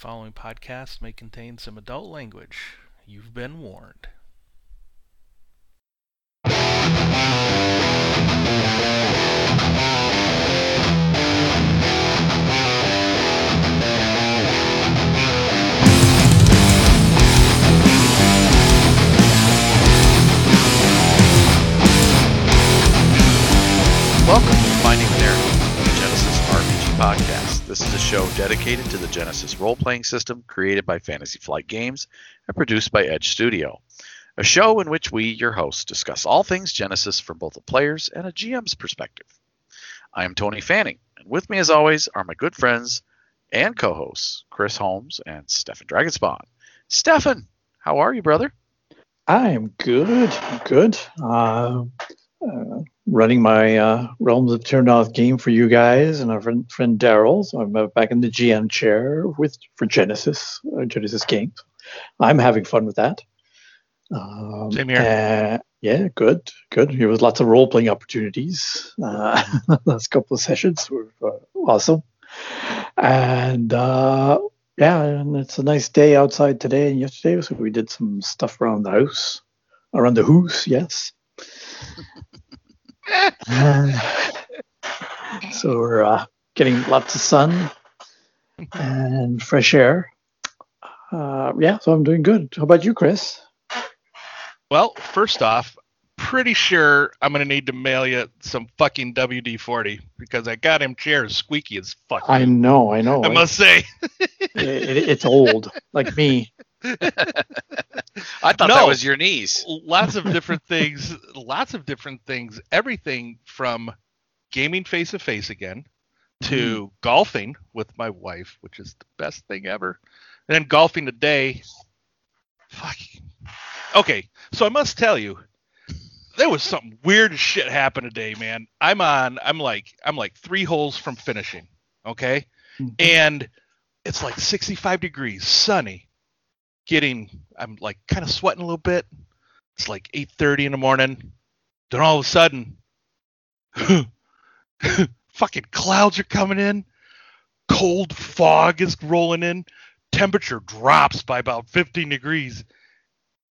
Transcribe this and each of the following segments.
following podcast may contain some adult language. You've been warned. Show dedicated to the Genesys role playing system created by Fantasy Flight Games and produced by Edge Studio. A show in which we, your hosts, discuss all things Genesys from both a player's and a GM's perspective. I am Tony Fanning, and with me, as always, are my good friends and co hosts, Chris Holmes and Stefan Dragonspawn. Stefan, how are you, brother? I am good, good. Uh, uh, running my uh, Realms of Terrinoth game for you guys and our friend, friend Daryl. So I'm uh, back in the GM chair with for Genesys, uh, Genesys games. I'm having fun with that. Um, Same here. uh, yeah, good, good. Here was lots of role playing opportunities. Uh, last couple of sessions were uh, awesome, and uh, yeah, and it's a nice day outside today and yesterday. So we did some stuff around the house, around the house. Yes. So we're uh, getting lots of sun and fresh air. Uh, yeah, so I'm doing good. How about you, Chris? Well, first off, pretty sure I'm gonna need to mail you some fucking WD-40 because that goddamn chair is squeaky as fuck. I know, I know. I must say. It- it- it's old, like me. I thought that No. was your niece. lots of different things lots of different things everything from gaming face to face again to mm-hmm. golfing with my wife which is the best thing ever. And then golfing today. Fuck okay so i must tell you there was some weird shit happen today man. I'm on i'm like i'm like three holes from finishing okay? Mm-hmm. And it's like 65 degrees sunny getting i'm like kind of sweating a little bit. It's like 8:30 in the morning. Then all of a sudden fucking clouds are coming in. Cold fog is rolling in. Temperature drops by about 15 degrees.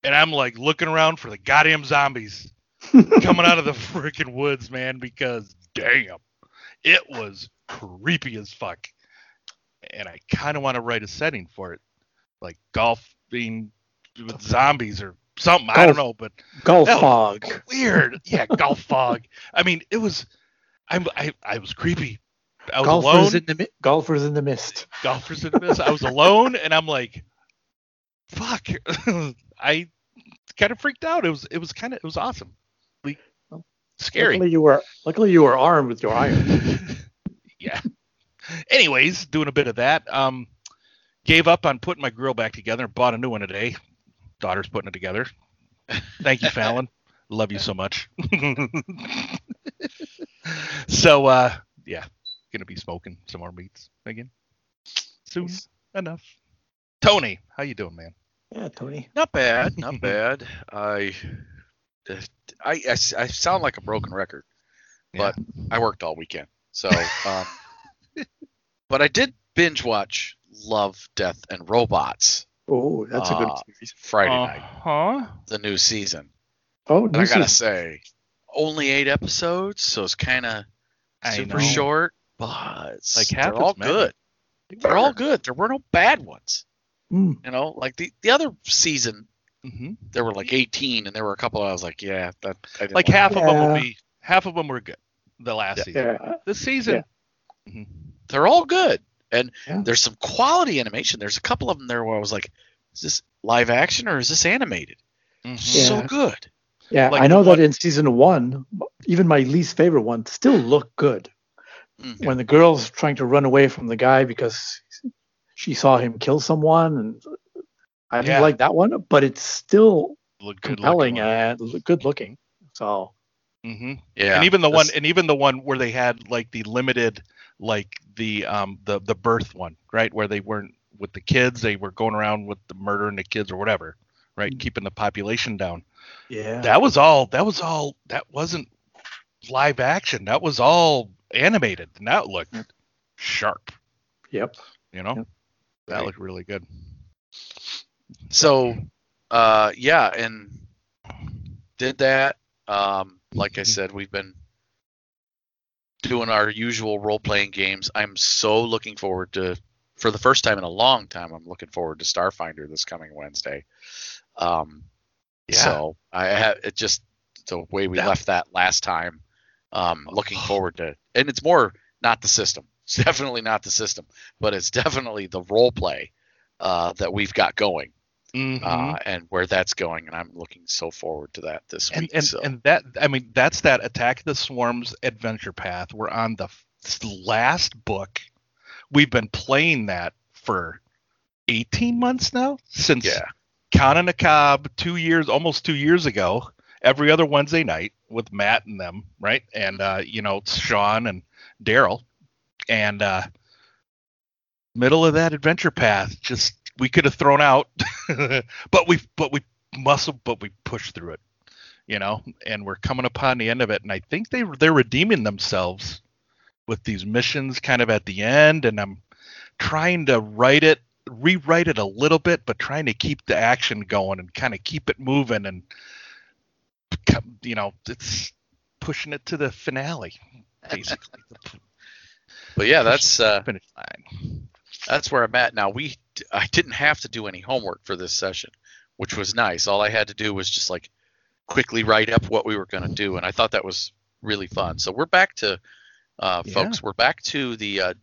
And i'm like looking around for the goddamn zombies coming out of the freaking woods man because damn it was creepy as fuck. And i kind of want to write a setting for it like golfing with zombies or something i don't know but Golf fog. weird yeah golf fog i mean it was i'm i, I was creepy i was Golfers alone in the golfers in the mist. golfers in this i was alone and i'm like fuck i kind of freaked out it was it was kind of it was awesome Like, scary Luckily you were luckily you were armed with your iron. yeah. Anyways, doing a bit of that. Um, gave up on putting my grill back together. Bought a new one today. Daughter's putting it together. Thank you, Fallon. Love you so much. so, uh, yeah, gonna be smoking some more meats again soon enough. Tony, how you doing, man? Yeah, Tony. Not bad, not bad. I, I, I, I sound like a broken record, but I worked all weekend. So, um, but I did binge watch Love, Death, and Robots Oh, that's a good Uh, series. Friday Uh night, huh. the new season. Oh, new I gotta season. say, only eight episodes, so it's kind of super know. short, but Like half they're all many. good. They're all good. There were no bad ones. Mm. You know, like the, the other season, hmm there were like 18, and there were a couple I was like, yeah, that I didn't Like like half of them will be half of them were good. The last season. Yeah. This season, They're all good, and Yeah. there's some quality animation. There's a couple of them there where I was like, is this live action or is this animated? Mhm. So good. Yeah, Like I the know that in season one, even my least favorite one still looked good. Mhm. When the girl's trying to run away from the guy because she saw him kill someone, and I didn't Yeah. like that one, but it's still Look good compelling and good looking. So hmm Yeah, and even the one and even the one where they had like the limited like the um the the birth one right where they weren't with the kids they were going around with the murdering the kids or whatever right Mhm. keeping the population down yeah, that was all that was all that wasn't live action that was all animated and that looked sharp yep. you know Yep. That Right. looked really good. So, uh, yeah, and did that. Um, like I said, we've been doing our usual role playing games. I'm so looking forward to, for the first time in a long time, I'm looking forward to Starfinder this coming Wednesday. Um, Yeah. So I have it just the way we That- left that last time. Um, looking forward to, and it's more not the system. It's definitely not the system, but it's definitely the role play uh, that we've got going Mhm. uh, and where that's going. And I'm looking so forward to that this and week. and, so. and that I mean that's that Attack of the Swarms adventure path. We're on the last book. We've been playing that for 18 months now since yeah, Khan and Nakab two years, almost two years ago, every other Wednesday night with Matt and them, right? And uh, you know Sean and Daryl, and uh, middle of that adventure path, just we could have thrown out, but we but we muscle, but we pushed through it, you know. And we're coming upon the end of it, and I think they they're redeeming themselves with these missions kind of at the end, and I'm trying to write it rewrite it a little bit, but trying to keep the action going and kind of keep it moving and you know it's pushing it to the finale basically but yeah, that's uh, that's where I'm at now. We I didn't have to do any homework for this session, which was nice. All I had to do was just like quickly write up what we were going to do, and I thought that was really fun. So we're back to, uh, Yeah. folks. We're back to the uh,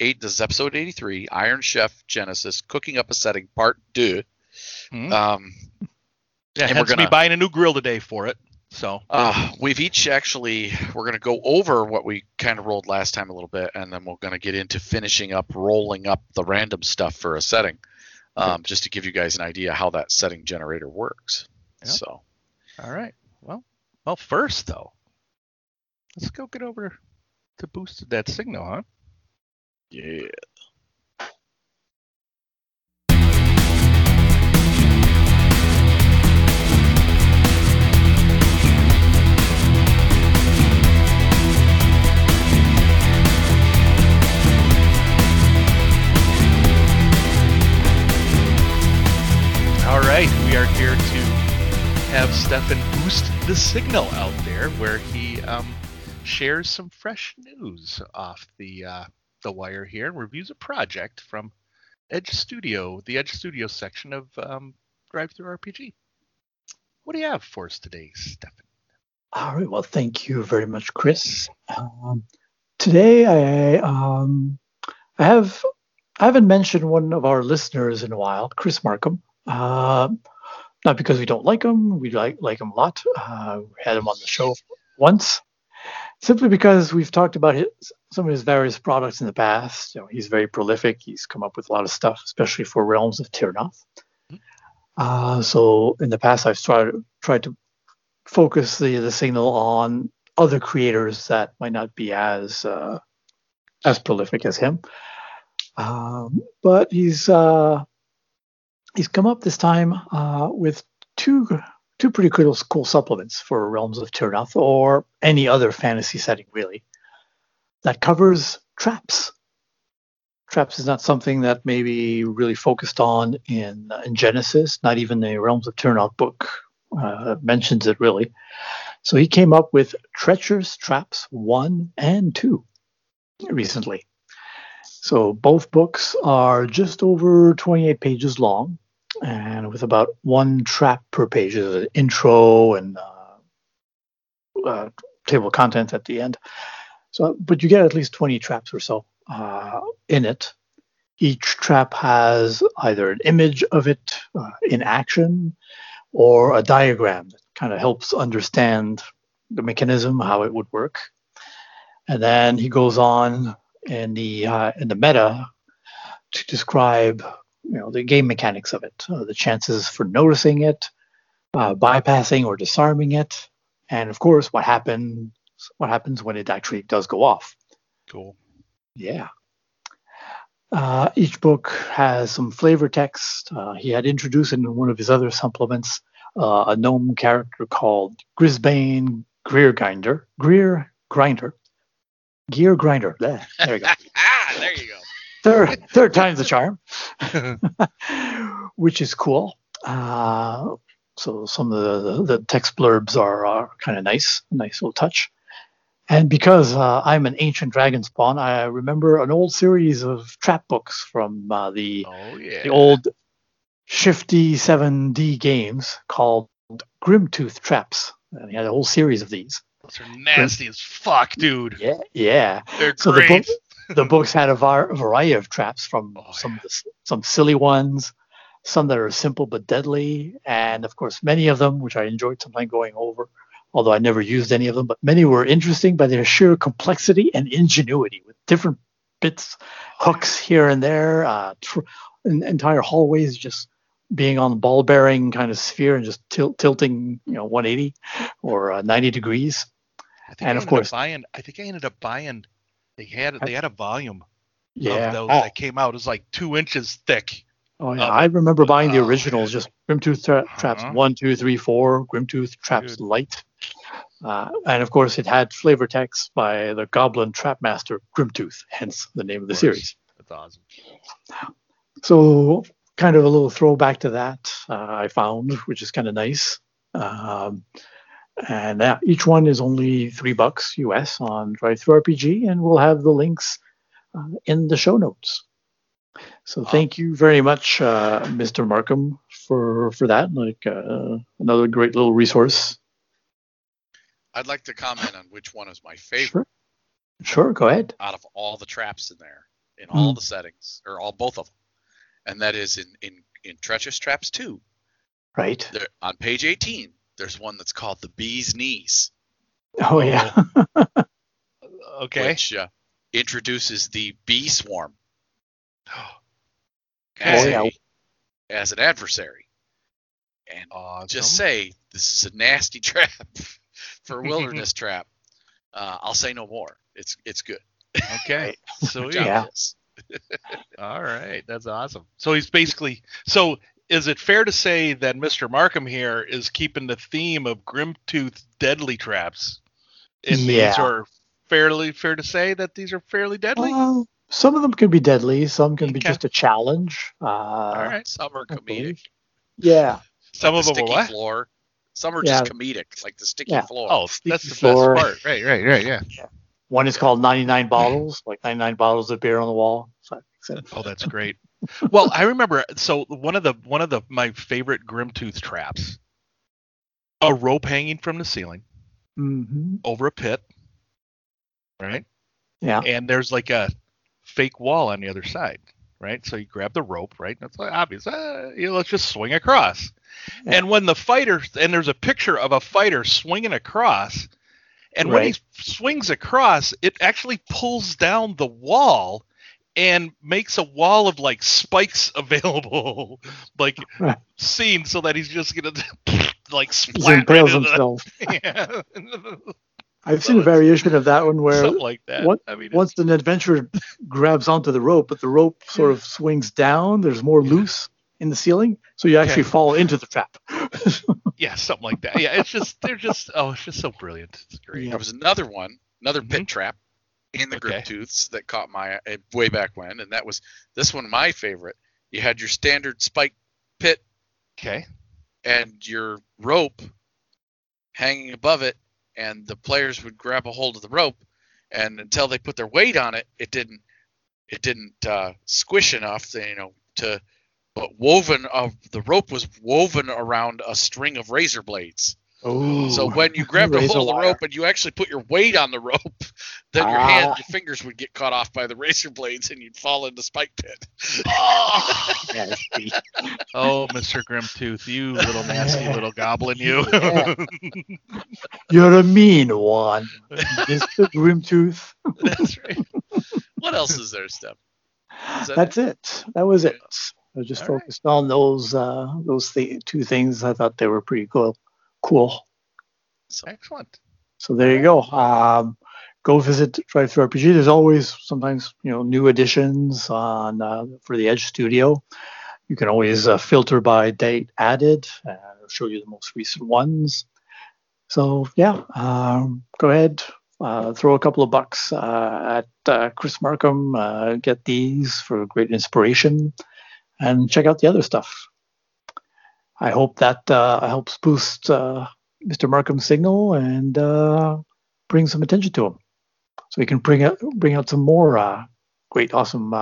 eight. This is episode 83, Iron Chef Genesys, cooking up a setting, part two. Hmm. Um, yeah and we're gonna- be buying a new grill today for it so Uh, we've each actually we're going to go over what we kind of rolled last time a little bit, and then we're going to get into finishing up rolling up the random stuff for a setting, um, just to give you guys an idea how that setting generator works. Yeah. So. All right. Well well first though let's go get over to boost that signal huh? Yeah, All right, we are here to have Stefan boost the signal out there, where he um, shares some fresh news off the uh, the wire here and reviews a project from Edge Studio, the Edge Studio section of um, DriveThruRPG. What do you have for us today, Stefan? All right. Well, thank you very much, Chris. Um, today, I um, I have I haven't mentioned one of our listeners in a while, Chris Markham. Uh, not because we don't like him, we like like him a lot. Uh, we had him on the show once, simply because we've talked about his, some of his various products in the past. You know, he's very prolific. He's come up with a lot of stuff, especially for Realms of Terrinoth. Uh, so in the past, I've tried tried to focus the the signal on other creators that might not be as uh, as prolific as him. Um, but he's uh, he's come up this time uh, with two two pretty cool, cool supplements for Realms of Terrinoth or any other fantasy setting really that covers traps. Traps is not something that maybe really focused on in in Genesys. Not even the Realms of Terrinoth book uh, mentions it really. So he came up with Treacherous Traps 1 and 2 recently. So both books are just over 28 pages long and with about one trap per page, There's an intro and uh, uh, table of contents at the end. So, but you get at least 20 traps or so uh, in it. Each trap has either an image of it uh, in action or a diagram that kind of helps understand the mechanism, how it would work. And then he goes on in the uh, in the meta to describe you know the game mechanics of it, uh, the chances for noticing it, uh, bypassing or disarming it, and of course what happens what happens when it actually does go off. Cool. Yeah. Uh, each book has some flavor text. Uh, he had introduced in one of his other supplements uh, a gnome character called Grisbane Greer Grinder. Greer Grinder. Gear Grinder. There, there you go. ah, there you go. Third, third time's the charm. which is cool. Uh, so some of the, the text blurbs are, are kind of nice, nice little touch. And because uh, I'm an ancient dragon spawn, I remember an old series of trap books from uh, the oh yeah. the old Shifty 7D games called Grimtooth Traps. And he had a whole series of these. Those are nasty as fuck, dude. Yeah, yeah. They're So the great. book, the books had a var- variety of traps from Oh, some s- some silly ones, some that are simple but deadly, and of course many of them, which I enjoyed sometimes going over, although I never used any of them. But many were interesting by their sheer complexity and ingenuity, with different bits, hooks here and there, uh, tr- en- entire hallways just being on the ball bearing kind of sphere and just til- tilting, you know, 180 or uh, 90 degrees. And of course- buying. I think I ended up buying. They had they had a volume Yeah. of those Oh. that came out. It was like two inches thick. Oh yeah, Oh. I remember buying the Oh, originals, just Grimtooth tra- Traps Uh-huh. one, two, three, four, Grimtooth Traps Dude. Light, uh, and of course it had flavor text by the Goblin Trapmaster Grimtooth, hence the name of the course. series. That's awesome. So kind of a little throwback to that uh, I found, which is kind of nice. Um, and yeah, each one is only three bucks US on DriveThruRPG, and we'll have the links uh, in the show notes. So thank you very much, uh, Mr. Markham, for for that. Like uh, another great little resource. I'd like to comment on which one is my favorite Sure, sure, go ahead. out of all the traps in there, in all Mm. the settings, or all both of them, and that is in in in Treacherous Traps 2. Right. On page 18, there's one that's called the Bee's Knees, Oh yeah. Okay. which uh, introduces the bee swarm Oh, as, yeah. a, as an adversary. And Awesome. just say this is a nasty trap for wilderness trap. Uh, I'll say no more. It's it's good. Okay. Good Sweet. job, Yeah. All right. That's awesome. So he's basically. So is it fair to say that Mr. Markham here is keeping the theme of Grimtooth deadly traps? And Yeah. these are fairly fair to say that these are fairly deadly. Well, some of them can be deadly. Some can be just a challenge. Uh, All right. Some are comedic. Yeah. Some like of the them are sticky what? floor. Some are Yeah. just comedic, like the sticky Yeah. floor. Oh, Sticky that's the floor. best part. Right. Right. Right. Yeah. One is called 99 bottles, like 99 bottles of beer on the wall. So that makes sense. Oh, that's great. Well, I remember. So one of the one of the my favorite Grimtooth traps, a rope hanging from the ceiling hmm over a pit, right? Yeah. And there's like a fake wall on the other side, right? So you grab the rope, right? That's like obvious. Uh, you know, let's just swing across. Yeah. And when the fighter and there's a picture of a fighter swinging across, and when he swings across, it actually pulls down the wall and makes a wall of like spikes available, like seen, so that he's just gonna like He splat right into himself. the, yeah, I've seen a variation of that one where like that. what- I mean, once an adventurer grabs onto the rope, but the rope sort of swings down, there's more loose in the ceiling, so you actually Okay. fall into the trap. yeah, something like that. Yeah, it's just they're just oh, it's just so brilliant. It's great. Yeah. There was another one, another Mhm. pit trap in the Okay. grip tooths that caught my uh, way back when, and that was this one my favorite. You had your standard spike pit Okay. and your rope hanging above it, and the players would grab a hold of the rope, and until they put their weight on it, it didn't it didn't uh, squish enough, to, you know, to but woven of the rope was woven around a string of razor blades. Oh, So when you grabbed a hold of the wire. rope and you actually put your weight on the rope, then your hand, Ah. your fingers would get cut off by the razor blades and you'd fall into the spike pit. nasty. Oh, Mr. Grimtooth, you little nasty little goblin, you. Yeah. You're a mean one, Mr. Grimtooth. That's right. what else is there, Steph? Is that That's it. That was it. I was just All right. focused on those uh, those th- two things. I thought they were pretty cool. Cool. Excellent. So there you go. Um, go visit DriveThruRPG. There's always sometimes you know new additions on uh, for the Edge Studio. You can always uh, filter by date added. Uh, it'll show you the most recent ones. So yeah, um, go ahead, uh, throw a couple of bucks uh, at uh, Chris Markham. Uh, get these for great inspiration. and check out the other stuff. I hope that uh, helps boost uh, Mr. Markham's signal and uh, bring some attention to him, so he can bring out bring out some more great, awesome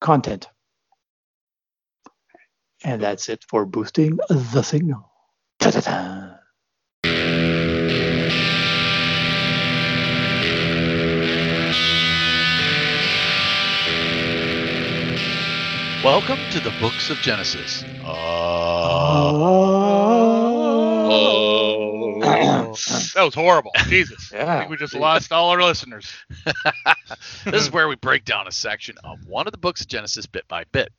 content. And that's it for boosting the signal. Welcome to the Books of Genesys. Uh, Oh. That was horrible. Jesus. I Yeah. think we just lost all our listeners. this is where we break down a section of one of the books of Genesys bit by bit.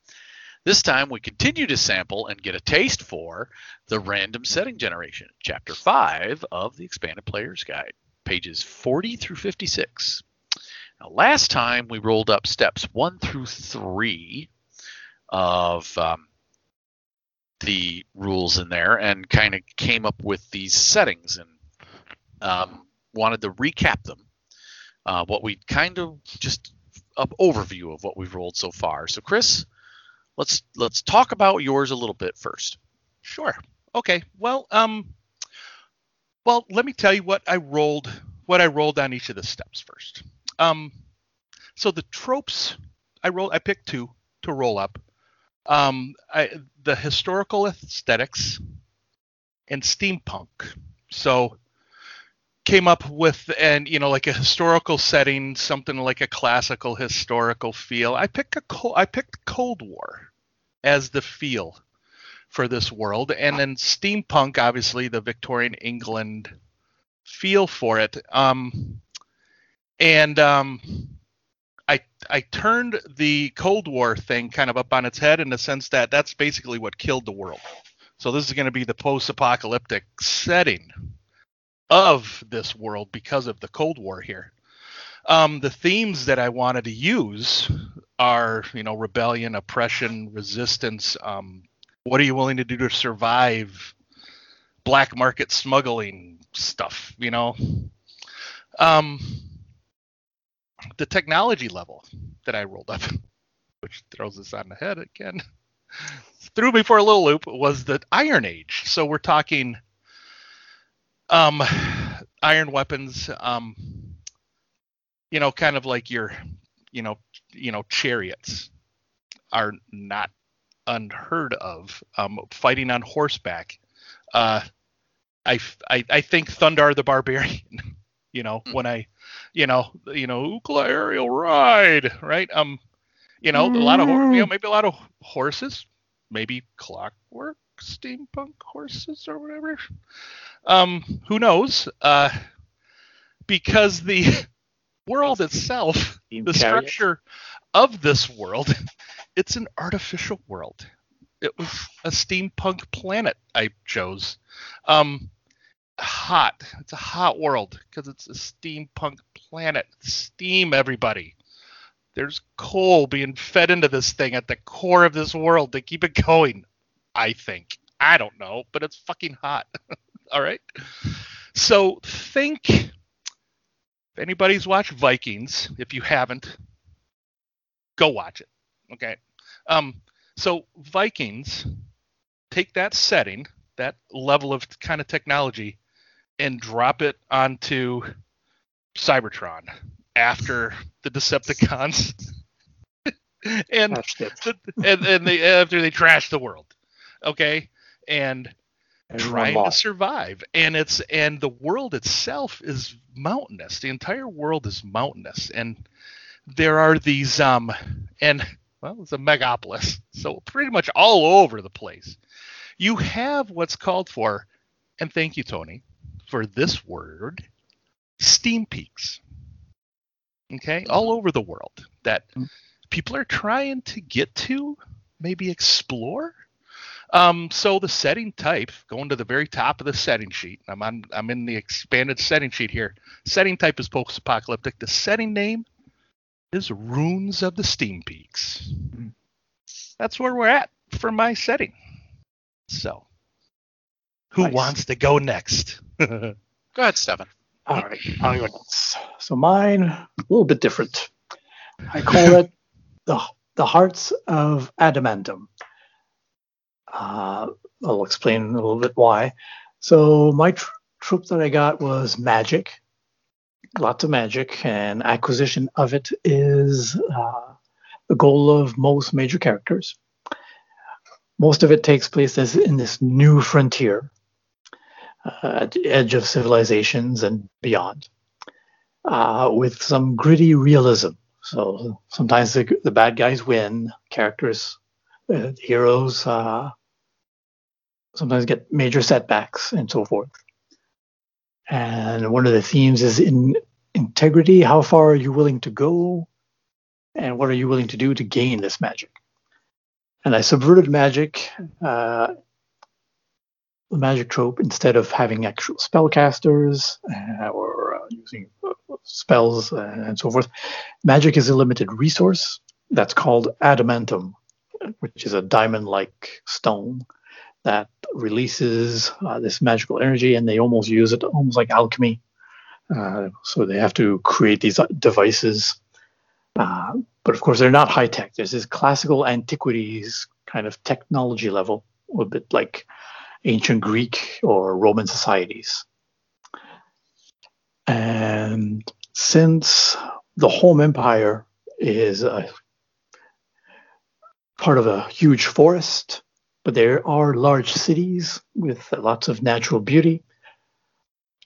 This time we continue to sample and get a taste for the random setting generation, chapter 5 of the Expanded Player's Guide, pages 40 through 56. Now, last time we rolled up steps 1 through 3 of um, the rules in there and kind of came up with these settings and um, wanted to recap them uh, what we kind of just an overview of what we've rolled so far. So, Chris, let's let's talk about yours a little bit first. Sure. Okay. Well, um, well, let me tell you what I rolled. What I rolled on each of the steps first. Um, so the tropes I rolled. I picked two to roll up. Um, I, the historical aesthetics and steampunk. So came up with and you know like a historical setting, something like a classical historical feel. I picked a co- I picked Cold War as the feel for this world, and then steampunk, obviously the Victorian England feel for it. Um, and um, I I turned the Cold War thing kind of up on its head in the sense that that's basically what killed the world. So this is going to be the post-apocalyptic setting of this world because of the Cold War here. Um, the themes that I wanted to use are, you know, rebellion, oppression, resistance. Um, what are you willing to do to survive? Black market smuggling stuff, you know. Um, the technology level that I rolled up, which throws us on the head again, threw me for a little loop, was the Iron Age. So we're talking um, iron weapons, um, you know, kind of like your, you know, you know, chariots are not unheard of. Um, fighting on horseback. Uh, I, I, I think Thundarr the Barbarian. You know, Mm. when I, you know, you know, Ookla aerial ride, right? Um, you know, a lot of, you know, maybe a lot of horses, maybe clockwork steampunk horses or whatever. Um, who knows? Uh, because the world itself, Steam the structure of this world, it's an artificial world. It was a steampunk planet I chose. Um, hot. It's a hot world because it's a steampunk planet. Steam, everybody. There's coal being fed into this thing at the core of this world to keep it going. I think. I don't know, but it's fucking hot. All right. So think. If anybody's watched Vikings, if you haven't, go watch it. Okay. Um. So Vikings, take that setting, that level of kind of technology, and drop it onto Cybertron after the Decepticons. and and, and they after they trash the world okay? And Everyone trying to survive. And it's and the world itself is mountainous. The entire world is mountainous. And there are these um and well it's a megapolis so pretty much all over the place. You have what's called for and thank you tony for this word steam peaks okay all over the world that Mm. people are trying to get to maybe explore um, so the setting type, going to the very top of the setting sheet. I'm on. I'm in the expanded setting sheet here. Setting type is post-apocalyptic. The setting name is Runes of the Steam Peaks. Mhm. That's where we're at for my setting. So, who Nice. wants to go next? Go ahead, Stefan. All right, I'll go next. So mine, a little bit different. I call it the the Hearts of Adamantum. Uh, I'll explain a little bit why. So my tr- troop that I got was magic, lots of magic, and acquisition of it is uh, the goal of most major characters. Most of it takes place as in this new frontier, uh, at the edge of civilizations and beyond, uh, with some gritty realism. So sometimes the, the bad guys win, characters, uh, heroes uh, sometimes get major setbacks and so forth. And one of the themes is in integrity. How far are you willing to go? And what are you willing to do to gain this magic? And I subverted magic, uh, the magic trope, instead of having actual spellcasters uh, or uh, using spells and so forth. Magic is a limited resource that's called adamantum, which is a diamond like stone that releases uh, this magical energy, and they almost use it almost like alchemy. Uh, so they have to create these devices. Uh, but of course, they're not high tech. There's this classical antiquities kind of technology level, a bit like ancient Greek or Roman societies. And since the home empire is a part of a huge forest, but there are large cities with lots of natural beauty.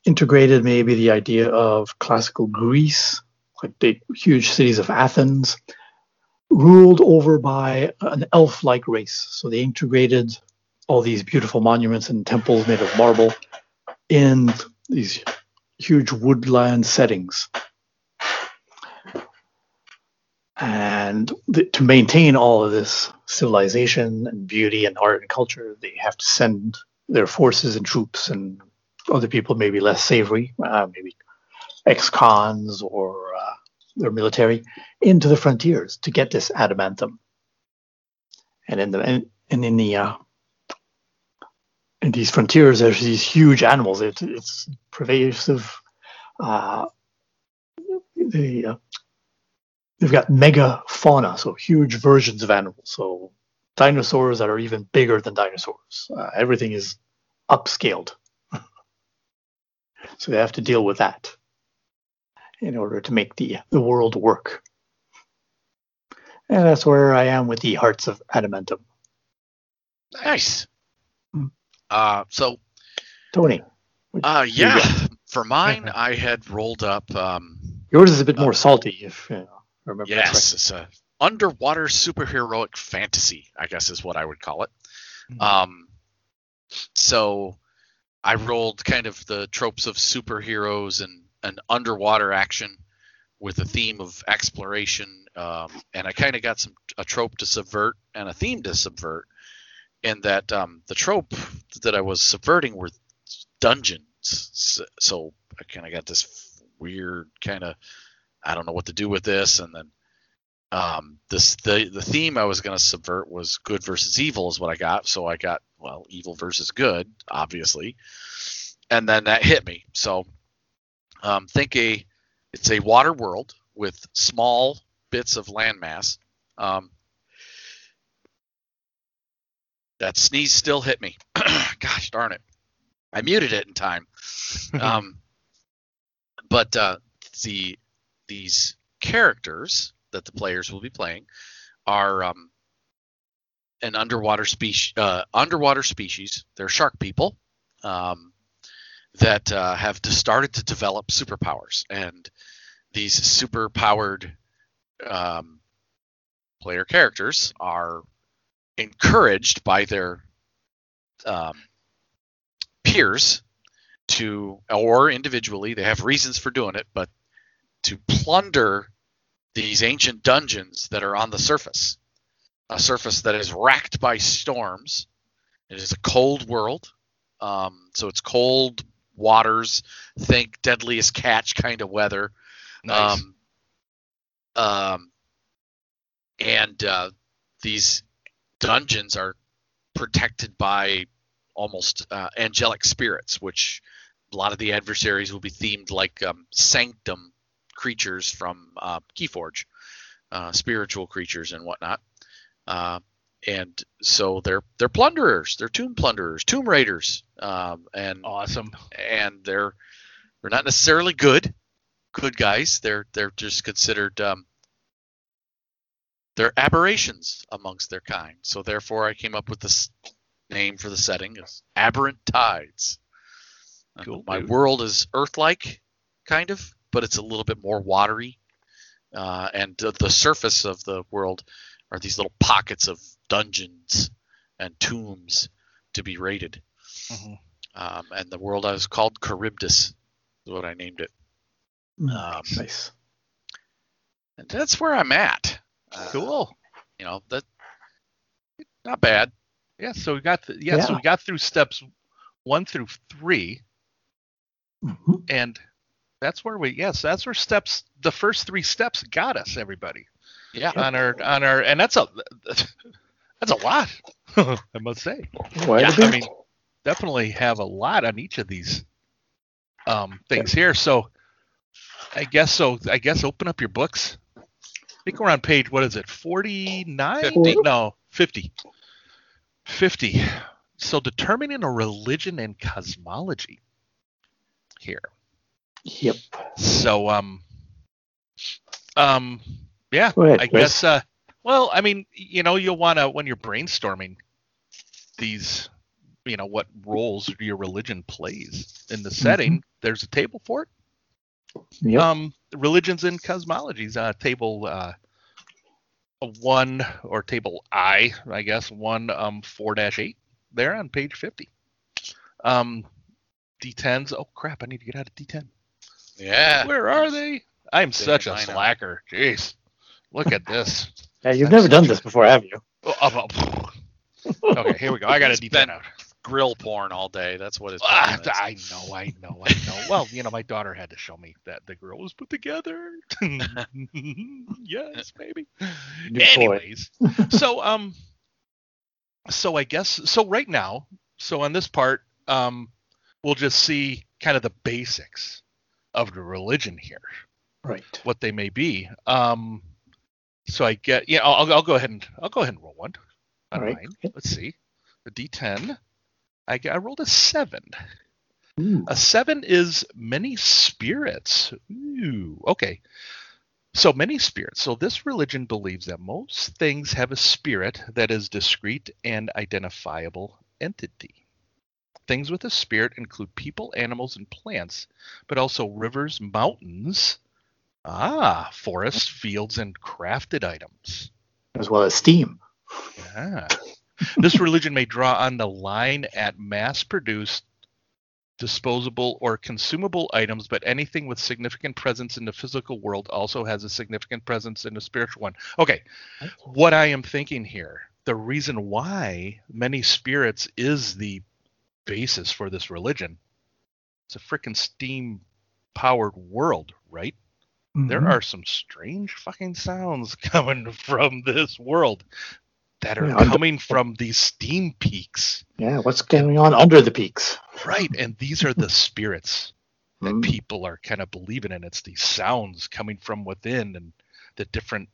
Integrated maybe the idea of classical Greece, like the huge cities of Athens, ruled over by an elf like race. So they integrated all these beautiful monuments and temples made of marble in these huge woodland settings. And the, to maintain all of this civilization and beauty and art and culture, they have to send their forces and troops and other people, maybe less savory, uh, maybe ex-cons or uh, their military, into the frontiers to get this adamantum. And in the and, and in the uh, in these frontiers, there's these huge animals. It, it's pervasive. Uh, the uh, they've got mega fauna, so huge versions of animals. So dinosaurs that are even bigger than dinosaurs. Uh, everything is upscaled. so they have to deal with that in order to make the, the world work. And that's where I am with the Hearts of Adamantum. Nice. Uh, so, Tony. Uh, yeah, for mine, I had rolled up. Um, Yours is a bit uh, more salty, if you know remember yes, it's a underwater superheroic fantasy, I guess is what I would call it. Mm-hmm. Um, so I rolled kind of the tropes of superheroes and an underwater action with a theme of exploration, um, and I kind of got some a trope to subvert and a theme to subvert. In that um, the trope that I was subverting were dungeons, so, so I kind of got this weird kind of I don't know what to do with this. And then um, this the the theme I was going to subvert was good versus evil is what I got. So I got well evil versus good, obviously, and then that hit me. So um, think a it's a water world with small bits of landmass. Um, that sneeze still hit me. Gosh darn it! I muted it in time. um, but uh, the these characters that the players will be playing are um, an underwater species. Uh, underwater species. They're shark people um, that uh, have started to develop superpowers, and these super-powered um, player characters are encouraged by their um, peers to, or individually, they have reasons for doing it, but to plunder these ancient dungeons that are on the surface, a surface that is racked by storms. It is a cold world, um, so it's cold waters. Think deadliest catch kind of weather. Nice. Um, um, and uh, these dungeons are protected by almost uh, angelic spirits, which a lot of the adversaries will be themed like um, sanctum creatures from uh, Keyforge. uh, spiritual creatures and whatnot. Uh, and so they're they're plunderers, they're tomb plunderers, tomb raiders, um, and Awesome. and they're they're not necessarily good good guys. They're they're just considered um, they're aberrations amongst their kind. So therefore, I came up with this name for the setting as aberrant tides. And Cool, My dude. world is Earth-like, kind of, but it's a little bit more watery. Uh, and the, the surface of the world are these little pockets of dungeons and tombs to be raided. Mhm. Um, and the world I was called Charybdis, is what I named it. Um, nice. and that's where I'm at. Uh, Cool. You know that not bad. Yeah. So we got th- yeah, So we got through steps one through three, Mhm. and that's where we yes, that's where steps the first three steps got us everybody Yeah. on our on our and that's a that's a lot I must say. Quite yeah. I mean, definitely have a lot on each of these um, things here. So I guess so. I guess open up your books. Think we're on page what is it? Forty nine? 50. No, fifty. Fifty. So determining a religion and cosmology here. yep. So um um yeah, ahead, I Chris. guess uh well, I mean, you know, you'll want to when you're brainstorming these you know what roles your religion plays in the setting, there's a table for it. Yep. Um religions and cosmologies uh table uh one or table I, I guess, one um four dash eight there on page fifty. Um D10s. Oh crap, I need to get out of D10. Yeah. Where are they? I'm Dang such a a I know. slacker. Jeez. Look at this. yeah, you've never done this before, have you? Oh, oh, oh. okay, here we go. I got a It's D10 out. Grill porn all day. That's what his Ah. I know, I know, I know. Well, you know, my daughter had to show me that the girl was put together. yes, baby. New. Anyways, so um, so I guess so. Right now, so on this part, um, we'll just see kind of the basics of the religion here. Right. what they may be. Um, so I get yeah, I'll, I'll go ahead and I'll go ahead and roll one. All right. mine. Let's see, the D10. I, I rolled a seven. Ooh. A seven is many spirits. Ooh, okay. So many spirits. So this religion believes that most things have a spirit that is discrete and identifiable entity. Things with a spirit include people, animals, and plants, but also rivers, mountains, ah, forests, fields, and crafted items. As well as Steam. Yeah. This religion may draw on the line at mass produced, disposable, or consumable items, but anything with significant presence in the physical world also has a significant presence in the spiritual one. Okay, what I am thinking here, the reason why many spirits is the basis for this religion, it's a freaking steam powered world, right? there Mhm. are some strange fucking sounds coming from this world that are Yeah, under- coming from these steam peaks. Yeah, what's going on under the peaks? Right. And these are the spirits that Mm. people are kind of believing in. It's these sounds coming from within and the different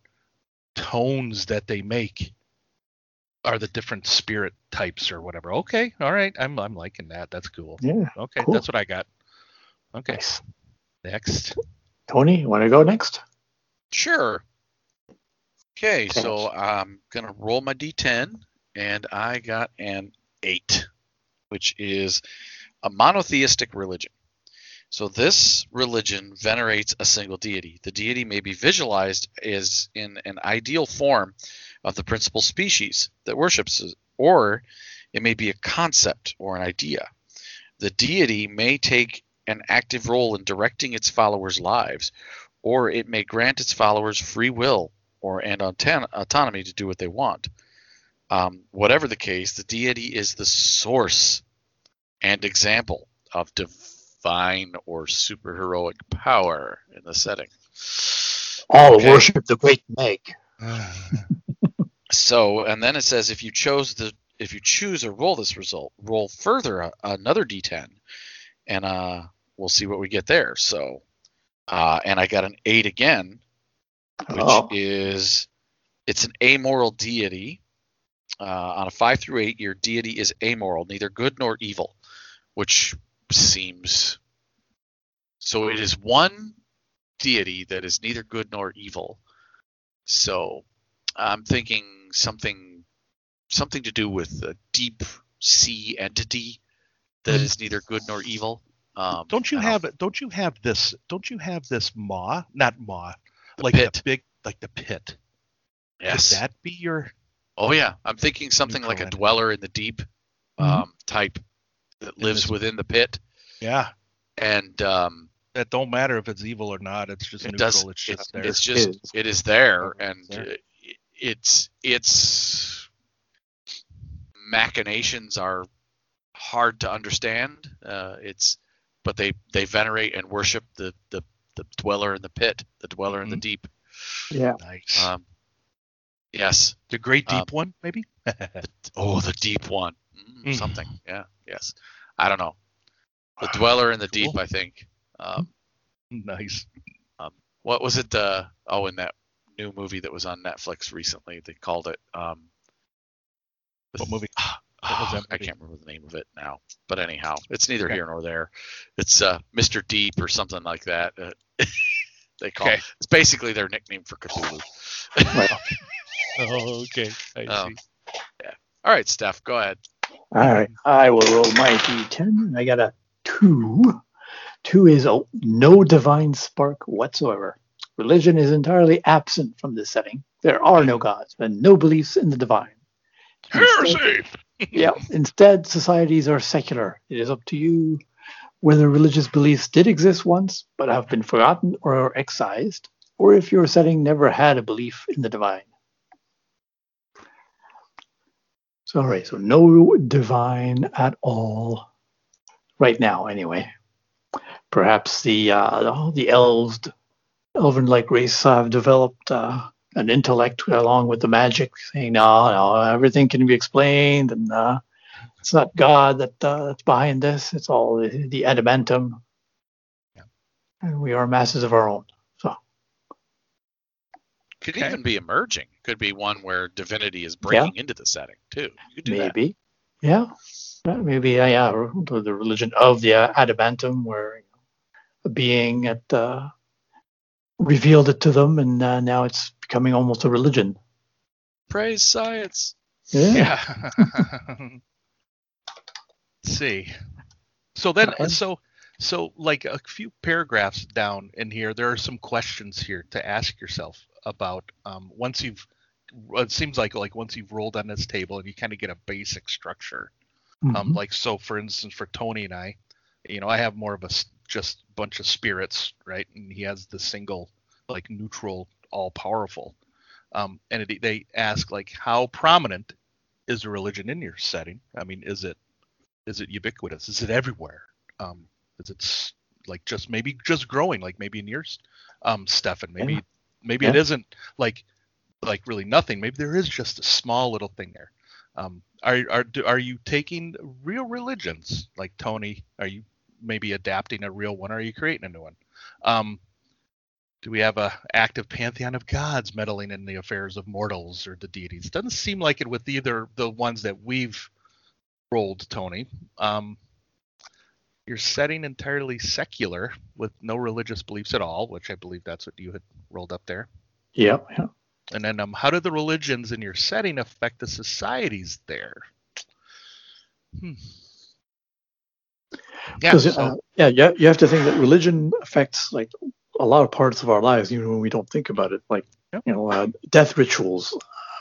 tones that they make are the different spirit types or whatever. Okay. All right. I'm I'm liking that. That's cool. Yeah. Okay. Cool. That's what I got. Okay. Nice. Next. Tony, you want to go next? Sure. Okay, so I'm gonna roll my d10, and I got an eight, which is a monotheistic religion. So this religion venerates a single deity. The deity may be visualized as in an ideal form of the principal species that worships, or it may be a concept or an idea. The deity may take an active role in directing its followers' lives, or it may grant its followers free will or and auton- autonomy to do what they want. Um, whatever the case, the deity is the source and example of divine or superheroic power in the setting. All Okay. worship the great Meg. So, and then it says if you chose the if you choose or roll this result, roll further a, another d10, and uh, we'll see what we get there. So, uh, and I got an eight again, which Oh. is it's an amoral deity. Uh, on a five through eight, your deity is amoral, neither good nor evil, which seems so. It is one deity that is neither good nor evil. So I'm thinking something something to do with a deep sea entity that is neither good nor evil. Um, Don't you have don't you have this don't you have this ma Not maw. The like pit. the big like the pit. Yes. Could that be your Oh yeah, I'm thinking something like a dweller in the deep Mhm. um, type that lives within the pit, Yeah. and um, That don't matter if it's evil or not. It's just it neutral. does. it's It's, just there. it's just It is. it is there, and it's there. uh, it's its machinations are hard to understand. Uh, it's but they they venerate and worship the the, the dweller in the pit, the dweller in the Mhm. deep. Yeah. nice. Um, yes. the great deep um, one, maybe? Oh, the deep one. Mm, Mm. Something. Yeah. Yes. I don't know. The dweller in the deep. I think. Um, nice. what was it? The oh, in that new movie that was on Netflix recently, they called it. Um, the What movie? What was that I can't remember the name of it now. But anyhow, it's neither Okay. here nor there. It's uh, Mr. Deep or something like that. Uh, they call Okay. it. It's basically their nickname for Cthulhu. Oh, okay. I Um, see. All right, Steph, go ahead. All right. I will roll my d10. and I got a two. Two is a, no divine spark whatsoever. Religion is entirely absent from this setting. There are no gods and no beliefs in the divine. Instead- Heresy! yeah. Instead, societies are secular. It is up to you whether religious beliefs did exist once but have been forgotten or are excised, or if your setting never had a belief in the divine. Sorry, so no divine at all right now, anyway. Perhaps the uh, the elves, elven-like race have developed uh, an intellect along with the magic, saying, no, no, everything can be explained, and uh, it's not God that uh, that's behind this. It's all the, the adamantum, Yeah. and we are masses of our own. So, Could Okay. even be emerging. Could be one where divinity is breaking into the setting too. You do that. maybe, yeah, Yeah, maybe, uh, yeah, the the religion of the uh, adamantum, where you know, a being had uh, revealed it to them, and uh, now it's becoming almost a religion. Praise science. Yeah. Let's see. So then, Okay. so so like a few paragraphs down in here, there are some questions here to ask yourself about. Um, once you've, it seems like like once you've rolled on this table and you kind of get a basic structure. Um, Mhm. like so, for instance, for Tony and I, you know, I have more of a just bunch of spirits, right? And he has the single, like neutral, all powerful. Um, and it, they ask like, how prominent is a religion in your setting? I mean, is it is it ubiquitous? Is it everywhere? Um, is it like just maybe just growing, like maybe in yours, um, Stefan? Maybe Yeah. maybe it Yeah. isn't like like really nothing. Maybe there is just a small little thing there. Um, are are do, are you taking real religions like Tony? Are you maybe adapting a real one? Or are you creating a new one? Um, do we have a active pantheon of gods meddling in the affairs of mortals or the deities? Doesn't seem like it with either the ones that we've rolled, Tony. Um, you're setting entirely secular with no religious beliefs at all, which I believe that's what you had rolled up there. yeah, yeah. And then, um, how do the religions in your setting affect the societies there? Hmm. Yeah. So, uh, yeah, you, you have to think that religion affects like a lot of parts of our lives, even when we don't think about it. Like, Yep. you know, uh, death rituals,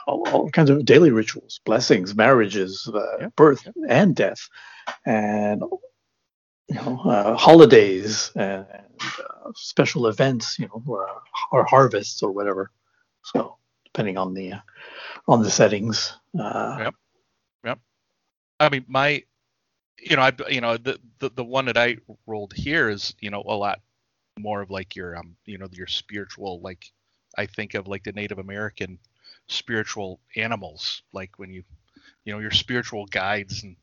all, all kinds of daily rituals, blessings, marriages, uh, Yep, birth yep. and death, and you know, uh, holidays and uh, special events, you know, or, or harvests or whatever. So, depending on the uh, on the settings. Uh, Yep. I mean, my, you know, I, you know, the, the the one that I rolled here is, you know, a lot more of like your, um, you know, your spiritual, like I think of like the Native American spiritual animals, like when you, you know, your spiritual guides and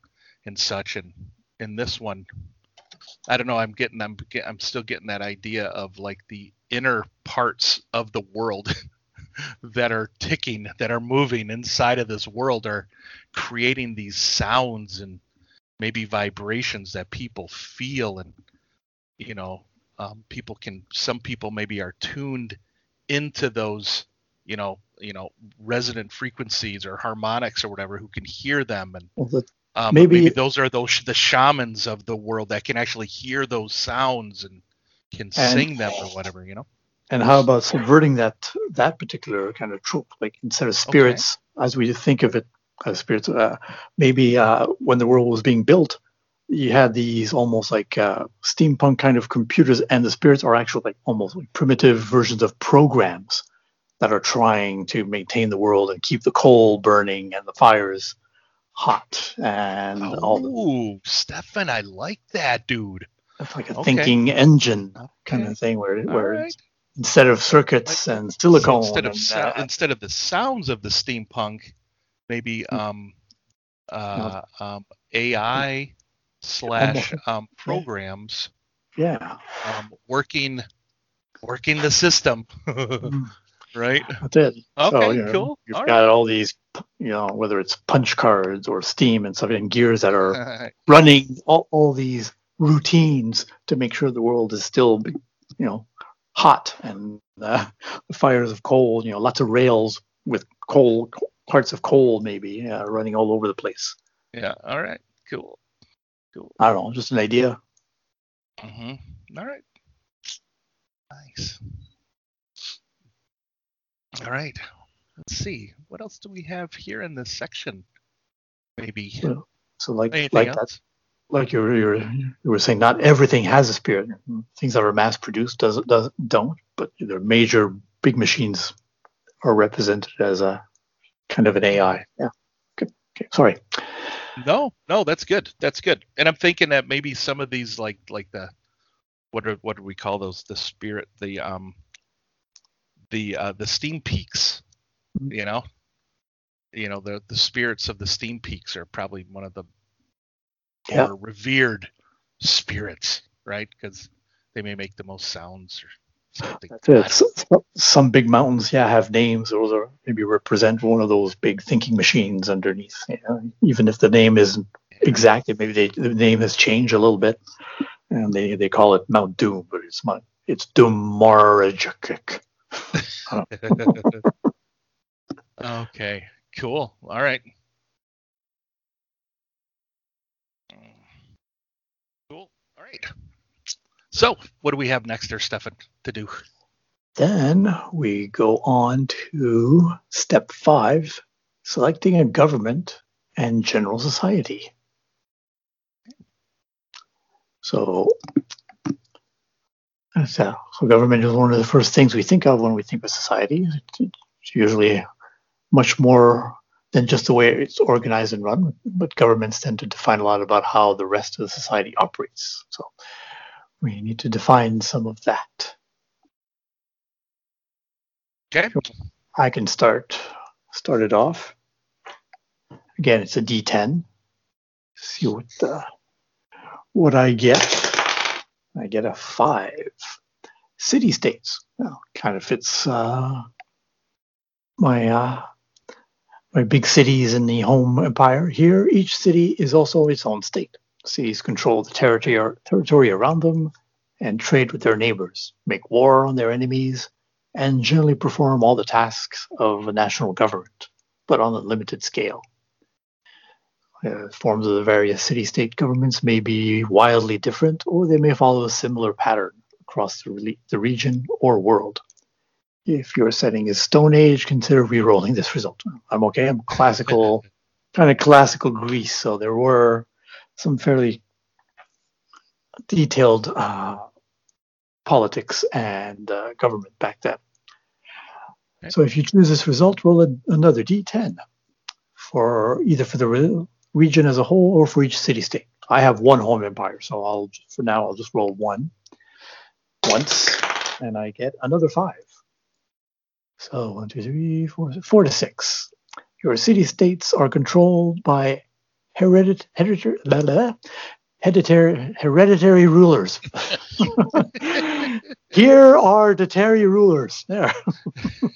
and such, and in this one, I don't know. I'm getting. I'm. I'm still getting that idea of like the inner parts of the world that are ticking, that are moving inside of this world, are creating these sounds and maybe vibrations that people feel, and you know, um, people can. Some people maybe are tuned into those, you know, you know, resonant frequencies or harmonics or whatever, who can hear them and Well, um, Maybe- maybe, those are those the shamans of the world that can actually hear those sounds and can And- sing them or whatever, you know. And how about subverting that that particular kind of trope? Like instead of spirits, as we think of it as spirits, uh, maybe uh, when the world was being built, you had these almost like uh, steampunk kind of computers, and the spirits are actually like almost like primitive versions of programs that are trying to maintain the world and keep the coal burning and the fires hot and all the, Oh, Stefan, I like that, dude. it's like a okay. thinking engine kind Okay. of thing where where right. instead of circuits Like- and So silicone instead of and, uh, instead of the sounds of the steampunk, maybe um, uh, um, AI slash um, programs yeah um, working working the system, Mm. Right? That's it. Okay, so, you know, cool. You've All got all these, you know, whether it's punch cards or Steam and stuff, and gears that are right. running all, all these routines to make sure the world is still, you know, hot and uh, the fires of coal, you know, lots of rails with coal, parts of coal maybe uh, running all over the place. yeah. All right. Cool. Cool. I don't know, just an idea. Mm-hmm. All right. Nice. All right. Let's see. What else do we have here in this section? Maybe So, so like, anything like that, like you were, you were you were saying, not everything has a spirit. Things that are mass produced does does don't, but the major big machines are represented as a kind of an AI. Yeah. Good. Okay. Sorry. No, no, that's good. That's good. And I'm thinking that maybe some of these, like, like the, what are what do we call those? The spirit, the um, the uh, the steam peaks. Mhm. You know, you know the the spirits of the steam peaks are probably one of the Yeah. more revered spirits, right? Because they may make the most sounds or something. That's it. So- so- some big mountains, yeah, have names. Those are maybe represent one of those big thinking machines underneath. You know, even if the name isn't exact, maybe they, the name has changed a little bit, and they, they call it Mount Doom, but it's Mount, it's Dumarajikik. okay, cool. All right. Cool. All right. So, what do we have next there, Stefan, to do? Then we go on to step five, selecting a government and general society. So, so, so government is one of the first things we think of when we think of society. It's usually much more than just the way it's organized and run, but governments tend to define a lot about how the rest of the society operates. So we need to define some of that. Okay. I can start start it off. Again, it's a D10. See what the, what I get. I get a five. City states. Well, kind of fits uh, my uh, my big cities in the home empire. Here, each city is also its own state. Cities control the territory territory around them and trade with their neighbors, make war on their enemies, and generally perform all the tasks of a national government, but on a limited scale. Uh, forms of the various city state governments may be wildly different, or they may follow a similar pattern across the, re- the region or world. If your setting is Stone Age, consider re-rolling this result. I'm okay. I'm classical, kind of classical Greece, so there were some fairly detailed uh, politics and uh, government back then. So if you choose this result, roll a, another d10 for either for the re- region as a whole or for each city state. I have one home empire, so I'll for now I'll just roll one once, and I get another five. So one, two, three, four, four to six. Your city states are controlled by heredit, hereditary, blah, blah, blah, hereditary hereditary rulers. Here are the Terry rulers. There.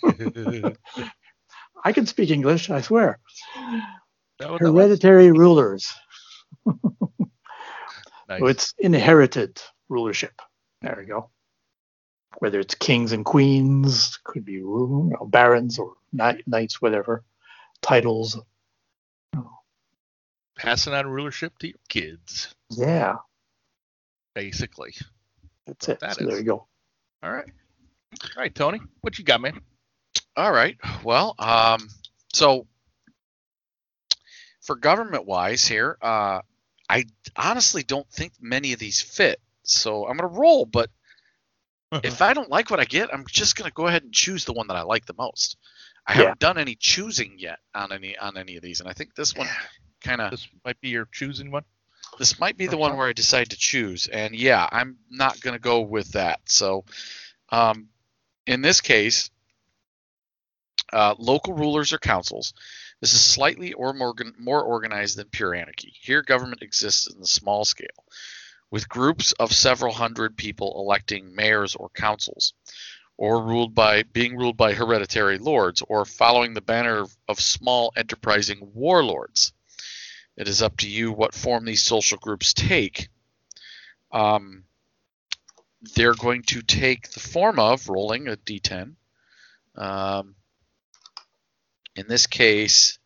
I can speak English, I swear. That what that? Hereditary rulers. Nice. So it's inherited rulership. There we go. Whether it's kings and queens, could be you know, barons or knights, whatever. Titles. Passing on rulership to your kids, Yeah, basically. that's it. That so there you go. All right. All right, Tony, what you got, man? All right. Well, um, so for government wise here, uh, I honestly don't think many of these fit. So I'm gonna roll, but if I don't like what I get, I'm just gonna go ahead and choose the one that I like the most. I Yeah. haven't done any choosing yet on any on any of these, and I think this one kind of this might be your choosing one. this might be the one where I decide to choose. And yeah, I'm not going to go with that. So, um, in this case, uh, local rulers or councils. This is slightly or more, more organized than pure anarchy. Here, government exists in the small scale, with groups of several hundred people electing mayors or councils, or ruled by being ruled by hereditary lords, or following the banner of, small enterprising warlords. It is up to you what form these social groups take. Um, they're going to take the form of rolling a d10. Um, in this case,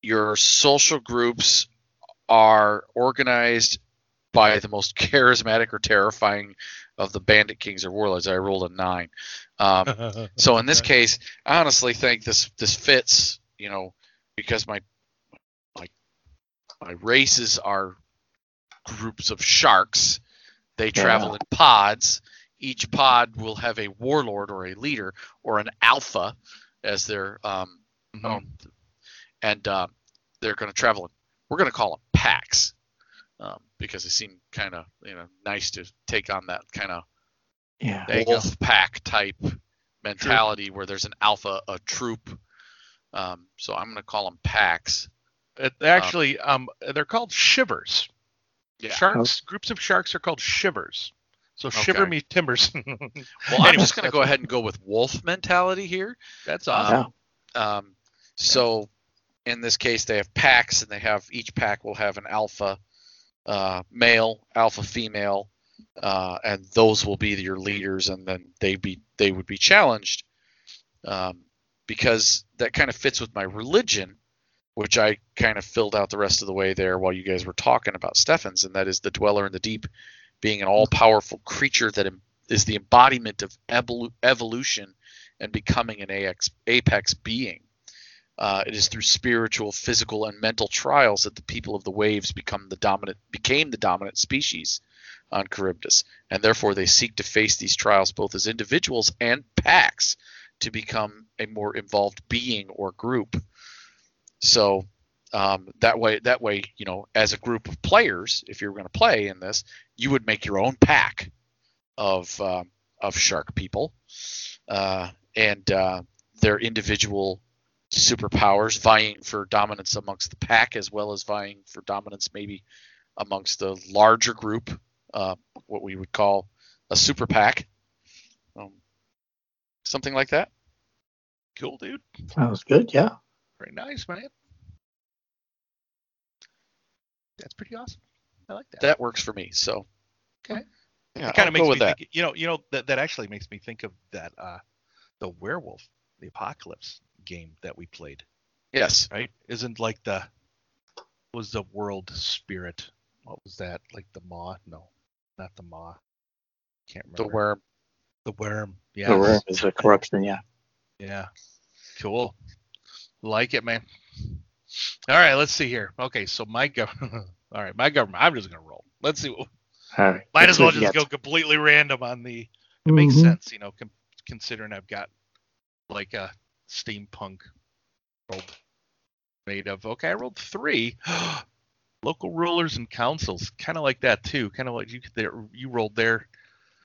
your social groups are organized by the most charismatic or terrifying of the bandit kings or warlords. I rolled a nine. Um, so in this case, I honestly think this this fits, you know, because my my my races are groups of sharks. They travel Yeah. in pods. Each pod will have a warlord or a leader or an alpha as their um, Mhm. own, and uh, they're going to travel. In, we're going to call them packs um, because they seem kind of you know nice to take on that kind of Yeah. There you wolf pack type mentality where there's an alpha, a troop. Um, so I'm going to call them packs. It, actually, um, they're called shivers. Yeah. Sharks, groups of sharks are called shivers. So shiver me timbers. Well, I'm just going to go ahead and go with wolf mentality here. That's Uh, awesome. Um, so in this case, they have packs, and they have each pack will have an alpha uh, male, alpha female, uh, and those will be your leaders, and then they be they would be challenged um, because that kind of fits with my religion, which I kind of filled out the rest of the way there while you guys were talking about Stephens, and that is the dweller in the deep being an all-powerful creature that is the embodiment of evolu- evolution and becoming an apex being. Uh, it is through spiritual, physical, and mental trials that the people of the waves become the dominant became the dominant species on Charybdis, and therefore they seek to face these trials both as individuals and packs to become a more involved being or group. So um, that way, that way, you know, as a group of players, if you're going to play in this, you would make your own pack of um of shark people, uh, and uh, their individual superpowers vying for dominance amongst the pack as well as vying for dominance maybe amongst the larger group, uh, what we would call a super pack. Um, something like that. cool, dude. Sounds good. Yeah. Very nice, man. That's pretty awesome. I like that. That works for me. So Okay. yeah, it kind I'll of makes go me with that. think, you know, you know that that actually makes me think of that uh the werewolf, the apocalypse game that we played, Yes. right? Isn't like the was the world spirit. What was that? Like the maw? No, not the maw. Can't remember. The Wyrm. The Wyrm. Yeah. The Wyrm is a corruption. Yeah. Yeah. Cool. Like it, man. All right, let's see here. Okay, so my government. All right, my government. I'm just gonna roll. Let's see. What, All right. might as well just you go completely random on the. It makes Mhm. sense, you know, com- considering I've got like a steampunk world made of. Okay, I rolled three. Local rulers and councils, kind of like that too. Kind of like you there. You rolled there.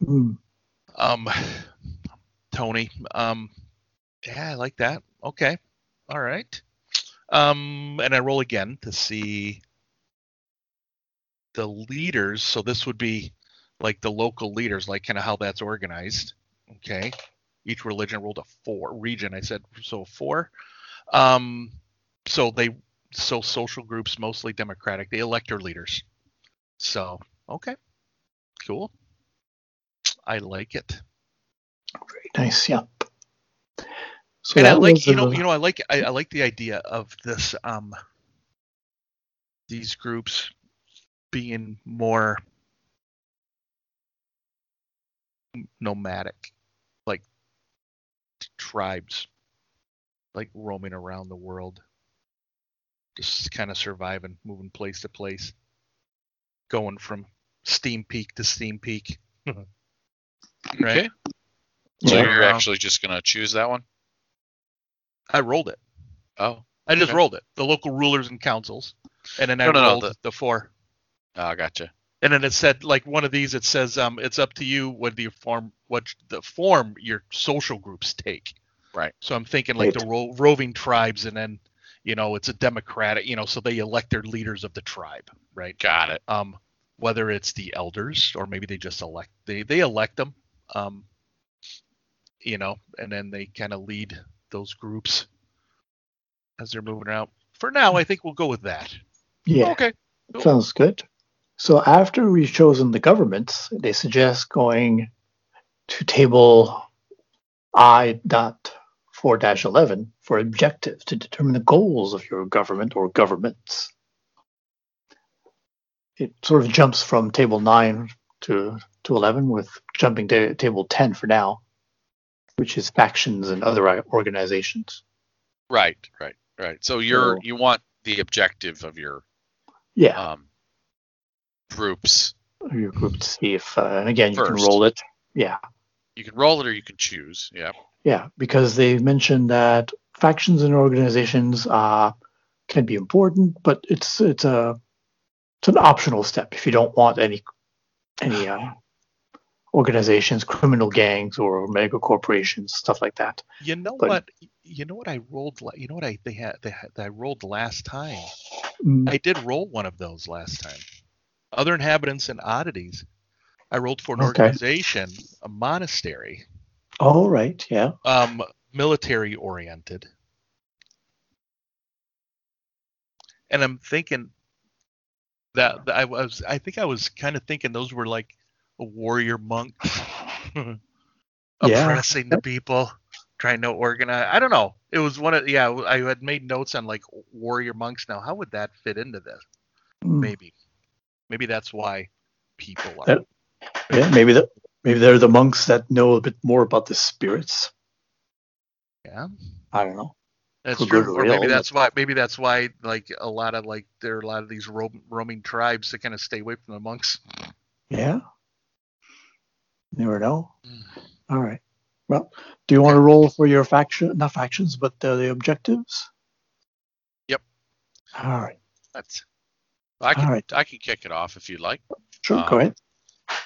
Mm. Um, Tony. Um, yeah, I like that. Okay. All right. Um, and I roll again to see the leaders. So this would be like the local leaders, like kind of how that's organized. Okay, each religion rolled a four region. I said so four. Um, so they so social groups mostly democratic. They elect their leaders. So okay, cool. I like it. Very nice. Yep. So and I like you know the- you know I like I, I like the idea of this um these groups being more nomadic like tribes like roaming around the world just kind of surviving moving place to place going from steam peak to steam peak right Okay. So Yeah. you're actually just gonna choose that one? I rolled it Oh, I just Okay. rolled it. The local rulers and councils, and then I No, no, no, rolled the- the four. oh, gotcha. And then it said like one of these. It says um, it's up to you what the form what the form your social groups take. Right. So I'm thinking like the ro- roving tribes, and then you know it's a democratic. You know, so they elect their leaders of the tribe, right? Got it. Um, whether it's the elders or maybe they just elect they they elect them. Um, you know, and then they kind of lead those groups as they're moving around. For now, I think we'll go with that. yeah. Okay. Cool. Sounds good. So after we've chosen the governments, they suggest going to table I dot four dash eleven for objectives to determine the goals of your government or governments. It sort of jumps from table nine to to eleven, with jumping to table ten for now, which is factions and other organizations. Right, right, right. So you're So- you want the objective of your Yeah, um groups. your group to see if, uh, and again, you can roll it. Yeah. You can roll it or you can choose. Yeah. Yeah, because they mentioned that factions and organizations uh, can be important, but it's it's a it's an optional step if you don't want any any uh, organizations, criminal gangs, or mega corporations, stuff like that. You know But- what? You know what I rolled. You know what I they had they had, that I rolled last time. Mm, I did roll one of those last time. Other inhabitants and oddities. I rolled for an Okay. organization, a monastery, All right, yeah. um, military oriented. And I'm thinking that, that I was I think I was kind of thinking those were like warrior monks Yeah. oppressing the people, trying to organize. I don't know. It was one of yeah. I had made notes on like warrior monks. Now, how would that fit into this? Mm, Maybe, maybe that's why people are. That- Yeah, maybe the maybe they're the monks that know a bit more about the spirits. yeah, I don't know. that's true. Or maybe real, that's why. Maybe that's why like a lot of like there are a lot of these ro- roaming tribes that kind of stay away from the monks. Yeah. Never know. Mm. All right. Well, do you want to roll for your faction, not factions, but uh, the objectives? Yep. All right. That's I can right. I can kick it off if you'd like. Sure. go Um, ahead.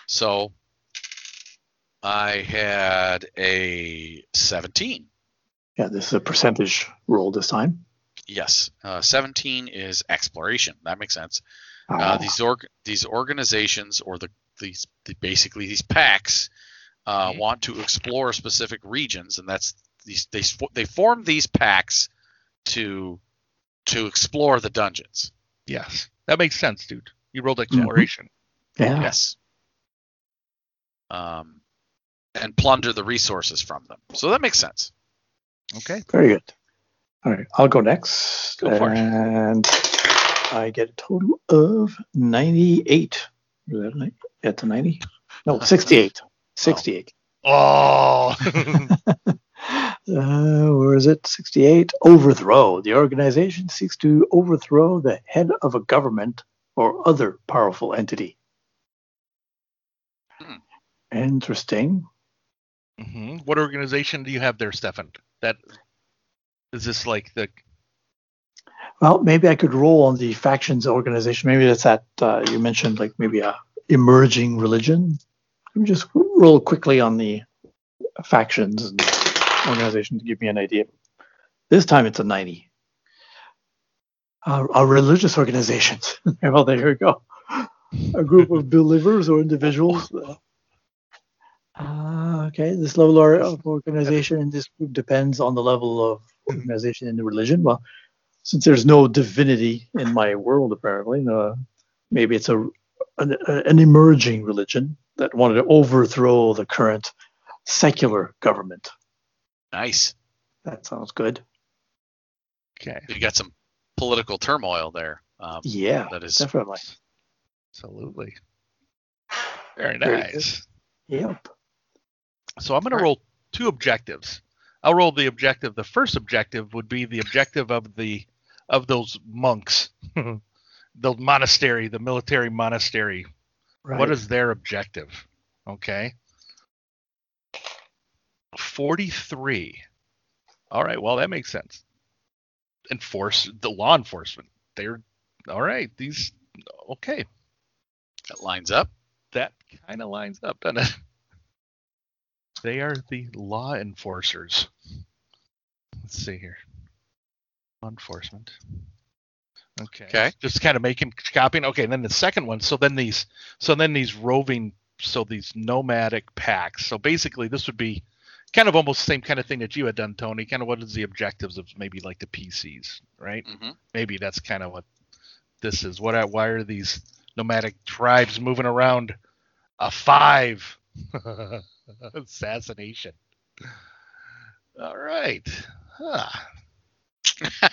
So I had a 17. Yeah, this is a percentage roll this time. Yes, uh, 17 is exploration. That makes sense. Uh, Ah, these org these organizations or the these the, basically these packs uh, want to explore specific regions, and that's these they they form these packs to to explore the dungeons. Yes, that makes sense, dude. You rolled Mm-hmm. exploration. yeah. Yes. Um, and plunder the resources from them. So that makes sense. Okay. Very good. All right. I'll go next. Go for it. and I get a total of 98. That? At the 90? No, 68. 68. Oh. Uh, where is it? 68. Overthrow. The organization seeks to overthrow the head of a government or other powerful entity. Hmm. Interesting. hmm What organization do you have there, Stefan? That is this like the Well, maybe I could roll on the factions organization. Maybe that's that uh, you mentioned, like maybe a emerging religion. Let me just roll quickly on the factions and organization to give me an idea. This time it's a 90. Uh, our religious organizations. well, there you go. a group of believers or individuals. Ah, okay. This level of organization in this group depends on the level of organization in the religion. Well, since there's no divinity in my world, apparently, uh, maybe it's a an, an emerging religion that wanted to overthrow the current secular government. Nice. That sounds good. Okay. You got some political turmoil there. Um, Yeah, that is definitely. Absolutely. Very Very nice. Yep. So I'm going to roll two objectives. I'll roll the objective. The first objective would be the objective of the of those monks, the monastery, the military monastery. Right. What is their objective? Okay. 43. All right, well that makes sense. Enforce the law enforcement. They're all right. These okay. that lines up. That kind of lines up, doesn't it? They are the law enforcers. Let's see here. Law enforcement. Okay. Okay. Just kind of making copying. Okay, and then the second one. So then these so then these roving so these nomadic packs. So basically this would be kind of almost the same kind of thing that you had done, Tony. Kind of what is the objectives of maybe like the PCs, right? hmm maybe that's kind of what this is. What why are these nomadic tribes moving around a five assassination? All right. Huh.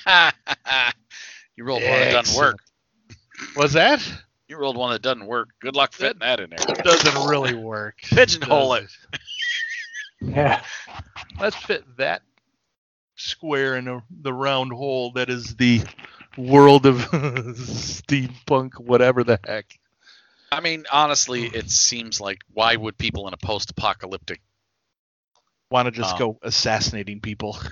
you rolled one that doesn't work. Was that? You rolled one that doesn't work. Good luck fitting that in there. It Doesn't really work. Pigeonhole it. Yeah. Let's fit that square in a, the round hole that is the world of steampunk, whatever the heck. I mean, honestly, it seems like why would people in a post-apocalyptic? Want to just Um, go assassinating people?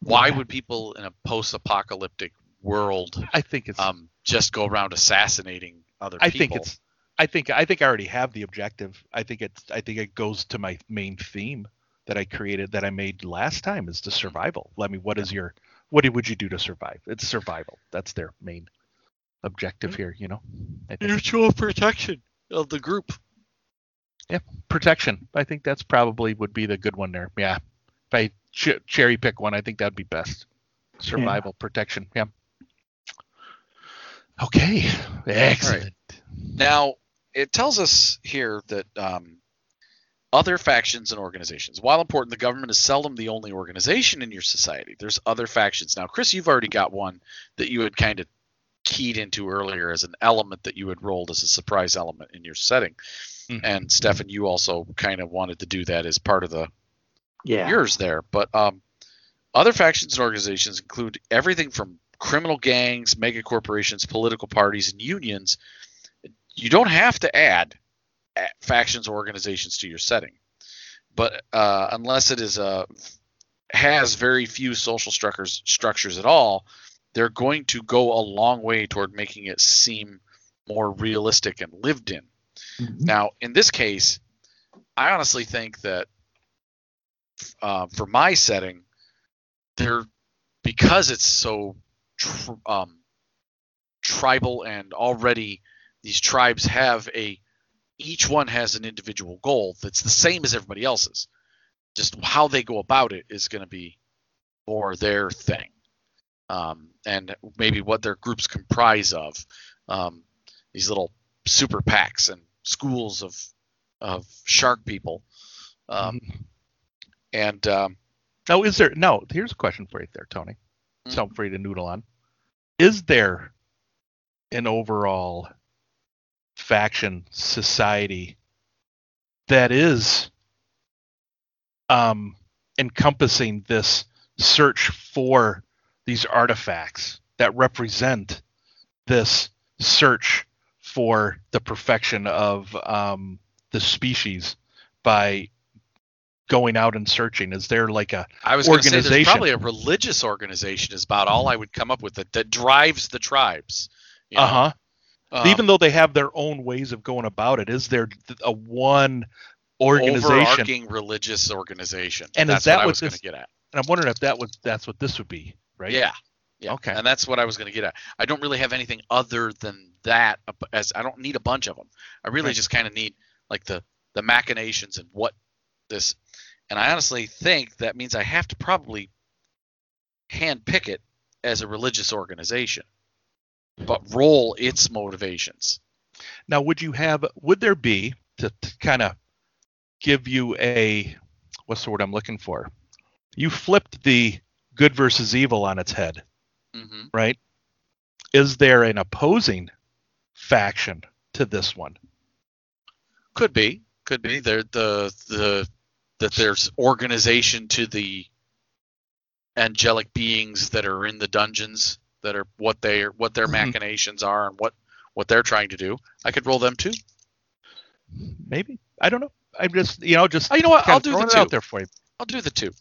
Why would people in a post-apocalyptic world I think it's. um, just go around assassinating other I people? think it's. I think I think I already have the objective. I think it's. I think it goes to my main theme that I created that I made last time is the survival. I mean, what is your what would you do to survive? It's survival. That's their main objective here. You know, mutual protection of the group. Yeah, protection. I think that's probably would be the good one there. Yeah, if I ch- cherry pick one, I think that'd be best. Survival, protection. Yeah. Okay. Excellent. Now, it tells us here that um, other factions and organizations, while important, the government is seldom the only organization in your society. There's other factions. Now, Chris, you've already got one that you had kind of keyed into earlier as an element that you had rolled as a surprise element in your setting. Mhm. And Stefan, you also kind of wanted to do that as part of the Yeah. yours there. But um, other factions and organizations include everything from criminal gangs, mega corporations, political parties, and unions. You don't have to add factions or organizations to your setting, but uh, unless it is a has very few social structures structures at all, they're going to go a long way toward making it seem more realistic and lived in. Mhm. Now, in this case, I honestly think that uh, for my setting, there because it's so tr- um, tribal and already these tribes have a each one has an individual goal that's the same as everybody else's. Just how they go about it is going to be more their thing, um, and maybe what their groups comprise of. Um, these little super packs and schools of of shark people, um, Mhm. and um, Now, is there no? Here's a question for you there, Tony. Mhm. Something for you to noodle on. Is there an overall faction society that is um, encompassing this search for these artifacts that represent this search for the perfection of um, the species by going out and searching? Is there like a I was to say there's organization. probably a religious organization is about all I would come up with that, that drives the tribes. you know? uh huh? Um, Even though they have their own ways of going about it, is there a one organization? overarching religious organization. And is that what I was going to get at. And I'm wondering if that was that's what this would be, right? Yeah, Yeah. Okay. And that's what I was going to get at. I don't really have anything other than that as I don't need a bunch of them. I really just kind of need like the the machinations and what this and I honestly think that means I have to probably hand pick it as a religious organization but roll its motivations. Now, would you have? Would there be to, to kind of give you a what's the word I'm looking for? You flipped the good versus evil on its head, hmm right? Is there an opposing faction to this one? Could be, could be. There the the that there's organization to the angelic beings that are in the dungeons that are what they are what their Mhm. machinations are and what what they're trying to do. I could roll them too. Maybe I don't know. I'm just you know just Oh, you know what? I'll do the two. out there for you. I'll do the two.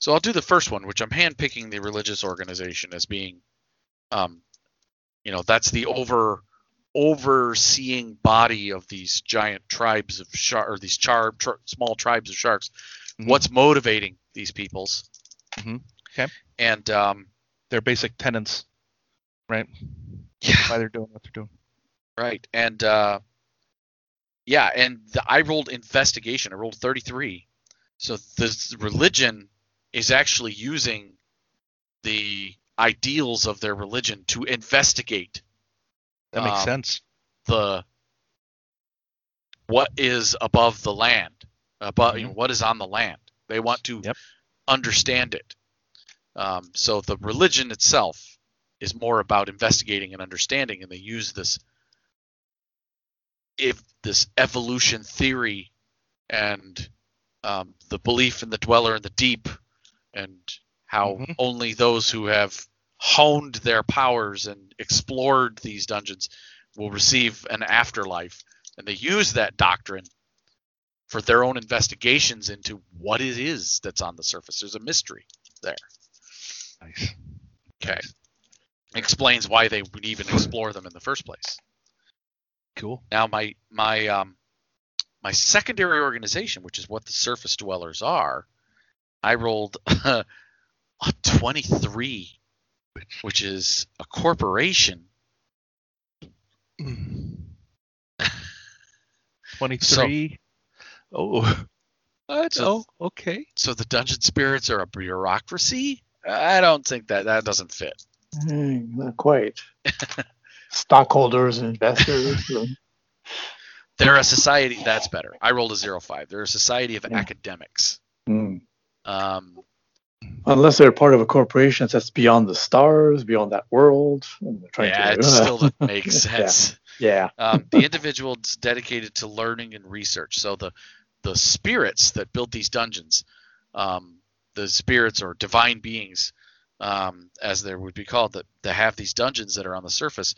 So I'll do the first one, which I'm handpicking the religious organization as being, um, you know, that's the over overseeing body of these giant tribes of shark or these char tr- small tribes of sharks. Mhm. What's motivating these peoples? Mhm. Okay. And um, Their basic tenets, right? yeah, Why they're doing what they're doing. right. And uh, yeah, and the, I rolled investigation. I rolled 33. So this religion is actually using the ideals of their religion to investigate That makes Um, sense. the what is above the land, above you know, what is on the land. They want to Yep. understand it. Um, so the religion itself is more about investigating and understanding, and they use this if this evolution theory and um, the belief in the dweller in the deep and how Mhm. only those who have honed their powers and explored these dungeons will receive an afterlife and they use that doctrine for their own investigations into what it is that's on the surface there's a mystery there Nice. okay explains why they would even explore them in the first place Cool. now my my um my secondary organization, which is what the surface dwellers are, I rolled a 23, Which, which is a corporation. Twenty-three. oh. What? So- oh, okay. So the dungeon spirits are a bureaucracy? I don't think that that doesn't fit. Mm, not quite. Stockholders and investors. and- They're a society that's better. I rolled a zero five. They're a society of Yeah. academics. Mm. Um, Unless they're part of a corporation that's beyond the stars, beyond that world. And they're trying yeah, to, it still doesn't make Yeah. sense. yeah. um, the individual is dedicated to learning and research. So the the spirits that built these dungeons, um, the spirits or divine beings, um, as they would be called, that, that have these dungeons that are on the surface,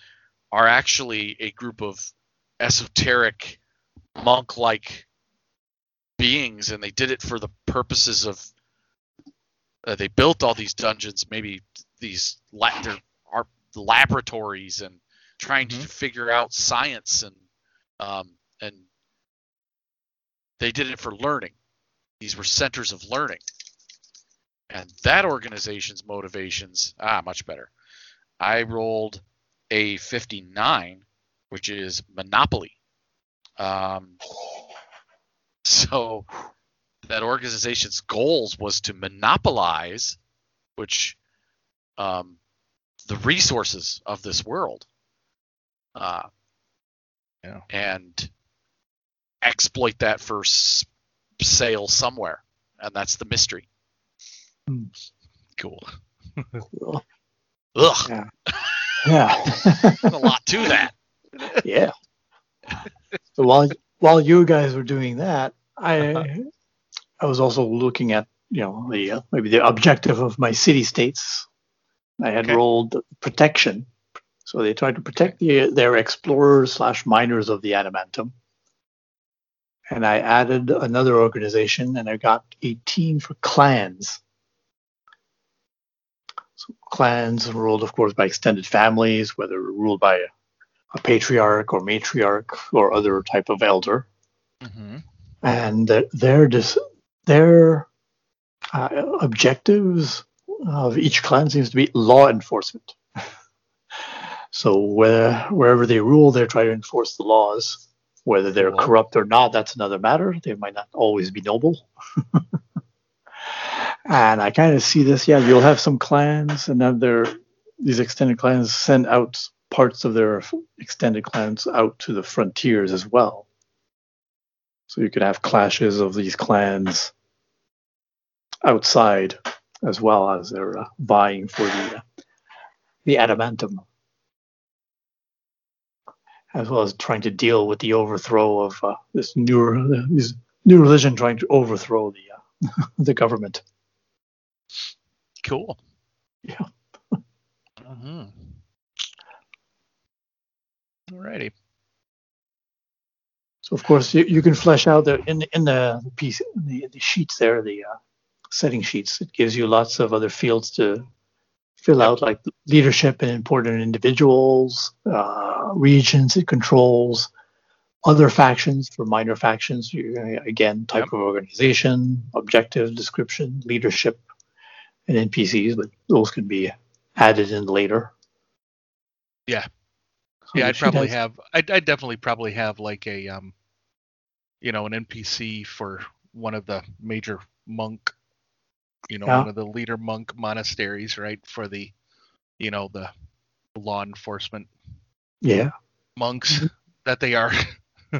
are actually a group of esoteric monk-like beings, and they did it for the purposes of. Uh, they built all these dungeons, maybe these la- there are laboratories and trying to Mhm. figure out science and um, and they did it for learning. These were centers of learning, and that organization's motivations ah much better. I rolled a 59, which is monopoly. Um, so that organization's goals was to monopolize, which um, the resources of this world uh, Yeah. and exploit that for s- sale somewhere, and that's the mystery. Cool. Cool. Ugh, Yeah. a lot to that. yeah. So while while you guys were doing that, I I was also looking at you know the uh, maybe the objective of my city states. I had Okay. rolled protection, so they tried to protect the, their explorers slash miners of the adamantum. And I added another organization, and I got 18 for clans. So clans ruled, of course, by extended families, whether ruled by a, a patriarch or matriarch or other type of elder Mm-hmm. and that their dis- their uh, objectives of each clan seems to be law enforcement. so where, wherever they rule, they're trying to enforce the laws. Whether they're Cool. corrupt or not, that's another matter. They might not always be noble. and I kind of see this. Yeah, you'll have some clans, and then their these extended clans send out parts of their extended clans out to the frontiers as well. So you could have clashes of these clans outside as well as they're uh, vying for the uh, the adamantum, as well as trying to deal with the overthrow of uh, this new this new religion trying to overthrow the uh, the government. Cool. Yeah. hmm Alrighty. So of course you, you can flesh out the in in the piece the, the sheets there the uh, setting sheets. It gives you lots of other fields to fill out like leadership and important individuals, uh, regions it controls, other factions for minor factions. Again, type Yep. of organization, objective, description, leadership, and NPCs, but those can be added in later. Yeah. Yeah, I'd probably have. I'd, I'd definitely probably have like a um, you know, an NPC for one of the major monk, you know, Yeah. one of the leader monk monasteries, right? For the, you know, the law enforcement Yeah. monks Mm-hmm. that they are.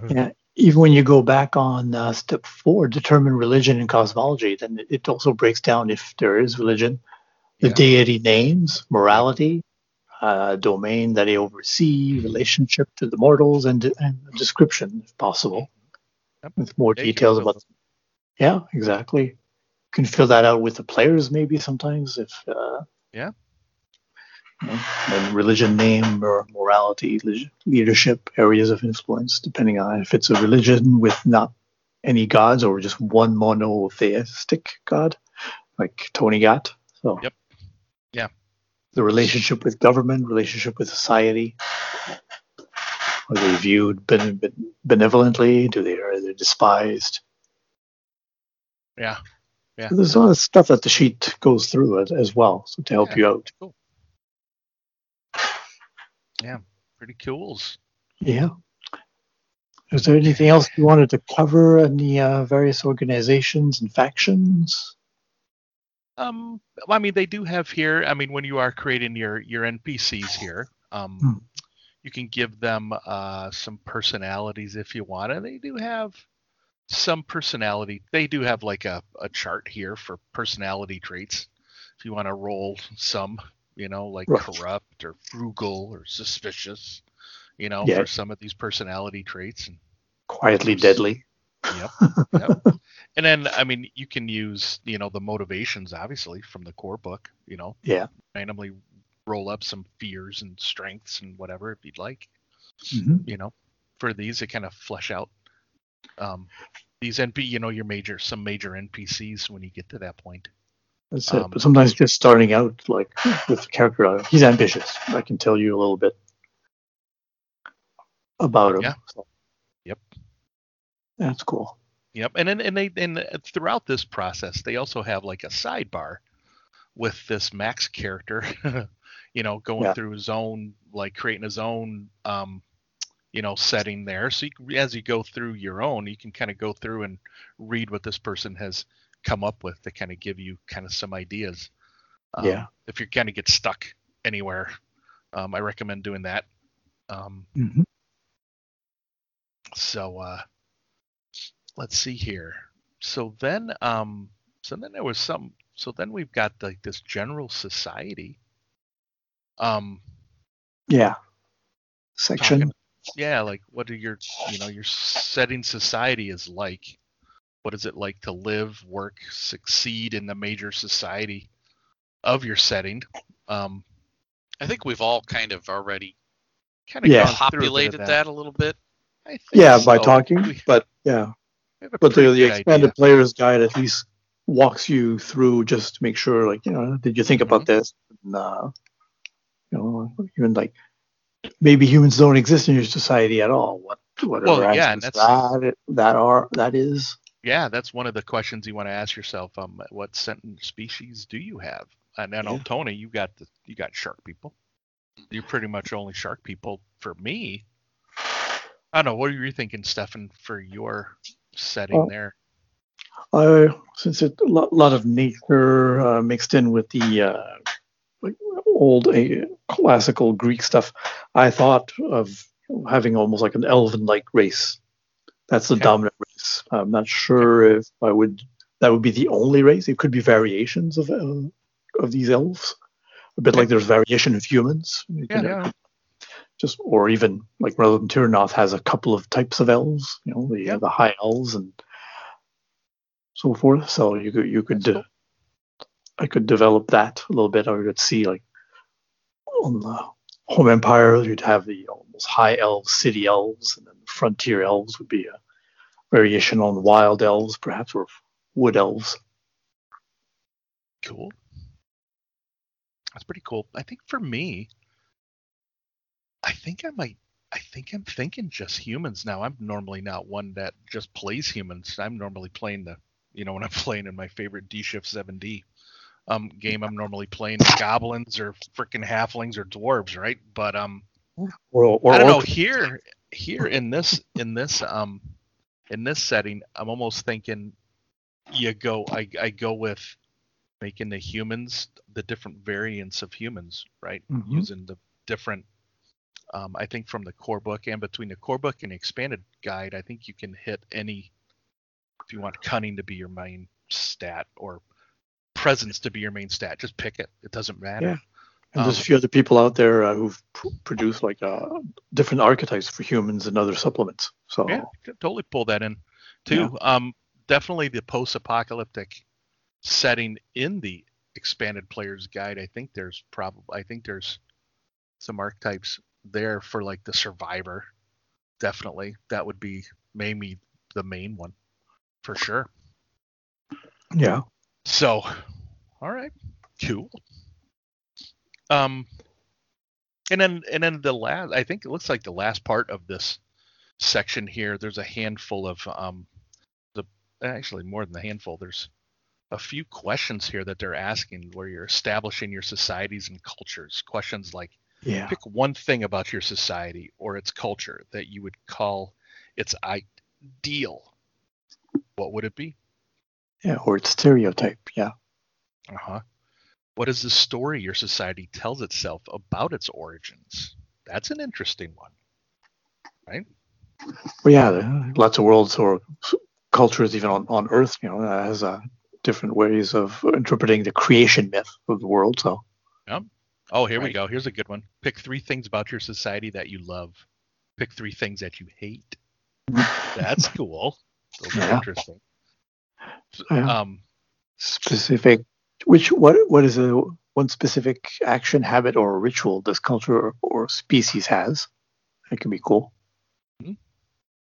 Yeah, even when you go back on uh, step four, determine religion and cosmology, then it- also breaks down if there is religion, the Yeah. deity names, morality, uh, domain that they oversee, relationship to the mortals, and, and description if possible, Yep. with more details about. Yeah, exactly. You can fill that out with the players maybe sometimes if. Uh, Yeah. you know, and religion name or morality, leadership, areas of influence, depending on if it's a religion with not any gods or just one monotheistic god, like Tony got. So, Yep. Yeah. The relationship with government, relationship with society. Are they viewed ben- ben- benevolently? Do they are they despised? yeah. Yeah. So there's a lot of stuff that the sheet goes through it as well, so to help Yeah. you out. Cool. Yeah, pretty cools. Yeah. Is there anything else you wanted to cover in the uh, various organizations and factions? Um, well, I mean, they do have here. I mean, when you are creating your your NPCs here, um, Hmm. You can give them uh, some personalities if you want, and they do have some personality. They do have like a, a chart here for personality traits. If you want to roll some, you know, like Right. corrupt or frugal or suspicious, you know, Yeah. for some of these personality traits. And Quietly deadly. Yep. yep. And then, I mean, you can use, you know, the motivations, obviously, from the core book, you know, Yeah. randomly roll up some fears and strengths and whatever if you'd like, hmm you know, for these it kind of flesh out um, these NP, you know, your major, some major NPCs when you get to that point. That's it. Um, But sometimes just starting out, like with the character, uh, he's ambitious. I can tell you a little bit about him. Yeah. So Yep. that's cool. Yep. And then, and they, and throughout this process, they also have like a sidebar with this Max character, you know, going Yeah. through his own, like creating his own, um, you know, setting there. So you, as you go through your own, you can kind of go through and read what this person has come up with to kind of give you kind of some ideas. Um, Yeah. If you're kind of get stuck anywhere, um, I recommend doing that. Um, hmm so uh let's see here so then um so then there was some so then we've got like this general society um Yeah. Section. talking- yeah like what are your you know your setting society is like what is it like to live work succeed in the major society of your setting um I think we've all kind of already kind of Yeah. populated that. a little bit. I think Yeah, by talking, but yeah. we have a But the, the expanded idea. player's guide at least walks you through just to make sure, like, you know, did you think about Mm-hmm. this? And, uh, you know, even like maybe humans don't exist in your society at all. What whatever Well, yeah, that's- that that are that is. Yeah, that's one of the questions you want to ask yourself. Um, what sentient species do you have? And I know Yeah. Tony, you got the you got shark people. You're pretty much only shark people for me. I don't know. What are you thinking, Stefan, for your setting Well, there? Uh, since a lot, lot of nature uh, mixed in with the uh, like old uh, classical Greek stuff, I thought of having almost like an elven-like race. That's the Okay. dominant race. I'm not sure if I would. That would be the only race. It could be variations of uh, of these elves, a bit like there's variation of humans. You Yeah, can, yeah. just or even like rather than Terrinoth has a couple of types of elves, you know, the Yeah. the high elves and so forth. So you could you could That's uh, I could develop that a little bit. I could see like on the home empire you'd have the uh, almost high elves, city elves, and then frontier elves would be a variation on wild elves, perhaps, or wood elves. Cool. That's pretty cool. I think for me, I think I might. I think I'm thinking just humans now. I'm normally not one that just plays humans. I'm normally playing the, you know, when I'm playing in my favorite D Shift 7D um, game, I'm normally playing goblins or freaking halflings or dwarves, right? But um, Or, or I don't know. Here, here in this, in this, um, in this setting, I'm almost thinking you go. I I go with making the humans the different variants of humans, right? Mhm. Using the different. Um, I think from the core book and between the core book and the expanded guide, I think you can hit any. If you want cunning to be your main stat or presence to be your main stat, just pick it. It doesn't matter. Yeah. And there's Um, a few other people out there uh, who've pr- produced like uh, different archetypes for humans and other supplements. So Yeah, totally pull that in too. Um, definitely the post-apocalyptic setting in the expanded player's guide. I think there's probably I think there's some archetypes there for like the survivor. Definitely, that would be maybe the main one for sure. yeah, So, all right, cool. Um, and then and then the last, I think it looks like the last part of this section here. There's a handful of um, the actually more than a handful. There's a few questions here that they're asking where you're establishing your societies and cultures. Questions like yeah, pick one thing about your society or its culture that you would call its ideal. What would it be? Yeah, or it's stereotype. Yeah, Uh huh. What is the story your society tells itself about its origins? That's an interesting one, right? well, yeah, lots of worlds or cultures even on, on Earth, you know, uh, has uh, different ways of interpreting the creation myth of the world. So yeah. Oh, here we go. Here's a good one. Pick three things about your society that you love. Pick three things that you hate. That's cool. Those are Yeah. interesting. Yeah. Um, specific, which what what is a one specific action, habit, or ritual this culture or, or species has? That can be cool.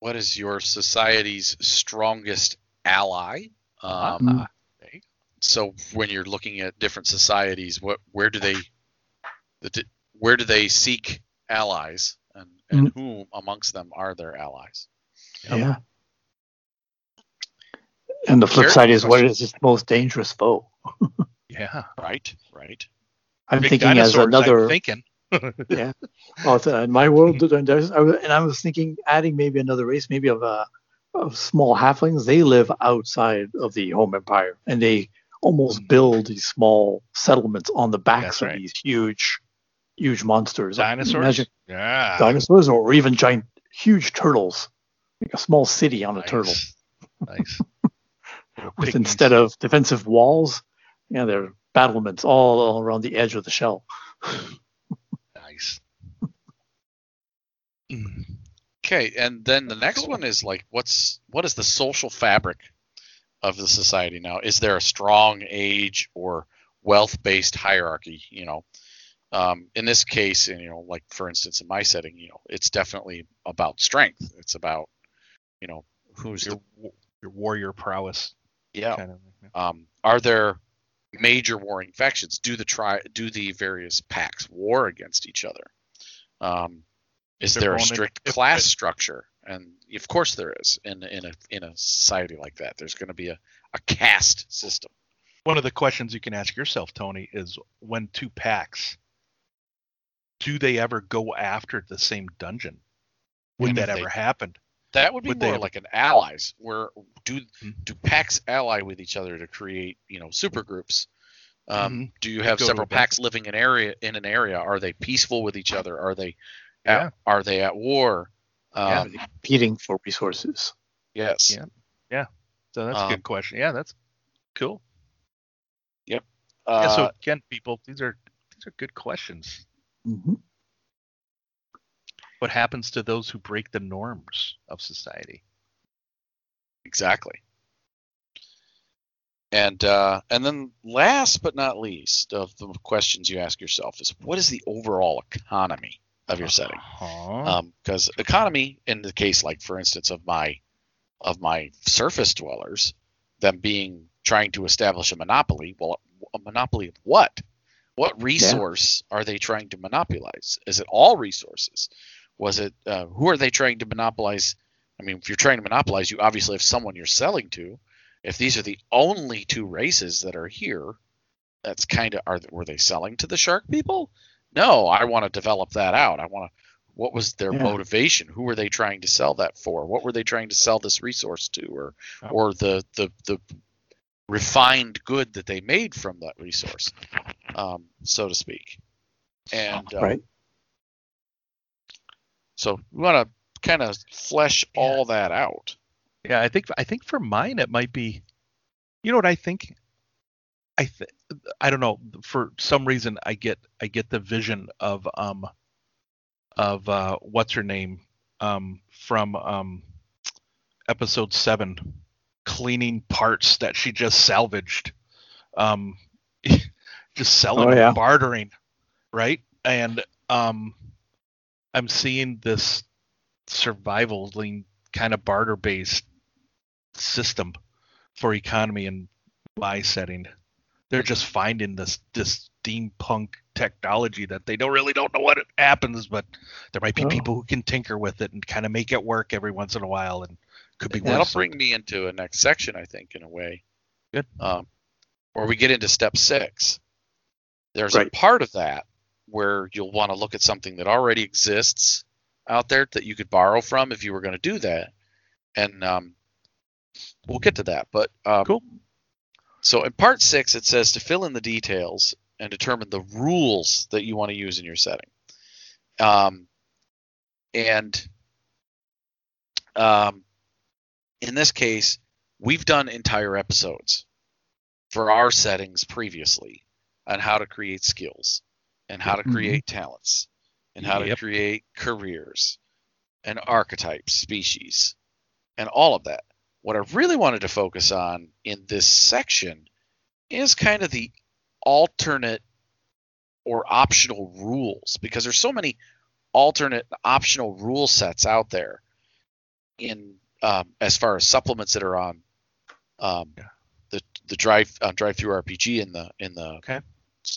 What is your society's strongest ally? Um, Mm. so when you're looking at different societies, what where do they the, where do they seek allies, and, and who amongst them are their allies? Yeah. And the flip Sure. side is what is its most dangerous foe? yeah. Right, right. I'm Big thinking as dinosaurs, I'm another. thinking. yeah. Well, it's, uh, in my world, there's, I was, and I was thinking adding maybe another race, maybe of uh, of small halflings. They live outside of the home empire, and they almost build these small settlements on the backs That's of right. these huge, huge monsters. Dinosaurs. Imagine yeah. dinosaurs, or even giant, huge turtles, like a small city on a turtle. Nice. Nice. Little With pygmies. instead of defensive walls, yeah, they're battlements all, all around the edge of the shell. nice. Okay, and then the next Cool. one is like, what's what is the social fabric of the society now? Is there a strong age or wealth-based hierarchy? You know, um, in this case, and you know, like for instance, in my setting, you know, it's definitely about strength. It's about, you know, who's your the your warrior prowess yeah. kind of. Um, are there major warring factions? Do the tri do the various packs war against each other? Um, is They're there a going in- strict if- class if- structure? And of course there is in in a in a society like that. There's going to be a, a caste system. one of the questions you can ask yourself, Tony, is when two packs, do they ever go after the same dungeon? Would And if that they- ever happen? That would be Would more ever- like an allies, where do Hmm. do packs ally with each other to create you know super groups? Um, Mhm. Do you have several with that. packs living in area in an area? Are they peaceful with each other? Are they Yeah. are they at war? Yeah. Um, competing for resources. Yes. Yeah. Yeah. So that's a Um, good question. Yeah, that's cool. Uh, yeah. So again, people, these are these are good questions. Mhm. What happens to those who break the norms of society? Exactly. And uh, and then last but not least of the questions you ask yourself is what is the overall economy of your setting? Uh-huh. Because economy, in the case like for instance of my of my surface dwellers, them being trying to establish a monopoly. Well, a monopoly of what? What resource are they trying to monopolize? Is it all resources? Was it uh, who are they trying to monopolize? I mean, if you're trying to monopolize, you obviously have someone you're selling to. If these are the only two races that are here, that's kind of are were they selling to the shark people? No, I want to develop that out. I want to. What was their Yeah. motivation? Who were they trying to sell that for? What were they trying to sell this resource to, or Oh. or the the the refined good that they made from that resource, um, so to speak. And uh, Right. So we want to kind of flesh Yeah. all that out. Yeah, I think I think for mine it might be. You know what I think? I th- I don't know. For some reason, I get I get the vision of um of uh what's her name um from um episode seven, cleaning parts that she just salvaged, um just selling, Oh, and yeah. bartering, right? And um I'm seeing this survivaling kind of barter based system for economy in my setting. They're just finding this this steampunk technology that they don't really don't know what it happens, but there might be Oh. people who can tinker with it and kind of make it work every once in a while, and could be That'll worth bring me into a next section, I think, in a way. Good. Um, where we get into step six. There's a part of that where you'll want to look at something that already exists out there that you could borrow from if you were going to do that, and um, we'll get to that. But um, Cool. So in part six, it says to fill in the details and determine the rules that you want to use in your setting. Um, and um, in this case, we've done entire episodes for our settings previously on how to create skills and how to Mhm. create talents and how to create careers and archetypes, species, and all of that. What I really wanted to focus on in this section is kind of the alternate or optional rules because there's so many alternate optional rule sets out there in um, as far as supplements that are on um, Yeah. the the drive uh, DriveThruRPG in the in the Okay.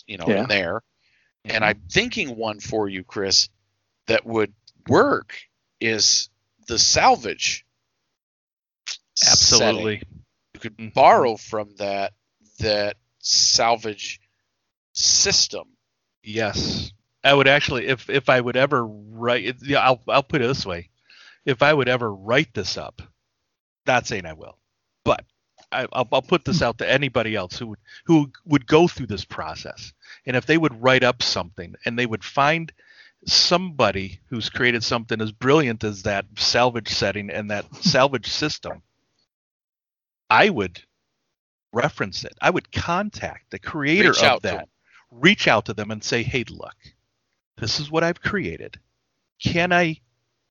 you know Yeah. in there Mm-hmm. and I'm thinking one for you, Chris, that would work is the salvage. setting. absolutely You could Mhm. borrow from that that salvage system. Yes, I would actually, if if I would ever write, yeah, I'll I'll put it this way, if I would ever write this up, not saying I will, but I, I'll I'll put this out to anybody else who would who would go through this process, and if they would write up something and they would find somebody who's created something as brilliant as that salvage setting and that salvage system, I would reference it. I would contact the creator Reach of that reach out to them and say, hey, look, this is what I've created. Can I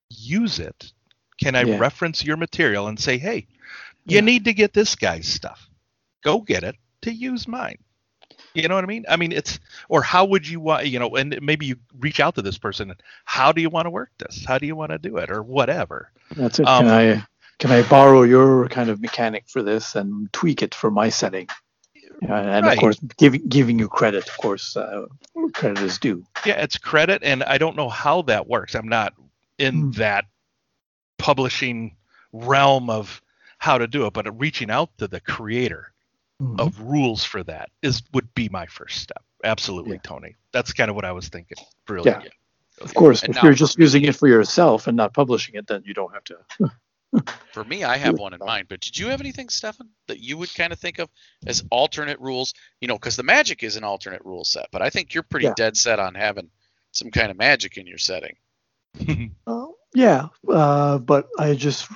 use it? Can I Yeah. reference your material and say, hey, you Yeah. need to get this guy's stuff? Go get it to use mine. You know what I mean? I mean, it's, or how would you want, you know, and maybe you reach out to this person and how do you want to work this? How do you want to do it? Or whatever. That's it. Um, can I can I borrow your kind of mechanic for this and tweak it for my setting? Yeah, and Right. of course, giving giving you credit, of course, uh, credit is due. Yeah, it's credit, and I don't know how that works. I'm not in Hmm. that publishing realm of how to do it, but reaching out to the creator Mhm. of rules for that is would be my first step. Absolutely, Yeah. Tony. That's kind of what I was thinking. Really. Yeah. Of course, And if now- you're just using it for yourself and not publishing it, then you don't have to. For me, I have one in mind, but did you have anything, Stefan, that you would kind of think of as alternate rules? You know, because the magic is an alternate rule set, but I think you're pretty Yeah. dead set on having some kind of magic in your setting. Uh, yeah, uh, but I just.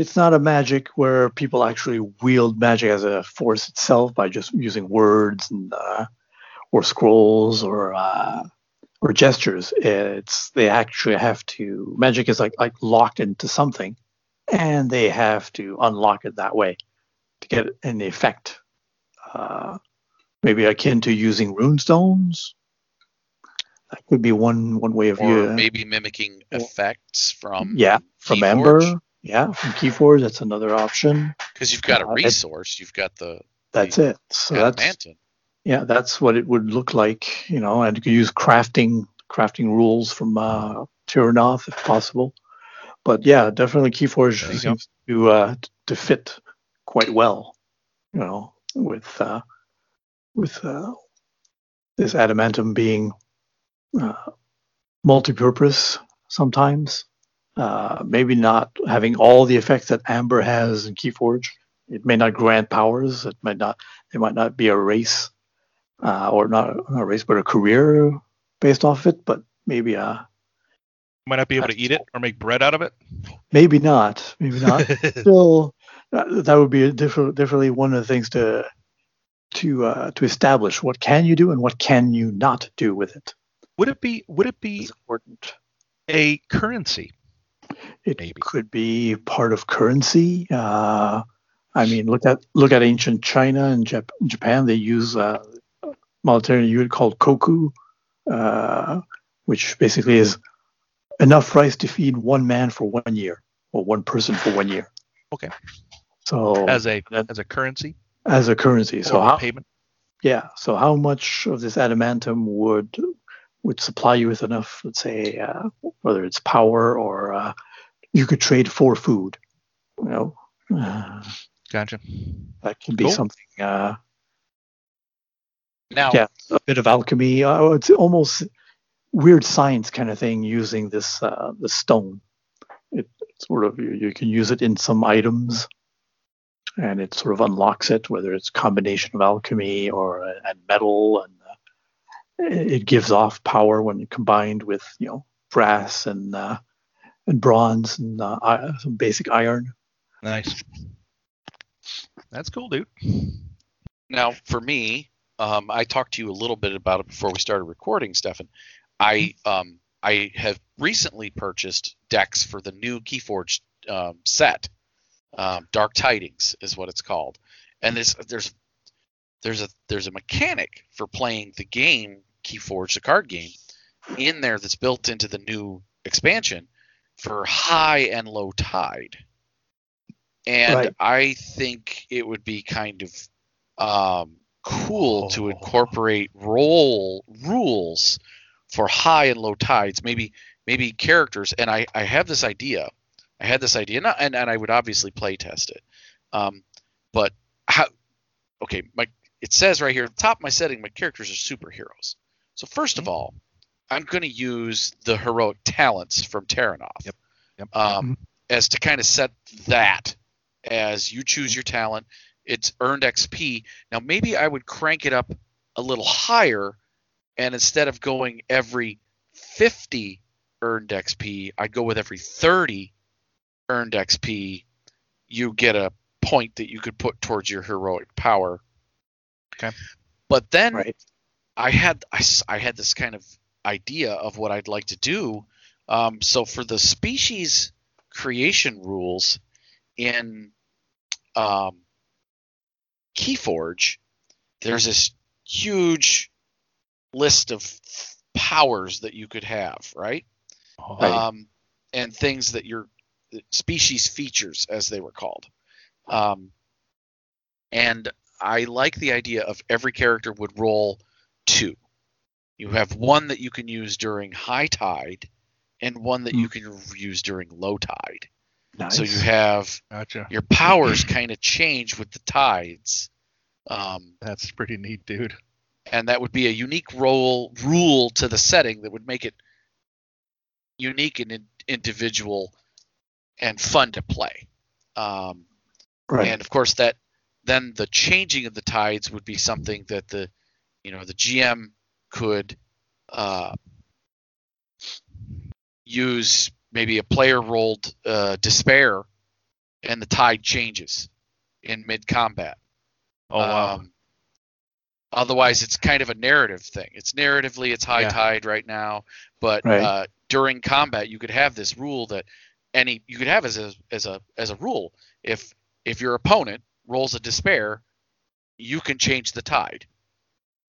It's not a magic where people actually wield magic as a force itself by just using words and uh, or scrolls or uh, or gestures. It's they actually have to magic is like like locked into something, and they have to unlock it that way to get an effect. Uh, maybe akin to using runestones. That could be one one way of Or view. maybe mimicking effects from Yeah, from Æmber. Yeah, from Keyforge, that's another option. because you've got a Uh, resource, you've got the That's it. So that's Manton. yeah, that's what it would look like, you know. And you could use crafting crafting rules from uh, Terrinoth if possible. But yeah, definitely Keyforge There seems to uh, to fit quite well, you know, with uh, with uh, this adamantum being uh, multi-purpose sometimes. Uh, maybe not having all the effects that Amber has in Keyforge. It may not grant powers. It might not. It might not be a race, uh, or not, not a race, but a career based off it. But maybe uh Might not be able to eat it or make bread out of it. maybe not. Maybe not. Still, that, that would be a different, definitely one of the things to to uh, to establish what can you do and what can you not do with it. would it be would it be important. a currency? It Maybe. could be part of currency. Uh, I mean, look at look at ancient China and Jap- Japan. They use uh, monetary unit called koku, uh, which basically is enough rice to feed one man for one year or one person for one year. Okay. So As a that- as a currency as a currency. So how payment? yeah. So how much of this adamantum would would supply you with enough, let's say, uh, whether it's power or uh, you could trade for food. You know, uh, Gotcha. that can be Cool. something. Uh, Now, Yeah. a bit of alchemy. Uh, it's almost weird science kind of thing using this uh, the stone. It sort of you, you can use it in some items, and it sort of unlocks it, whether it's combination of alchemy or uh, and metal, and it it gives off power when combined with you know brass and uh, and bronze and uh, some basic iron. Nice. That's cool, dude. now for me, um, I talked to you a little bit about it before we started recording, Stefan. I um, I have recently purchased decks for the new Keyforge um, set. Um, Dark Tidings is what it's called, and there's there's there's a there's a mechanic for playing the game Keyforge, the card game, in there that's built into the new expansion for high and low tide. And Right. I think it would be kind of um, cool to Oh. incorporate role rules for high and low tides. Maybe maybe characters. And I I have this idea. I had this idea, and and, and I would obviously play test it. Um, but how? Okay, my it says right here at the top of my setting, my characters are superheroes. So 1st of all, I'm going to use the heroic talents from Terrinoth. Yep. Yep. Um, as to kind of set that as you choose your talent, it's earned XP. Now maybe I would crank it up a little higher, and instead of going every 50 earned XP, I'd go with every 30 earned XP. You get a point that you could put towards your heroic power. Okay. But then Right. I had I, I had this kind of idea of what I'd like to do. Um, so for the species creation rules in um, Keyforge, there's this huge list of powers that you could have, right? Right. Um, and things that your species features, as they were called. Um, and I like the idea of every character would roll two. You have one that you can use during high tide, and one that you can use during low tide. Nice. So you have Gotcha. your powers kind of change with the tides. Um, That's pretty neat, dude. and that would be a unique role rule to the setting that would make it unique and in, individual and fun to play. Um, right. And of course, that then the changing of the tides would be something that the you know the GM could uh, use maybe a player rolled uh, despair, and the tide changes in mid combat. Oh wow. Um, otherwise, it's kind of a narrative thing. It's narratively, it's high Yeah. tide right now, but Right. uh, during combat, you could have this rule that any you could have as a as a as a rule if if your opponent rolls a despair, you can change the tide.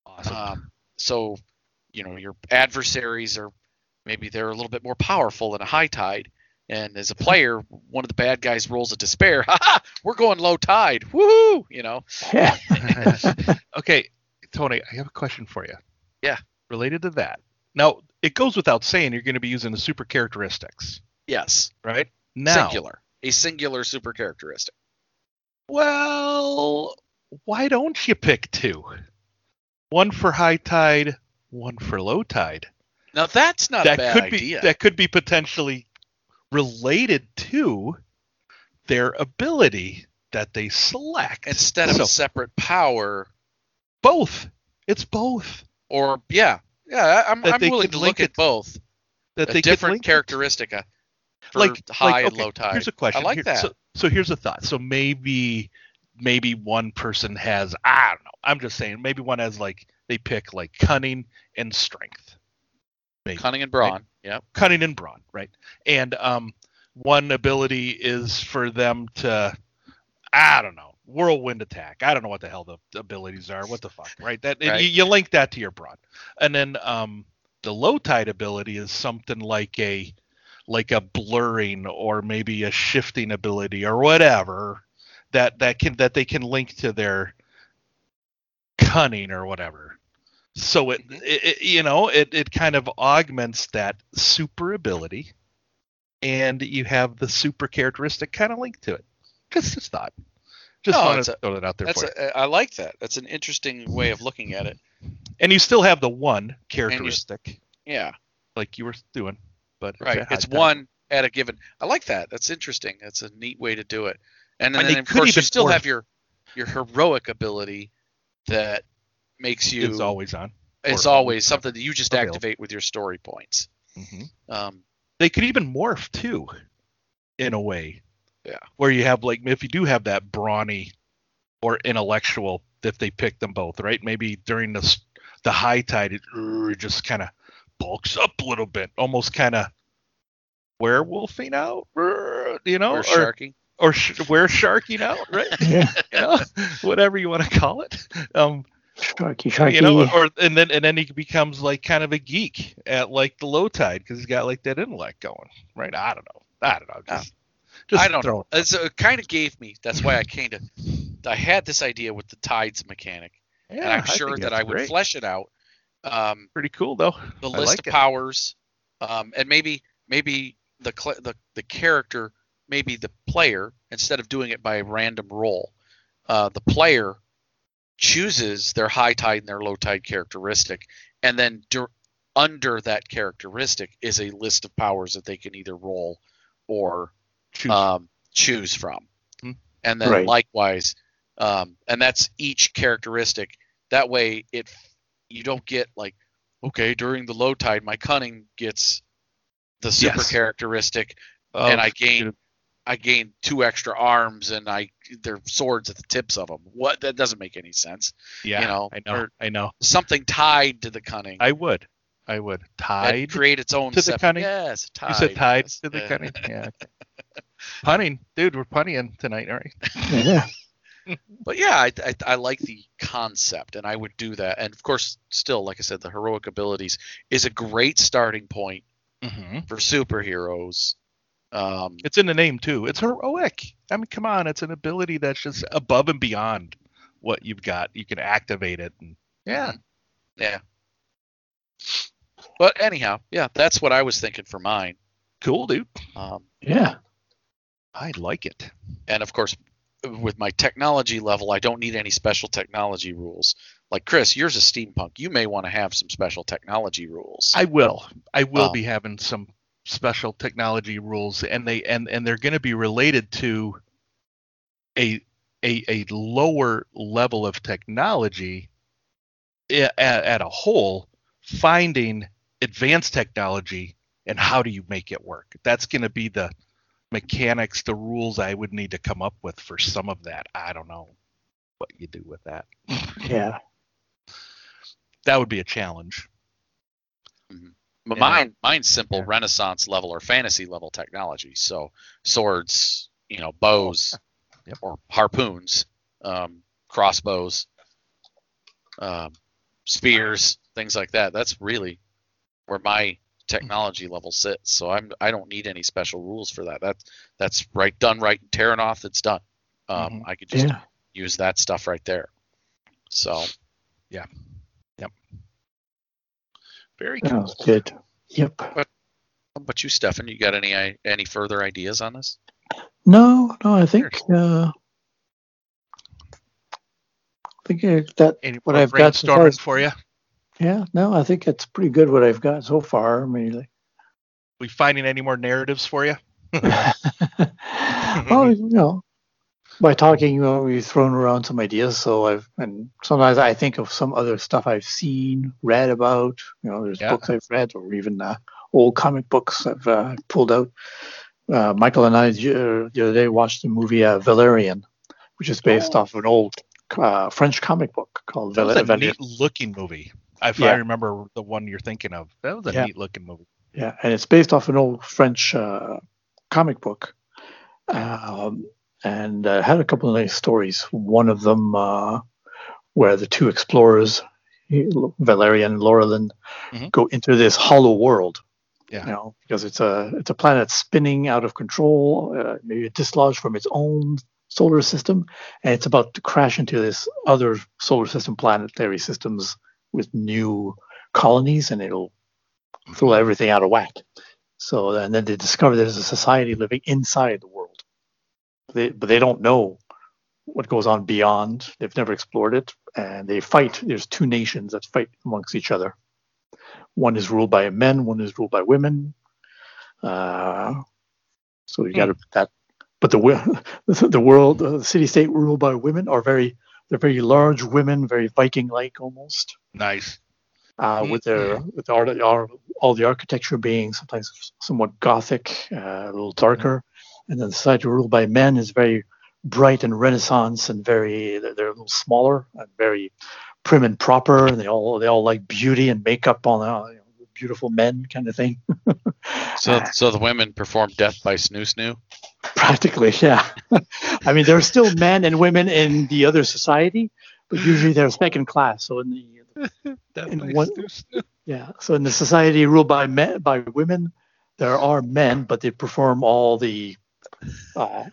Awesome. Um, so, you know, your adversaries are maybe they're a little bit more powerful than a high tide. And as a player, one of the bad guys rolls a despair. Ha ha! We're going low tide. Woohoo! You know. yeah. okay, Tony, I have a question for you. Yeah. Related to that. Now, it goes without saying you're going to be using the super characteristics, Yes. right? Now, Singular. A singular super characteristic. well, why don't you pick two? One for high tide, one for low tide. Now that's not that a bad could idea. be that could be potentially related to their ability that they select. Instead of So, a separate power, both. It's both. or yeah, yeah, I'm, I'm willing to link look at both. That a they different link it. characteristic uh, for like high like, and okay, low tide. Here's a question. I like Here- that. So, so here's a thought. So maybe maybe one person has I don't know. I'm just saying maybe one has like they pick like cunning and strength. Maybe. Cunning and brawn. Yep. cunning and brawn, right? And um, one ability is for them to, I don't know, whirlwind attack. I don't know what the hell the abilities are. What the fuck, right? That Right. You, you link that to your brawn, and then um, the low tide ability is something like a like a blurring or maybe a shifting ability or whatever that that can that they can link to their cunning or whatever so it, Mhm. it, it you know it, it kind of augments that super ability and you have the super characteristic kind of linked to it just thought just No, it's to throw that out there That's for you. a, I like that. That's an interesting way of looking at it. and you still have the one characteristic Yeah. like you were doing but Right. It's one at a given. I like that. That's interesting. That's a neat way to do it. And then, And they of could course you still have your your heroic ability that makes you it's always on it's always something that you just available. activate with your story points. hmm Um, they could even morph too in a way Yeah. where you have like if you do have that brawny or intellectual if they pick them both right maybe during the the high tide it just kind of bulks up a little bit almost kind of werewolfing out you know or or sharking. Or sh- were sharking out right yeah. you know whatever you want to call it um Sharky, sharky. you know or and then and then he becomes like kind of a geek at like the low tide because he's got like that intellect going right i don't know i don't know just, just I don't throw know. It's it kind of gave me. That's why I kind of I had this idea with the tides mechanic. Yeah, and I'm sure think that I would great. flesh it out. Um, pretty cool though the I list like of it. powers, um, and maybe maybe the, cl- the the character, maybe the player, instead of doing it by a random roll, uh, the player chooses their high tide and their low tide characteristic, and then dur- under that characteristic is a list of powers that they can either roll or Choose. um, choose from. Hmm. And then Right. likewise, um, and that's each characteristic. That way, it you don't get like, okay, during the low tide, my cunning gets the super Yes. characteristic, Oh, and I gain I gain two extra arms, and I they're swords at the tips of them. What that doesn't make any sense. yeah you know, i know or- i know Something tied to the cunning. i would i would and tied create its own to the cunning? Yes, tied. you said tied yes. to the cunning yeah okay. punning dude we're punning tonight all right yeah. but yeah, I, I, I like the concept, and I would do that. And of course, still, like I said, the heroic abilities is a great starting point mm-hmm. for superheroes. Um, It's in the name too. It's heroic. I mean, come on, it's an ability that's just above and beyond what you've got. You can activate it, and yeah, yeah. But anyhow, yeah, that's what I was thinking for mine. cool, dude. Um, Yeah. I like it. and of course with my technology level i don't need any special technology rules like chris yours is steampunk you may want to have some special technology rules I will. I will Oh. be having some special technology rules, and they and and they're going to be related to a a a lower level of technology at, at a whole. Finding advanced technology and how do you make it work? That's going to be the mechanics, the rules I would need to come up with for some of that. I don't know what you do with that. Yeah. That would be a challenge. Mm-hmm. But yeah. mine mine's simple Yeah. renaissance level or fantasy level technology so swords you know bows Yep. or harpoons um, crossbows um, spears things like that that's really where my technology level sits so i'm i don't need any special rules for that that that's right done right Terrinoth it's done um, Mhm. i could just Yeah. use that stuff right there so Very cool. Sounds good. Yep. how about you stefan you got any any further ideas on this No, no, I think uh, I think uh, that Any what I've got so far brainstorming for you? yeah, no, I think it's pretty good what I've got so far. I mean, like, We finding any more narratives for you? well, you know, by talking, you know, we've thrown around some ideas. So I've and sometimes I think of some other stuff I've seen, read about. You know, there's Yeah. books I've read, or even uh, old comic books I've uh, pulled out. Uh, Michael and I uh, the other day watched the movie uh, Valerian, which is based Oh. off an old uh, French comic book called That was Val- a Valerian. neat looking movie. If Yeah. I remember the one you're thinking of, that was a Yeah. neat looking movie. Yeah, and it's based off an old French uh, comic book, um, and uh, had a couple of nice stories. One of them uh, where the two explorers, Valerian and Laureline, Mhm. go into this hollow world. Yeah. You know, because it's a it's a planet spinning out of control, uh, maybe dislodged from its own solar system, and it's about to crash into this other solar system planetary systems with new colonies, and it'll throw everything out of whack. So and then they discover there's a society living inside the world. They, but they don't know what goes on beyond. They've never explored it, and they fight. There's two nations that fight amongst each other. One is ruled by men. One is ruled by women. Uh, so you got to that. But the the world, the city state ruled by women are very they're very large women, very Viking-like almost Nice. uh, with their with the art, all the architecture being sometimes somewhat gothic, uh, a little darker, and then the society ruled by men is very bright and Renaissance and very they're, they're a little smaller and very prim and proper, and they all they all like beauty and makeup on uh, you know, beautiful men kind of thing. So, so the women perform death by snoo snoo. Practically, yeah. I mean, there are still men and women in the other society, but usually they're second class. So in the That And nice what- Yeah. So in the society ruled by men by women, there are men, but they perform all the, uh,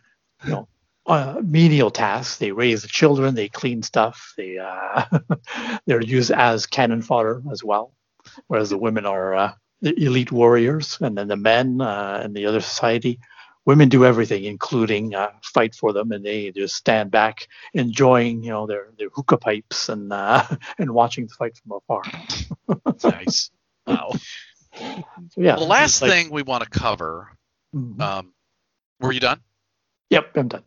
you know, uh, menial tasks. They raise the children, they clean stuff, they uh, they're used as cannon fodder as well. Whereas the women are uh, the elite warriors, and then the men uh, in the other society, women do everything, including uh, fight for them, and they just stand back enjoying, you know, their their hookah pipes and uh, and watching the fight from afar. Nice. Wow. So, yeah. The last like- thing we want to cover. Mhm. Um, were you done? Yep, I'm done.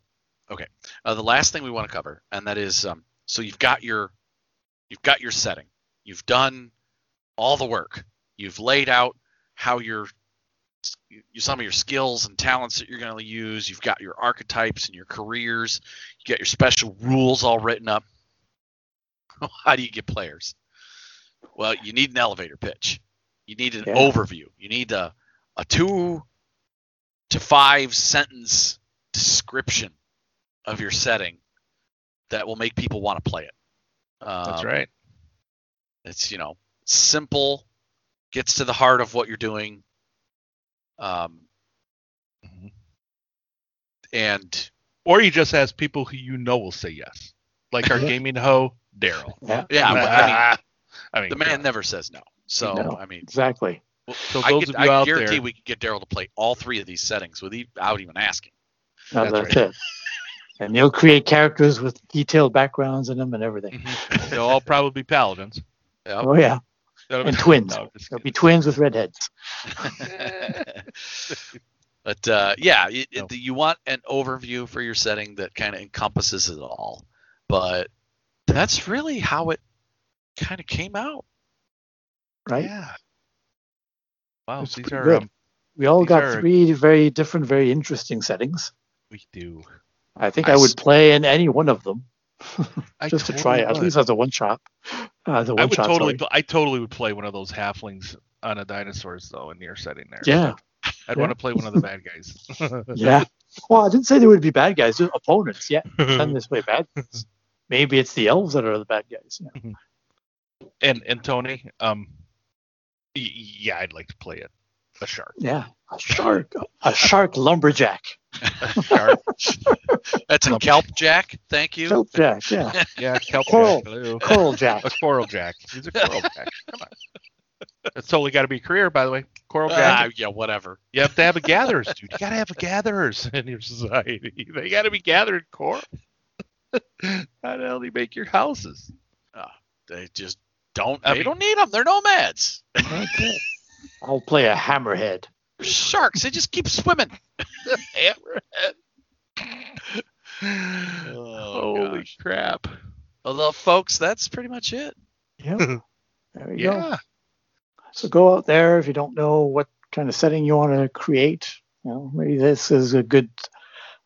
Okay. Uh, the last thing we want to cover, and that is, um, so you've got your, you've got your setting. You've done all the work. You've laid out how your, you, some of your skills and talents that you're going to use. You've got your archetypes and your careers. You got your special rules all written up. how do you get players? Well, you need an elevator pitch. You need an Yeah. overview. You need a, a two to five sentence description of your setting that will make people want to play it. That's Um, right. It's you know simple, gets to the heart of what you're doing, um, Mhm. and Or you just ask people who you know will say yes, like our gaming ho, Daryl. Yeah, yeah, I mean I mean, the man come on. never says no. So No. I mean, exactly. So I, those could, of you I out guarantee there, we could get Daryl to play all three of these settings e- without even asking. No, That's that's, right. it. And they'll create characters with detailed backgrounds in them and everything. Mhm. They'll all probably be paladins. Yep. Oh yeah, That'll and be- twins. No, just They'll be twins with redheads. but uh, yeah, you, No. you want an overview for your setting that kind of encompasses it all. But that's really how it kind of came out. Right? Yeah. Wow, It's these are um, We all got are- three very different, very interesting settings. we do. I think I I, would play in any one of them I just to try it, at least as a one shot. Uh, the I one would shot. totally, sorry. I totally would play one of those halflings on a dinosaurs though in your setting there. Yeah, I'd yeah. want to play one of the bad guys. yeah. Well, I didn't say there would be bad guys, just opponents. Yeah, send this way bad guys. Maybe it's the elves that are the bad guys. Yeah. and and Tony, um, yeah, I'd like to play it. A shark. Yeah, a shark, a shark lumberjack. A shark. That's a kelp jack. Thank you. Kelp jack, yeah, yeah, kelp Coral. jack. Hello. coral jack. A coral jack. He's a coral jack. Come on. That's totally got to be a career, by the way. Coral uh, jack. yeah, whatever. You have to have a gatherers, dude. You got to have a gatherers in your society. They got to be gathered coral. How the hell do you make your houses? Oh, They just don't. I they mean- don't need them. They're nomads. Okay. I'll play a hammerhead. Sharks. They just keep swimming. Hammerhead. Oh, Holy gosh. crap. Well, folks, that's pretty much it. Yeah. There you go. So go out there if you don't know what kind of setting you want to create. You know, maybe this is a good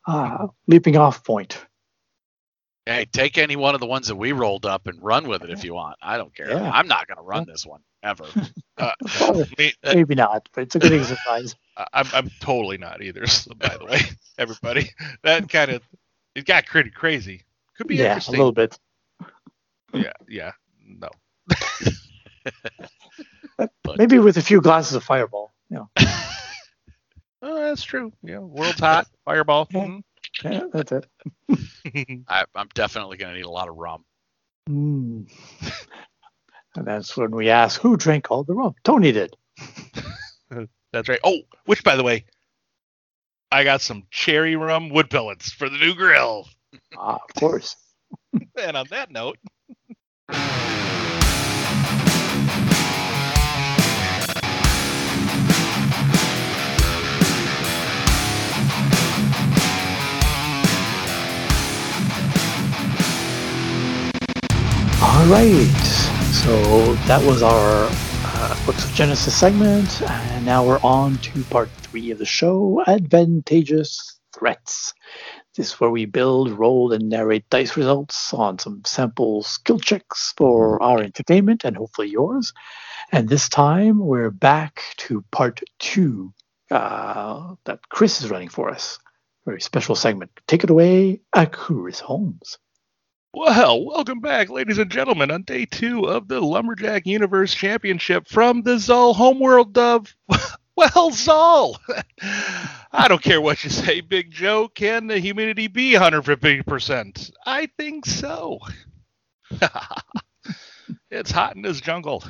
uh, leaping off point. Hey, take any one of the ones that we rolled up and run with it if you want. I don't care. Yeah. I'm not going to run this one ever. Uh, me, uh, maybe not, but it's a good exercise. I'm, I'm totally not either. So by the way, everybody, that kind of it got pretty crazy. Could be yeah, a little bit. Yeah, yeah, no. But Maybe uh, with a few glasses of Fireball. You know, Oh, that's true. Yeah, world's hot. Fireball. Yeah. Mm-hmm. Yeah, that's it. I, I'm definitely going to need a lot of rum. Mm. and that's when we ask who drank all the rum. Tony did. That's right. Oh, which by the way, I got some cherry rum wood pellets for the new grill. Ah, of course. And on that note, All right. So that was our uh, Books of Genesys segment. And now we're on to part three of the show Advantageous Threats. This is where we build, roll, and narrate dice results on some sample skill checks for our entertainment and hopefully yours. And this time we're back to part two uh, that Chris is running for us. Very special segment. Take it away, Chris Holmes. Well, welcome back, ladies and gentlemen, on day two of the Lumberjack Universe Championship from the Zol homeworld of. Well, Zol, I don't care what you say, Big Joe. Can the humidity be 150%? I think so. it's hot in this jungle.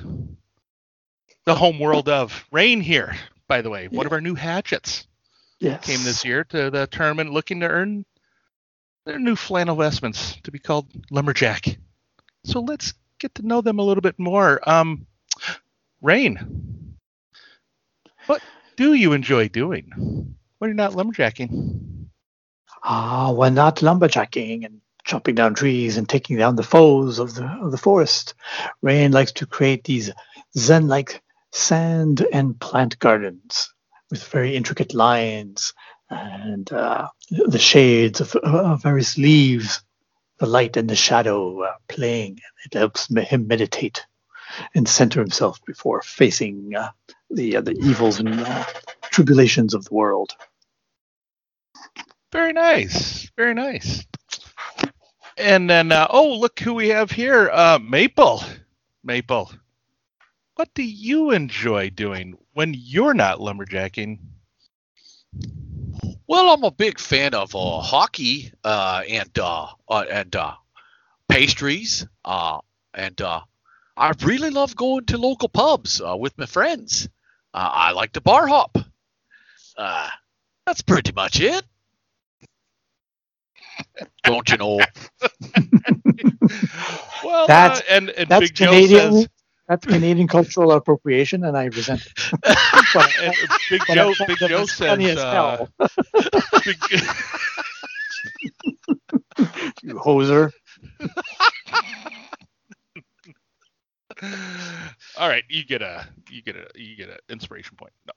The homeworld of Rain here, by the way, one of our new hatchets. Yes. came this year to the tournament looking to earn their new flannel vestments to be called lumberjack. So let's get to know them a little bit more. Um, Rain, what do you enjoy doing when you're not lumberjacking? Ah, when not lumberjacking and chopping down trees and taking down the foes of the of the forest, Rain likes to create these zen-like sand and plant gardens with very intricate lines and uh, the shades of, of various leaves, the light and the shadow uh, playing. It helps him meditate and center himself before facing uh, the uh, the evils and uh, tribulations of the world. Very nice, very nice. And then, uh, oh, look who we have here, Maple. Maple, what do you enjoy doing when you're not lumberjacking? Well, I'm a big fan of uh, hockey uh, and uh, uh, and uh, pastries, uh, and uh, I really love going to local pubs uh, with my friends. Uh, I like to bar hop. Uh, that's pretty much it. Don't you know? well, That's- uh, and, and that's Big Joe says, That's Canadian cultural appropriation, and I resent it. But- Big but Joe, Big Joe says, uh, hell. Big, you hoser. all right, you get a, you get a, you get an inspiration point. No.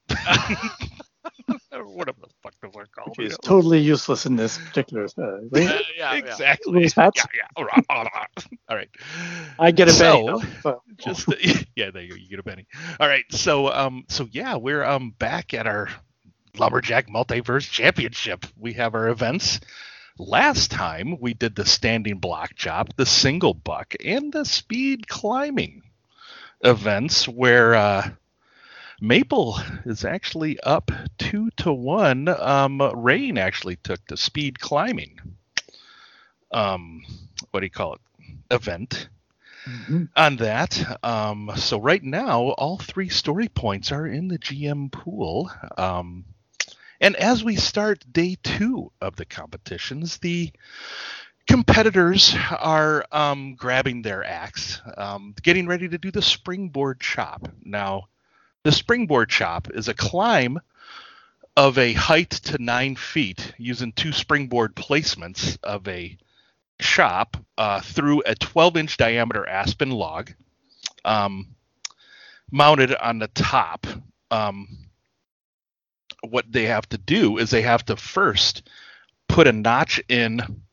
Or Whatever the fuck those are called. Which is you know. totally useless in this particular. Uh, right? yeah, yeah. exactly. Little stats? Yeah, yeah. All right. I get a So, penny. So, just yeah there you go you get a penny all right so um so yeah we're um back at our lumberjack multiverse championship we have our events last time we did the standing block chop the single buck and the speed climbing events where uh maple is actually up two to one um rain actually took the speed climbing um what do you call it event mhm. on that. Um, so right now, all three story points are in the GM pool. Um, and as we start day two of the competitions, the competitors are um, grabbing their axe, um, getting ready to do the springboard chop. Now, the springboard chop is a climb of a height to nine feet using two springboard placements of a chop uh, through a 12 inch diameter aspen log um, mounted on the top. Um, what they have to do is they have to first put a notch in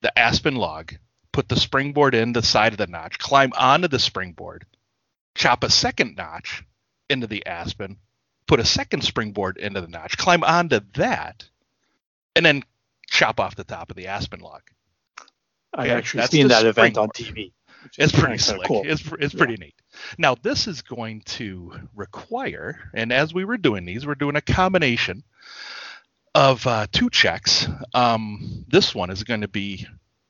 the aspen log, put the springboard in the side of the notch, climb onto the springboard, chop a second notch into the aspen, put a second springboard into the notch, climb onto that, and then chop off the top of the aspen log. I've actually seen that event on. TV. It's pretty slick. Cool. It's it's Yeah. pretty neat. Now this is going to require, and as we were doing these, we're doing a combination of uh, two checks. Um, this one is going to be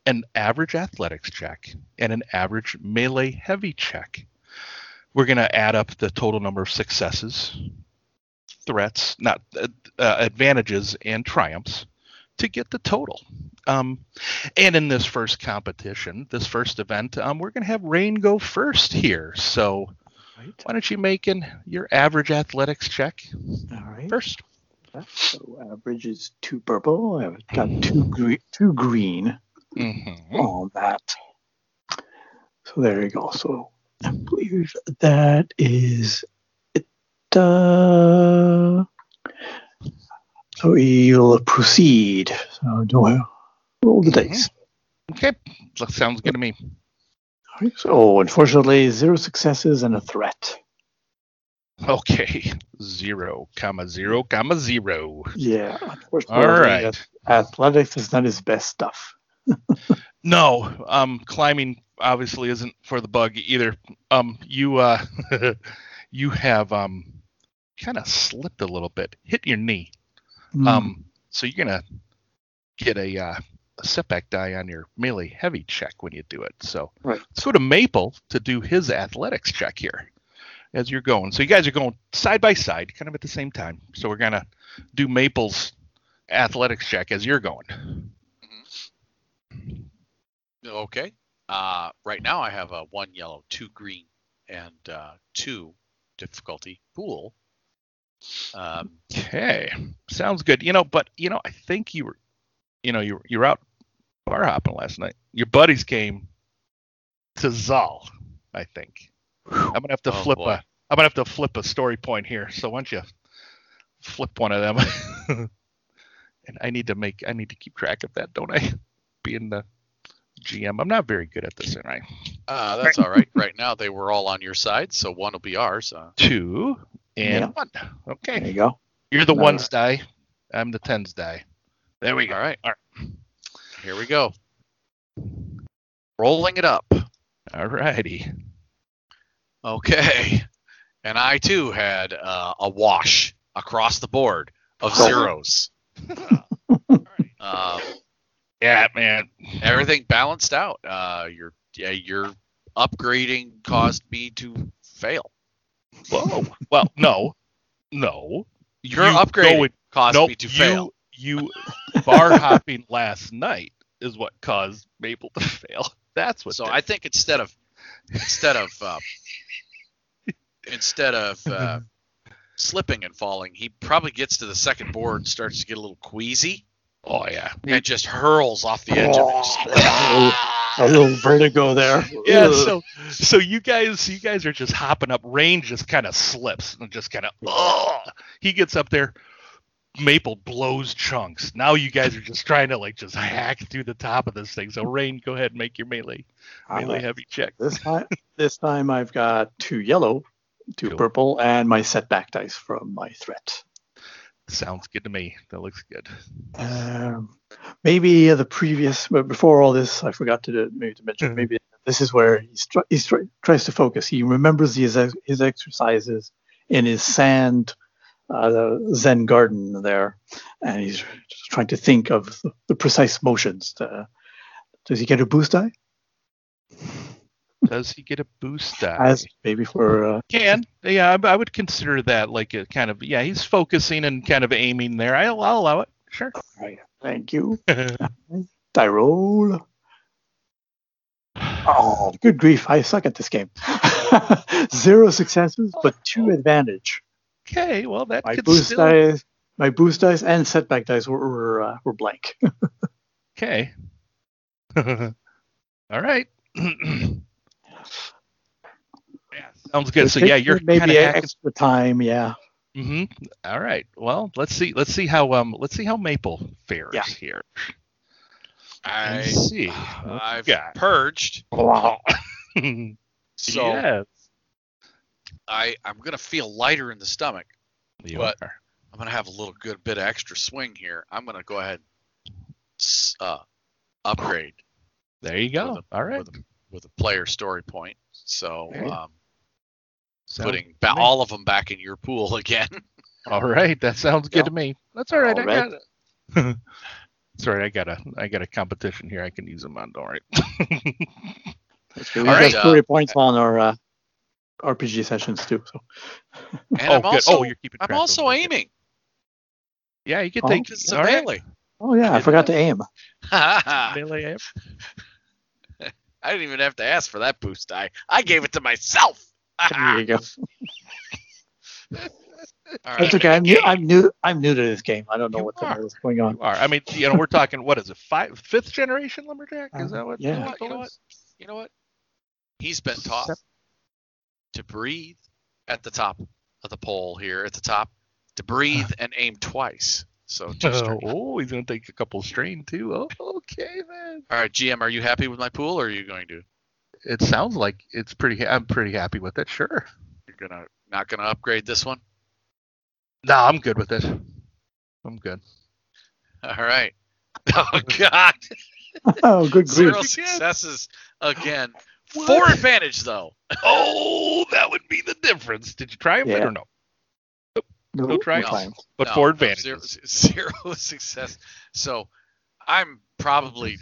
an average athletics check and an average melee heavy check. We're going to add up the total number of successes, threats, not uh, uh, advantages, and triumphs to get the total. Um, and in this first competition, this first event, um, we're going to have Rain go first here. So Right. why don't you make in your average athletics check All right. first? So average is two purple. I've got two green, two green Mm-hmm. on that. So there you go. So I believe that is it. Uh, so you'll proceed. So do I roll the Mhm. dice? Okay, that sounds good to me. Right. So unfortunately, zero successes and a threat. Okay, zero comma zero comma zero. Yeah. Unfortunately, All right. athletics is not his best stuff. No, um, climbing obviously isn't for the bug either. Um, you uh, you have um, kind of slipped a little bit, hit your knee. Hmm. Um, so you're gonna get a, uh, a setback die on your melee heavy check when you do it. So Right. let's go to Maple to do his athletics check here as you're going. So you guys are going side by side, kind of at the same time. So we're gonna do Maple's athletics check as you're going. Okay. Uh, right now I have a one yellow, two green, and uh, two difficulty pool. Um, Okay, sounds good. You know, but you know, I think you were, you know, you were, you were out bar hopping last night. Your buddies came to Zal, I think. I'm gonna have to Oh, flip boy. a. I'm gonna have to flip a story point here. So why don't you flip one of them? and I need to make. I need to keep track of that, don't I? Being the GM, I'm not very good at this, am I? uh, that's all right. Right now they were all on your side, so one will be ours. Uh, Two and Yeah. one. there Okay, you go. you're the All ones die. I'm the tens die. There we go. all right. All Here we go. Rolling it up. All righty. Okay. And I too had uh, a wash across the board of zeros. um, Yeah, man. everything balanced out. Uh, your yeah, your upgrading caused me to fail. Whoa. Well, no, no. Your You upgrading going- caused Nope. me to you, fail. You bar hopping last night is what caused Maple to fail. That's what. So did I think instead of instead of uh, instead of uh, slipping and falling, he probably gets to the second board and starts to get a little queasy Oh yeah. it just hurls off the edge of it. Just- a little vertigo there. Yeah, Ugh. so so you guys you guys are just hopping up. Rain just kind of slips and just kind of oh he gets up there. Maple blows chunks. Now you guys are just trying to like just hack through the top of this thing. So Rain, go ahead and make your melee melee Uh, heavy check. this time, this time I've got two yellow, two Cool. purple, and my setback dice from my threat. Sounds good to me. That looks good. Um, maybe the previous, but before all this, I forgot to do- maybe to mention. Mhm. Maybe this is where he, tr- he's tr- tries to focus. He remembers his ex- his exercises in his sand uh, Zen garden there, and he's just trying to think of the, the precise motions. To, does he get a boost die? Does he get a boost die? As maybe for uh, Can yeah, I, I would consider that like a kind of yeah. He's focusing and kind of aiming there. I'll, I'll allow it. Sure. right. Thank you. Die roll. Oh, good grief! I suck at this game. Zero successes, but two advantage. okay, well that My boost still dice, my boost dice, and setback dice were were, uh, were blank. Okay. All right. yeah, sounds good. So yeah, you're maybe kind of hacking. extra time. Yeah. hmm All right. Well, let's see. Let's see how um. Let's see how Maple fares Yeah. here. I, Let's see. I've got? purged, Wow. so yes. I I'm gonna feel lighter in the stomach. You But- are. I'm gonna have a little good bit of extra swing here. I'm gonna go ahead, s- uh, upgrade There you go. with a- All right. With, a, player story point. So There um, Sounds putting ba- good to me. all of them back in your pool again. All right. That sounds good Yeah. to me. That's all right. All I right. got it. Sorry, I got a I got a competition here. I can use them on. All right. That's good. All We right, got uh, story points on our uh, RPG sessions too. So And oh, I'm good. also oh, you're keeping. I'm track of also them. aiming. Yeah, you can Oh. take. It's all right. melee. oh yeah, I forgot to aim. I Melee aim. Didn't even have to ask for that boost die. I gave it to myself. There you go. All That's okay. I'm new. I'm new. I'm new to this game. I don't know You what the hell is going on. You are. I mean, you know, we're talking. What is it? Five, fifth generation lumberjack? Is Uh, that what? yeah. You know what? You know what? You know what? He's been taught to breathe at the top of the pole here at the top, to breathe and aim twice. So two Oh, straight. oh, he's gonna take a couple strain too. Oh, okay, man. All right, GM, are you happy with my pool, or are you going to? It sounds like it's pretty. I'm pretty happy with it. Sure. You're gonna not gonna upgrade this one? No, I'm good with it. I'm good. All right. Oh God, Oh, good zero successes again. What? Four advantage though. Oh, that would be the difference. Did you try it Yeah. or no? No, no try. time. But No, four no, advantages. Zero, zero success. So I'm probably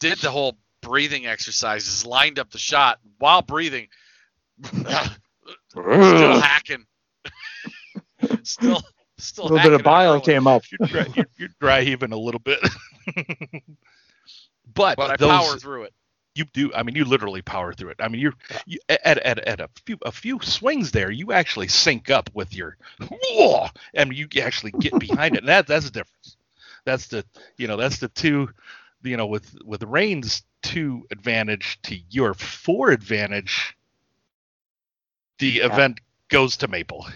did the whole breathing exercises, lined up the shot while breathing, still hacking, still, still. A little bit of bile came up. You're dry, you're, you're dry heaving a little bit. but but I those, power through it. You do. I mean, you literally power through it. I mean, you're you, at, at at a few a few swings there. You actually sync up with your, and you actually get behind it. And that that's the difference. That's the you know that's the two, you know with with Rain's two advantage to your four advantage. The Yeah. event goes to Maple,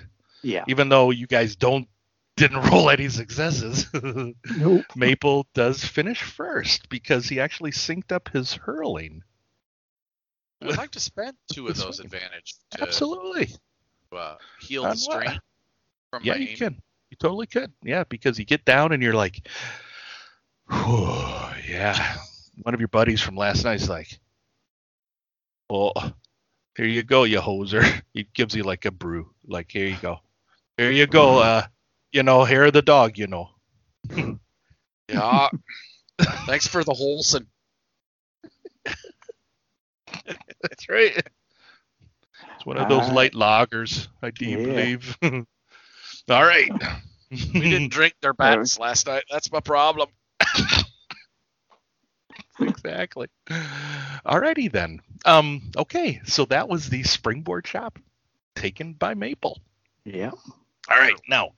Yeah. even though you guys don't didn't roll any successes. Nope. Maple does finish first because he actually synced up his hurling. I'd like to spend two of those advantage to Absolutely. uh, heal the what? strain from Yeah, my you aim. can. You totally could. Yeah, because you get down and you're like, Whew, yeah. One of your buddies from last night's like, oh, here you go, you hoser. He gives you like a brew. Like, here you go. Here you go. Uh, you know, hair of the dog, you know. Yeah. Thanks for the Molson. That's right. It's one of those Ah. light lagers, I do Yeah. believe. All right. We didn't drink their bats last night. That's my problem. exactly. Alrighty then. Um, okay, so that was the springboard chop taken by Maple. Yeah. All right, now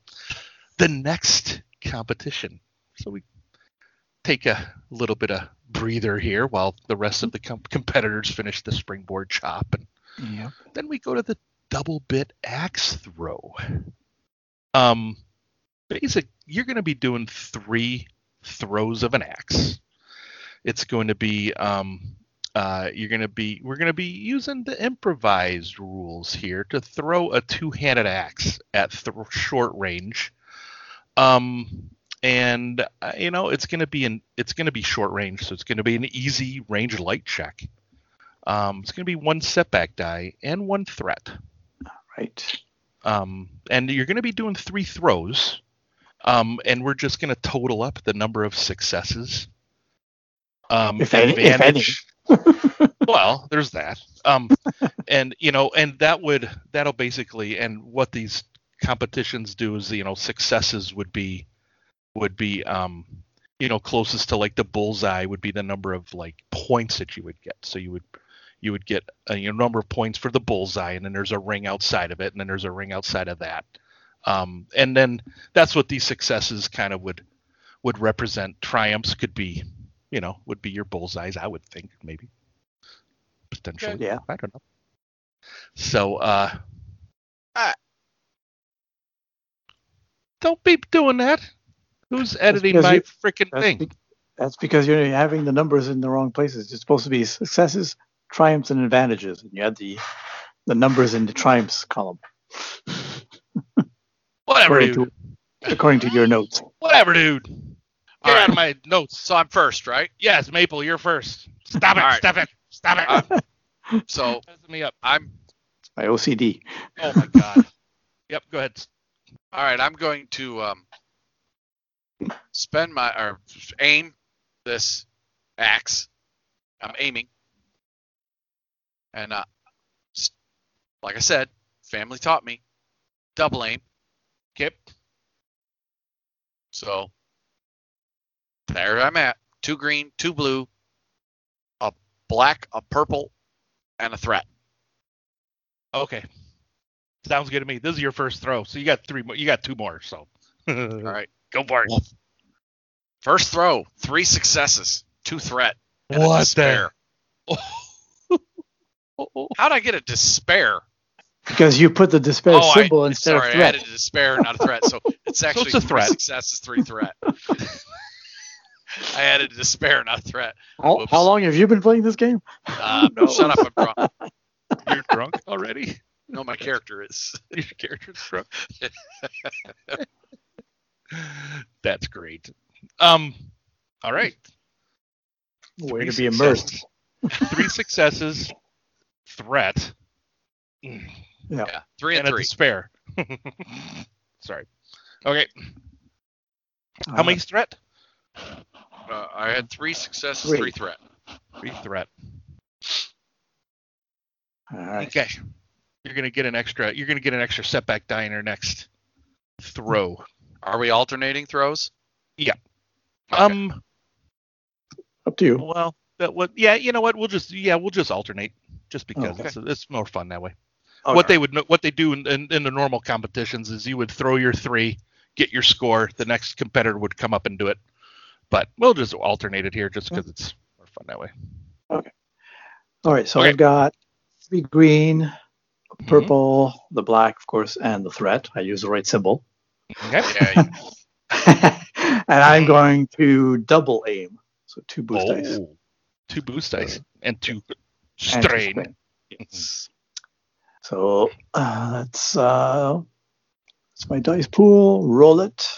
the next competition. So we take a little bit of breather here while the rest of the com- competitors finish the springboard chop, and Yeah. then we go to the double bit axe throw. Um, basic, you're going to be doing three throws of an axe. It's going to be um, uh, you're going to be we're going to be using the improvised rules here to throw a two-handed axe at th- short range. Um, and uh, you know it's going to be an it's going to be short range, so it's going to be an easy range light check. Um, it's going to be one setback die and one threat. Right. Um, and you're going to be doing three throws. Um, and we're just going to total up the number of successes. Um, If any- if any. well, there's that. Um, and you know, and that would that'll basically and what these competitions do is you know successes would be would be um you know closest to like the bullseye would be the number of like points that you would get. So you would you would get a you know, number of points for the bullseye, and then there's a ring outside of it, and then there's a ring outside of that. Um, and then that's what these successes kind of would would represent. Triumphs could be, you know, would be your bullseyes. I would think maybe potentially. Yeah. I don't know. So, uh, Ah. don't be doing that. Who's editing my freaking thing? be- that's because you're having the numbers in the wrong places. It's supposed to be successes, triumphs, and advantages, and you had the the numbers in the triumphs column Whatever, according dude. to according to your notes. Whatever, dude. Get All out of my notes. So I'm first, right? Yes, Maple, you're first. Stop it. All right. Stop it. Stop it. So me up. I'm My OCD. Oh my god. yep. Go ahead. all right. I'm going to um, spend my or aim this axe. I'm aiming, and uh, like I said, family taught me double aim. Kip. So there I'm at. Two green, two blue, a black, a purple, and a threat. Okay. Sounds good to me. This is your first throw, so you got three. more. You got two more. So. All right. Go for it. First throw, three successes, two threat, and What a the- despair. How'd I get a despair? Because you put the despair oh, symbol I, instead sorry, of I added a despair, not a threat. So it's actually it's a three threat. successes, three threat. I added despair, not threat. How, how long have you been playing this game? Uh, Shut up, I'm drunk. You're drunk already. No, my character is. Your character's drunk. That's great. Um. All right. Way Three to be immersed. Three successes. Threat. Yeah. Yeah, three and, and a three. despair. Sorry. Okay. How Uh, many threat? Uh, I had three successes, Three. three threat. Three threat. All right. Okay. You're gonna get an extra. You're gonna get an extra setback die in your next throw. Are we alternating throws? Yeah. Okay. Um. Up to you. Well, that what? Yeah. You know what? We'll just yeah. We'll just alternate, just because Okay. it's, it's more fun that way. Okay. What they would what they do in, in, in the normal competitions is you would throw your three, get your score. The next competitor would come up and do it. But we'll just alternate it here, just because it's more fun that way. Okay. All right. So Okay. I've got three green, Mm-hmm. purple, the black, of course, and the threat. I use the right symbol. Okay. Yeah, and I'm going to double aim. So two boost dice. Oh, two boost dice and two And two strain. strain. Yes. So uh, that's uh, that's my dice pool. Roll it.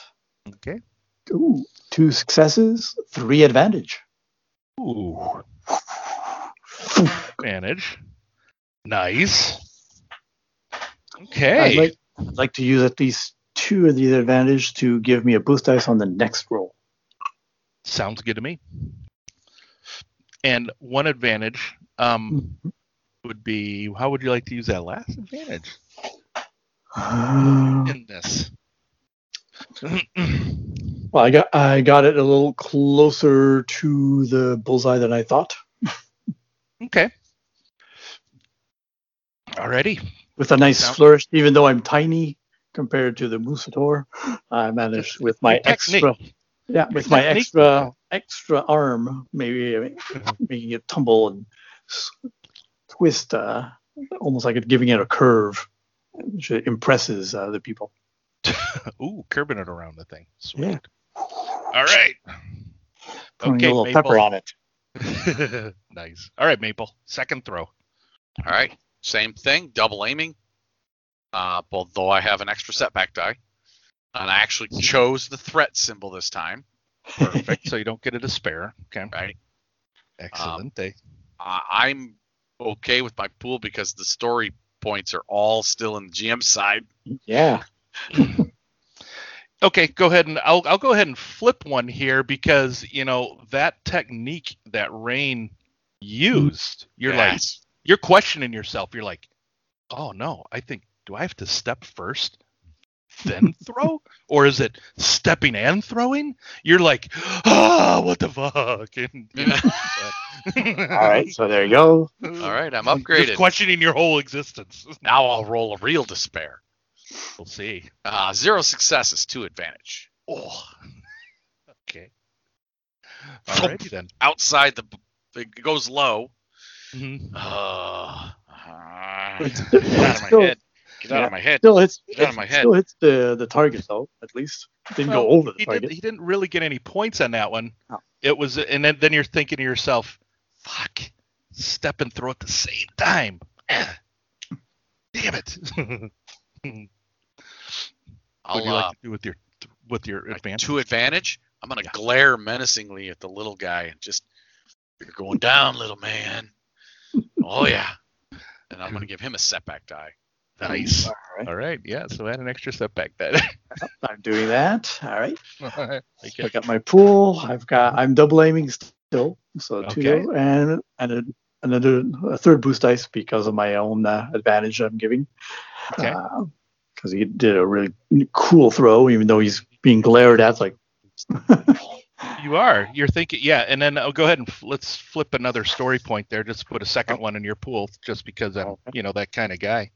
Okay. Ooh, two successes, three advantage. Ooh. Advantage. Nice. Okay. I'd like, I'd like to use at least two of these advantage to give me a boost dice on the next roll. Sounds good to me. And one advantage um, would be how would you like to use that last advantage Uh, in this? Well, I got I got it a little closer to the bullseye than I thought. Okay. Alrighty. With a nice Now- flourish, even though I'm tiny compared to the Musator, I managed with my extra yeah, with my extra extra arm, maybe making it tumble and twist, uh, almost like it giving it a curve, which impresses uh, the people. Ooh, curbing it around the thing. Sweet. Yeah. All right. Putting Okay, a little Maple. pepper on it. nice. All right, Maple. Second throw. All right, same thing, double aiming. Uh, although I have an extra setback die, and I actually chose the threat symbol this time. Perfect. so you don't get a despair. Okay. Right. Excellent. They Uh, I'm okay with my pool because the story points are all still in the GM side. Yeah. Okay, go ahead and I'll I'll go ahead and flip one here because you know that technique that Rain used, you're like you're questioning yourself. You're like, oh no, I think do I have to step first, then throw, or is it stepping and throwing? You're like, ah, what the fuck? And, All right. So there you go. all right, I'm Just upgraded. questioning your whole existence. Now I'll roll a real despair. We'll see. Uh, zero successes, two advantage. Oh, okay. Alrighty then. Outside the, it goes low. Mhm. Uh, uh, It's- get out of my still- head. Get out of my head. Still hits. Get out of my head. Still hits the the target though. At least it didn't Well, go over the he, target. did, he didn't really get any points on that one. Oh. It was, and then, then you're thinking to yourself, "Fuck, step and throw at the same time." Damn it! what I'll do you like uh, to do with your with your advantage? two advantage. I'm gonna Yeah. glare menacingly at the little guy and just, you're going down, little man. oh yeah. And I'm gonna give him a setback die. Nice. All right. All right, yeah. So add an extra setback then. I'm doing that. All right. okay. I got my pool. I've got. I'm double aiming still. So two Okay. and and a, another a third boost dice because of my own uh, advantage I'm giving. Okay. Because he did a really cool throw, even though he's being glared at. Like. You are. You're thinking, yeah. And then I'll go ahead and f- let's flip another story point there. Just put a second one in your pool, just because I'm, you know, that kind of guy.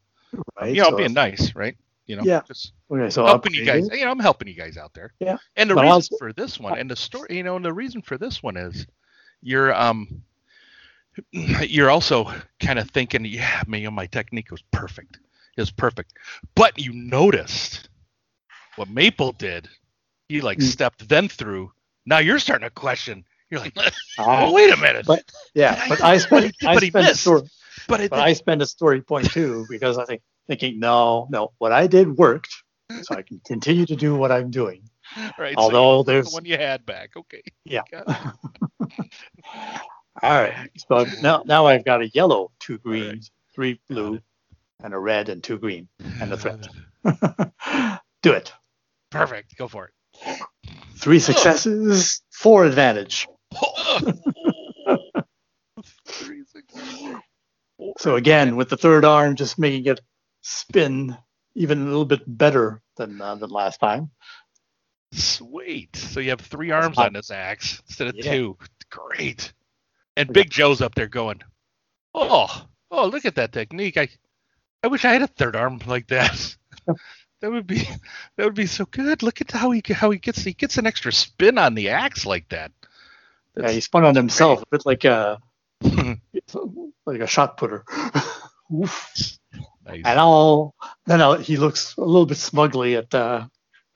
right, you know, so- being nice, right? You know, Yeah. just Okay, so helping you guys. You know, I'm helping you guys out there. Yeah. And the But reason also- for this one, and the story, you know, and the reason for this one is, you're um, you're also kind of thinking, yeah, man, my technique was perfect. Was perfect. But you noticed what Maple did. He like Mm. stepped then through. Now you're starting to question. You're like, Ah, oh, wait a minute. But- yeah, but I spent I But he spent a missed. story, but it, but I spent a story point too because I think thinking no no what I did worked, so I can continue to do what I'm doing. right, so Although the there's one you had back. Okay. Yeah. All right. So now, now I've got a yellow, two greens, three blue, and a red and two green, and a threat. Do it. Perfect. Go for it. Three successes, four advantage. Three, six, So again, with the third arm, just making it spin even a little bit better than uh, than last time. Sweet. So you have three arms on this axe instead of Yeah. two. Great. And We Big Joe's up there going, "Oh, oh, look at that technique! I, I wish I had a third arm like that. that would be, that would be so good. Look at how he how he gets he gets an extra spin on the axe like that. Yeah, he spun on himself a bit like a like a shot putter. Oof. Nice. And I'll then I'll, he looks a little bit smugly at uh,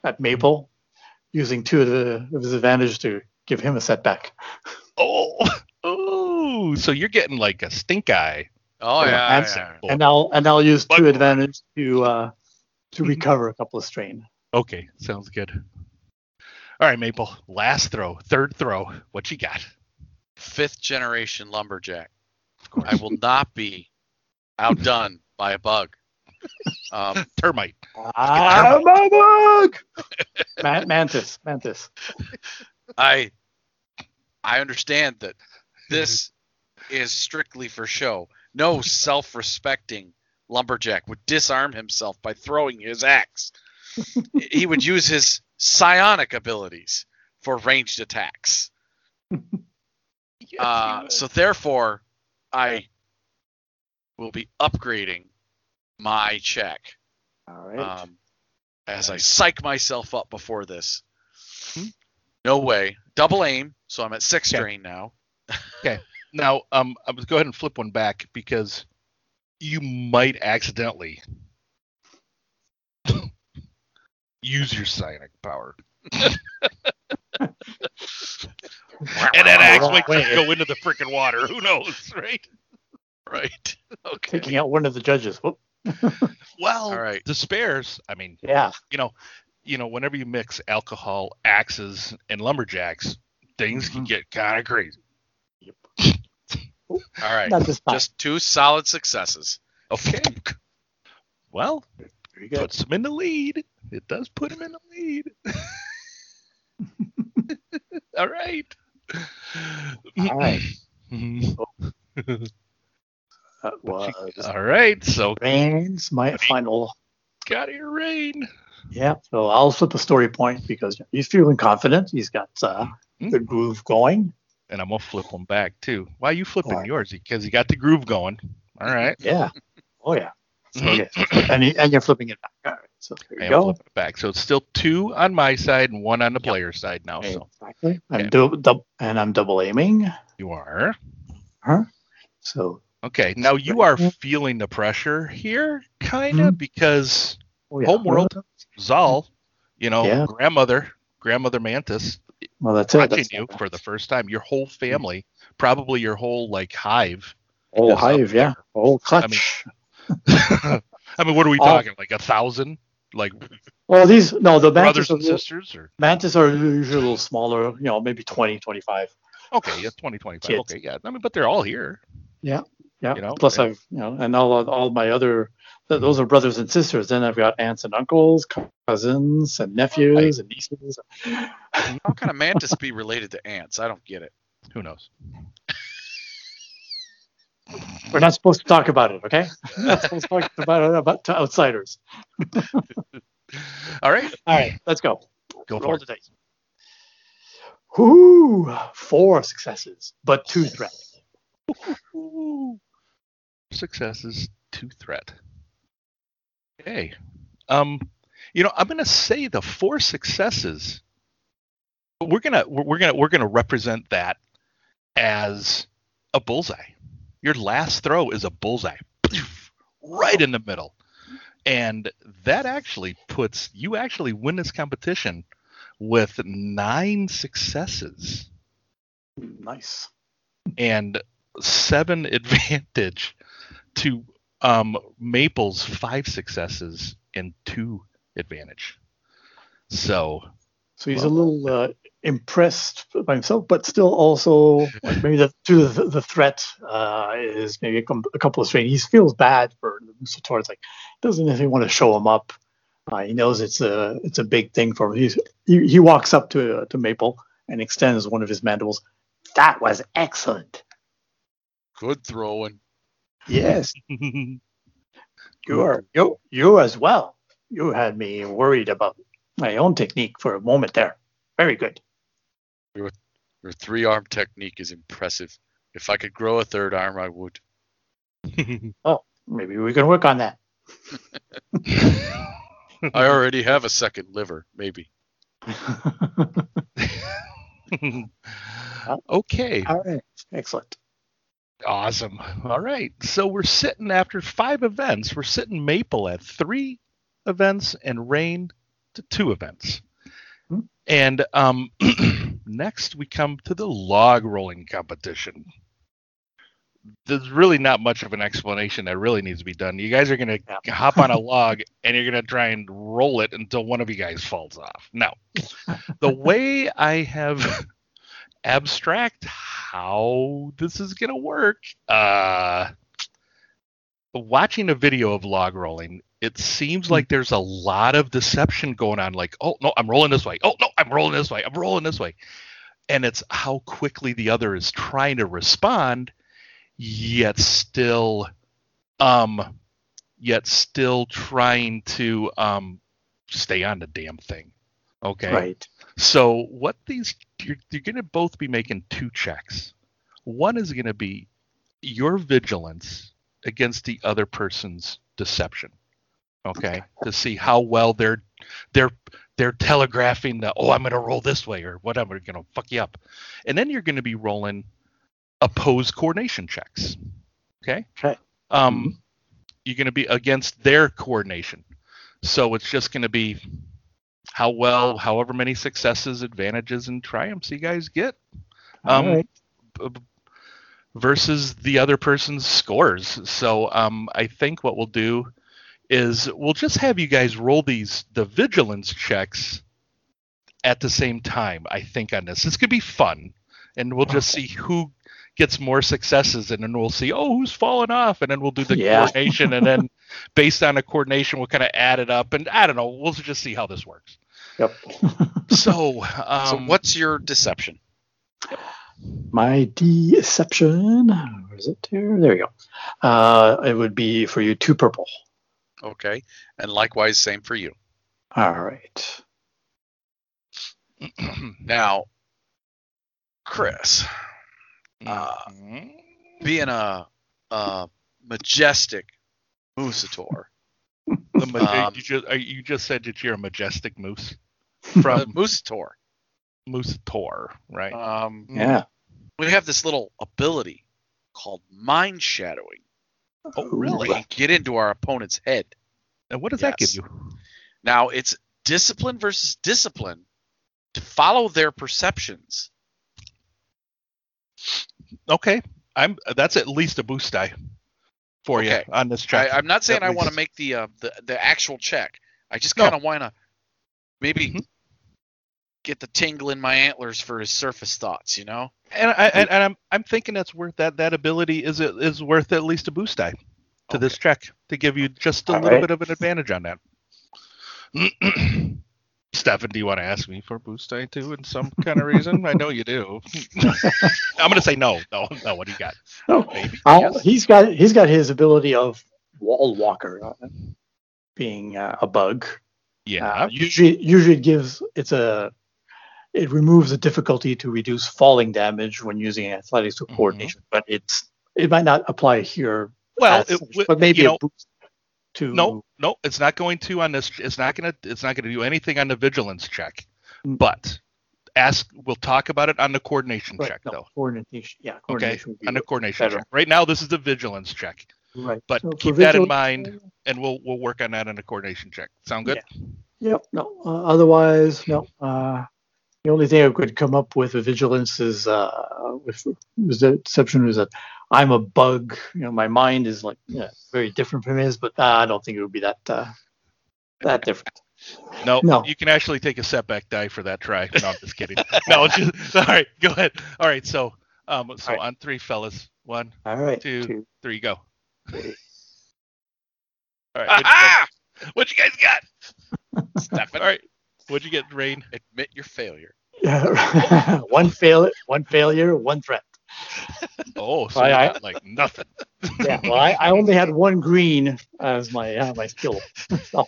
at Maple, using two of, the, of his advantage to give him a setback. Oh, oh, so you're getting like a stink eye. Oh Yeah, yeah, and- yeah, yeah. And I'll and I'll use two But- advantage to uh, to recover a couple of strain. Okay, sounds good. All right, Maple. Last throw, third throw. What you got? Fifth generation lumberjack. Of course. I will not be outdone by a bug. Um, Termite. Ah, my bug! Ma- mantis, mantis. I I understand that this is strictly for show. No self-respecting lumberjack would disarm himself by throwing his axe. he would use his psionic abilities for ranged attacks. Yes, Uh, so therefore, I will be upgrading my check All right. um, as I psych myself up before this. Hmm? No way. Double aim, so I'm at six Okay. strain now. Now, um, I was go ahead and flip one back because you might accidentally use your psionic power, and that axe might just go into the freaking water. Who knows, right? Right. Okay. Taking out one of the judges. Whoop. Well, All right. the spares. I mean, Yeah. you know, you know, whenever you mix alcohol, axes, and lumberjacks, things can Mhm. get kind of crazy. All right. Not this. Just two solid successes. Okay. Well, Very good. puts him in the lead. It does put him in the lead. All right. All right. That was All right. So Rain's my final. got your rain. Yeah. So I'll flip a story point because he's feeling confident. He's got uh, Hmm. good groove going. And I'm gonna flip one back too. Why are you flipping Why? yours? Because you got the groove going. All right. Yeah. Oh yeah. So, yeah. And, he- and you're flipping it back. All right. So there you And go. flip it back. So it's still two on my side and one on the player side now. So Exactly. I'm Okay. dou- dou- and I'm double aiming. you are. Huh. So Okay. Now you are feeling the pressure here, kind of, mm-hmm. because oh, yeah. Homeworld. Zal, you know, Yeah. grandmother, grandmother Mantis, Well, that's it. watching you for the first time. Your whole family, probably your whole like hive. whole hive. Yeah. Whole clutch. I mean, what are we talking? Like a thousand, like well, these no the mantis brothers are, and sisters, or mantis are usually a little smaller. You know, maybe 20, 25. okay, yeah, 20, 25. Kids. Okay, yeah. I mean, but they're all here. Yeah. You know, Plus, yeah. I've you know, and all all my other th- those are brothers and sisters. Then I've got aunts and uncles, cousins and nephews and nieces. How can a mantis be related to ants? I don't get it. Who knows? We're not supposed to talk about it, okay? We're not supposed to talk about it about to outsiders. All right, All right, let's go. go for Roll it. the dice. Whoo! Four successes, but two threats. Successes, two threat. Okay. Um, you know, I'm gonna say the four successes. We're gonna we're we're gonna we're gonna represent that as a bullseye. Your last throw is a bullseye, right in the middle, and that actually puts you actually win this competition with nine successes Nice. and seven advantage to um, Maple's five successes and two advantage. So So he's a little uh, impressed by himself, but still also like maybe the to the, the threat uh, is maybe a, com- a couple of strain. He feels bad for Sator. It's like doesn't necessarily want to show him up. Uh, he knows it's a it's a big thing for him. He's, he he walks up to uh, to Maple and extends one of his mandibles. That was excellent. Good throwing. Yes, you are you you as well. You had me worried about my own technique for a moment there. Very good. Your three arm technique is impressive. If I could grow a third arm, I would. Oh, maybe we can work on that. I already have a second liver, maybe. okay, All right. Excellent. Awesome. All right, so we're sitting after five events. We're sitting Maple at three events and Rain to two events. Hmm. And um, next we come to the log rolling competition. There's really not much of an explanation that really needs to be done. You guys are gonna Yeah. hop on a log and you're gonna try and roll it until one of you guys falls off. Now, the way I have abstract how this is gonna work, uh, watching a video of log rolling, it seems like there's a lot of deception going on. Like, oh no, I'm rolling this way. Oh no, I'm rolling this way. I'm rolling this way. And it's how quickly the other is trying to respond, yet still, um, yet still trying to um stay on the damn thing. Okay. Right. So what these you're, you're going to both be making two checks. One is going to be your vigilance against the other person's deception. Okay, to see how well they're they're they're telegraphing the oh I'm going to roll this way or whatever going to fuck you up, and then you're going to be rolling opposed coordination checks. Okay. Okay. Um, you're going to be against their coordination, so it's just going to be how well, however many successes, advantages, and triumphs you guys get um, right. b- b- versus the other person's scores. So um, I think what we'll do is we'll just have you guys roll these the vigilance checks at the same time. I think on this, this could be fun, and we'll just see who gets more successes, and then we'll see oh who's fallen off, and then we'll do the Yeah. coordination, and then based on the coordination, we'll kind of add it up, and I don't know, we'll just see how this works. Yep. So, um, so what's your deception? My deception. Where is it? There, there you go. Uh, it would be for you two purple. Okay. And likewise, same for you. All right. Now, Chris, uh, Mhm. being a, a majestic Musator, The ma- Um, you, just, uh, you just said that you're a majestic moose from Musator, Moose Tor, right? um, Yeah. we have this little ability called mind shadowing. oh, really? We can get into our opponent's head. And what does that give you? Now it's discipline versus discipline to follow their perceptions. Okay, I'm. That's at least a boost die for Okay. you on this check. I'm not saying At I want to make the, uh, the the actual check. I just No. kind of want to maybe Mhm. get the tingle in my antlers for his surface thoughts. You know? and I and, and I'm I'm thinking that's worth that that ability is it is worth at least a boost die to this check to give you just a All little right. bit of an advantage on that. Stefan, do you want to ask me for boost die too in some kind of reason? I know you do. I'm gonna say no. No, no. What do you got? Oh, Maybe. I'll- Yes. he's got he's got his ability of wall walker, uh, being uh, a bug. Yeah. Uh, usually, usually it gives it's a it removes the difficulty to reduce falling damage when using athletics to coordination, but it's it might not apply here. well, as it, but maybe you a know, boost to no, no, it's not going to on this. It's not gonna. It's not gonna do anything on the vigilance check. Mm. But ask. We'll talk about it on the coordination right, check no, though. coordination. Yeah, Okay, coordination be on the coordination better. check. Right now, this is the vigilance check, right. but So keep that in mind, and we'll we'll work on that in a coordination check. Sound good? Yep. No. Uh, otherwise, no. Uh, the only thing I could come up with with vigilance is uh, with deception was that I'm a bug. You know, my mind is like yeah, very different from his, but uh, I don't think it would be that uh, that different. No, No. you can actually take a setback die for that try. No, I'm just kidding. no, just all right. Go ahead. All right, so um, so right. on three, fellas. One, All right. Two. two, three, go. Three. All right. Ah! What you guys got? Stefan, All right. What'd you get, Rain? admit your failure. Yeah. one fail, one failure, one threat. Oh, so I- you I- got like nothing. Yeah. Well, I, I only had one green as my uh, my skill. So,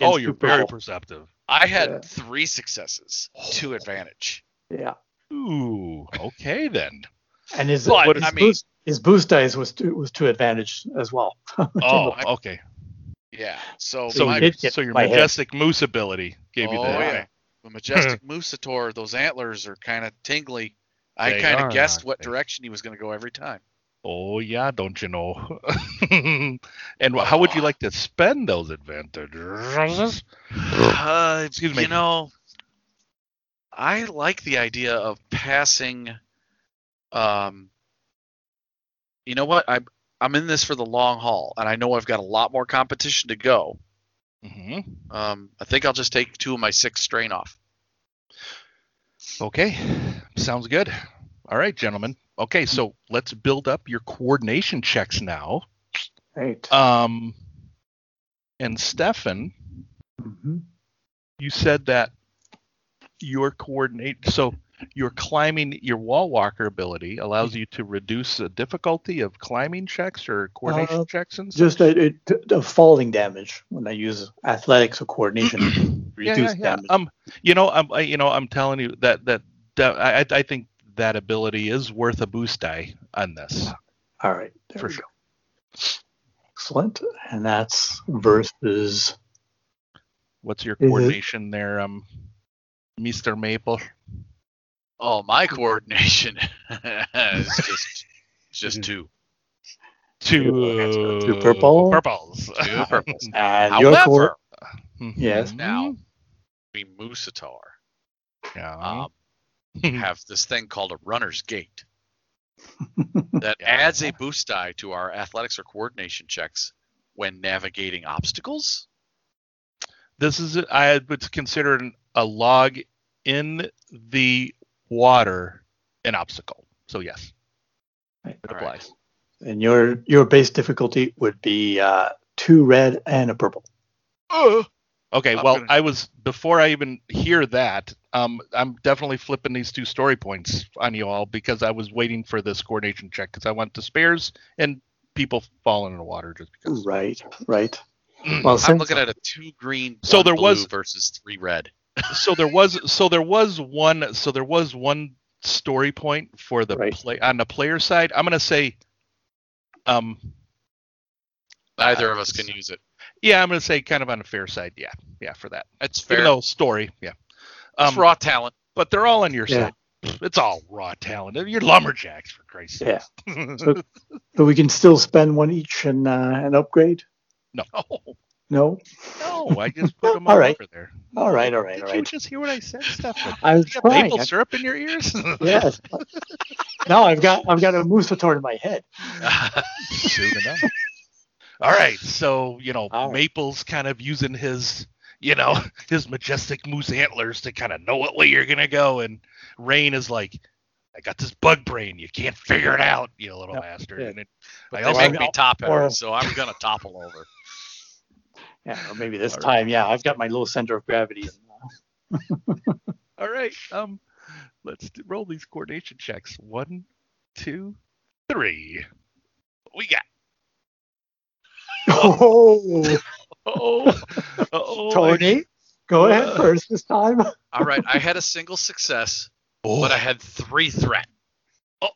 Oh, you're very purple. perceptive. I had Yeah. three successes, two advantage. Yeah. Ooh, okay then. And is But, his I mean- boost his boost dice was to, was to advantage as well. Oh, okay. Yeah. So, So, my, you did get so your my head. majestic moose ability gave you oh that. yeah, the majestic Musator, those antlers are kind of tingly. I kind of guessed what they? direction he was going to go every time. Oh yeah, don't you know? and wh- how would you like to spend those advantages? Uh, Excuse me. You know, I like the idea of passing. Um, you know what? I'm I'm in this for the long haul, and I know I've got a lot more competition to go. hmm Um, I think I'll just take two of my six strain off. Okay, sounds good. All right, gentlemen. Okay, so let's build up your coordination checks now. Right. Um, and Stefan, Mhm. you said that your coordinate. So your climbing, your wall walker ability allows you to reduce the difficulty of climbing checks or coordination Uh, checks and Just a, a falling damage when I use athletics or coordination. reduce yeah, yeah. damage. Um, you know, I'm, I, you know, I'm telling you that that, that I, I- think that ability is worth a boost die on this All right. there for we sure. go. Excellent. And that's versus. What's your it- coordination there, um, Mister Maple? Oh, my coordination is just just two. Two, Two purple. purples. Two purples. And your core. However, Yes. now we Musatar Yeah. um, have this thing called a runner's gate that adds a boost die to our athletics or coordination checks when navigating obstacles. this is I would consider a log in the water an obstacle. So yes, Right. it All right. applies. And your your base difficulty would be uh, two red and a purple. Okay, I'm well, gonna- I was before I even hear that. Um, I'm definitely flipping these two story points on you all because I was waiting for this coordination check because I want the spares and people falling in the water just because. Right. Right. Well, I'm looking at a two green, So there blue was- versus three red. So there was so there was one so there was one story point for the Right. play on the player side. I'm gonna say, um, Neither uh, of us can use it. yeah, I'm gonna say kind of on the fair side. Yeah, yeah, for that. That's fair. though story, yeah. It's Um, raw talent. but they're all on your Yeah. side. It's all raw talent. You're lumberjacks for Christ's Yeah. sake. So- But we can still spend one each and uh, and upgrade. no, No. no, I just put them All all right. over there. All right. All right. Did All you just hear what I said, Stuff. I was You trying. maple I- syrup in your ears? yes. now I've got I've got a Musator in my head. Soon enough. All right, so you know, All right. Maple's kind of using his, you know, his majestic moose antlers to kind of know what way you're gonna go, and Rain is like, "I got this bug brain, you can't figure it out, you little bastard." Yeah. And it, I also make me top or- so I'm gonna topple over. Yeah. Or maybe this All right. time, yeah, I've got my little center of gravity. all right, um, let's roll these coordination checks. One, two, three. What we got? Oh, Oh, oh, Tony, go ahead Uh, first this time. All right, I had a single success, oh, but I had three threat. oh,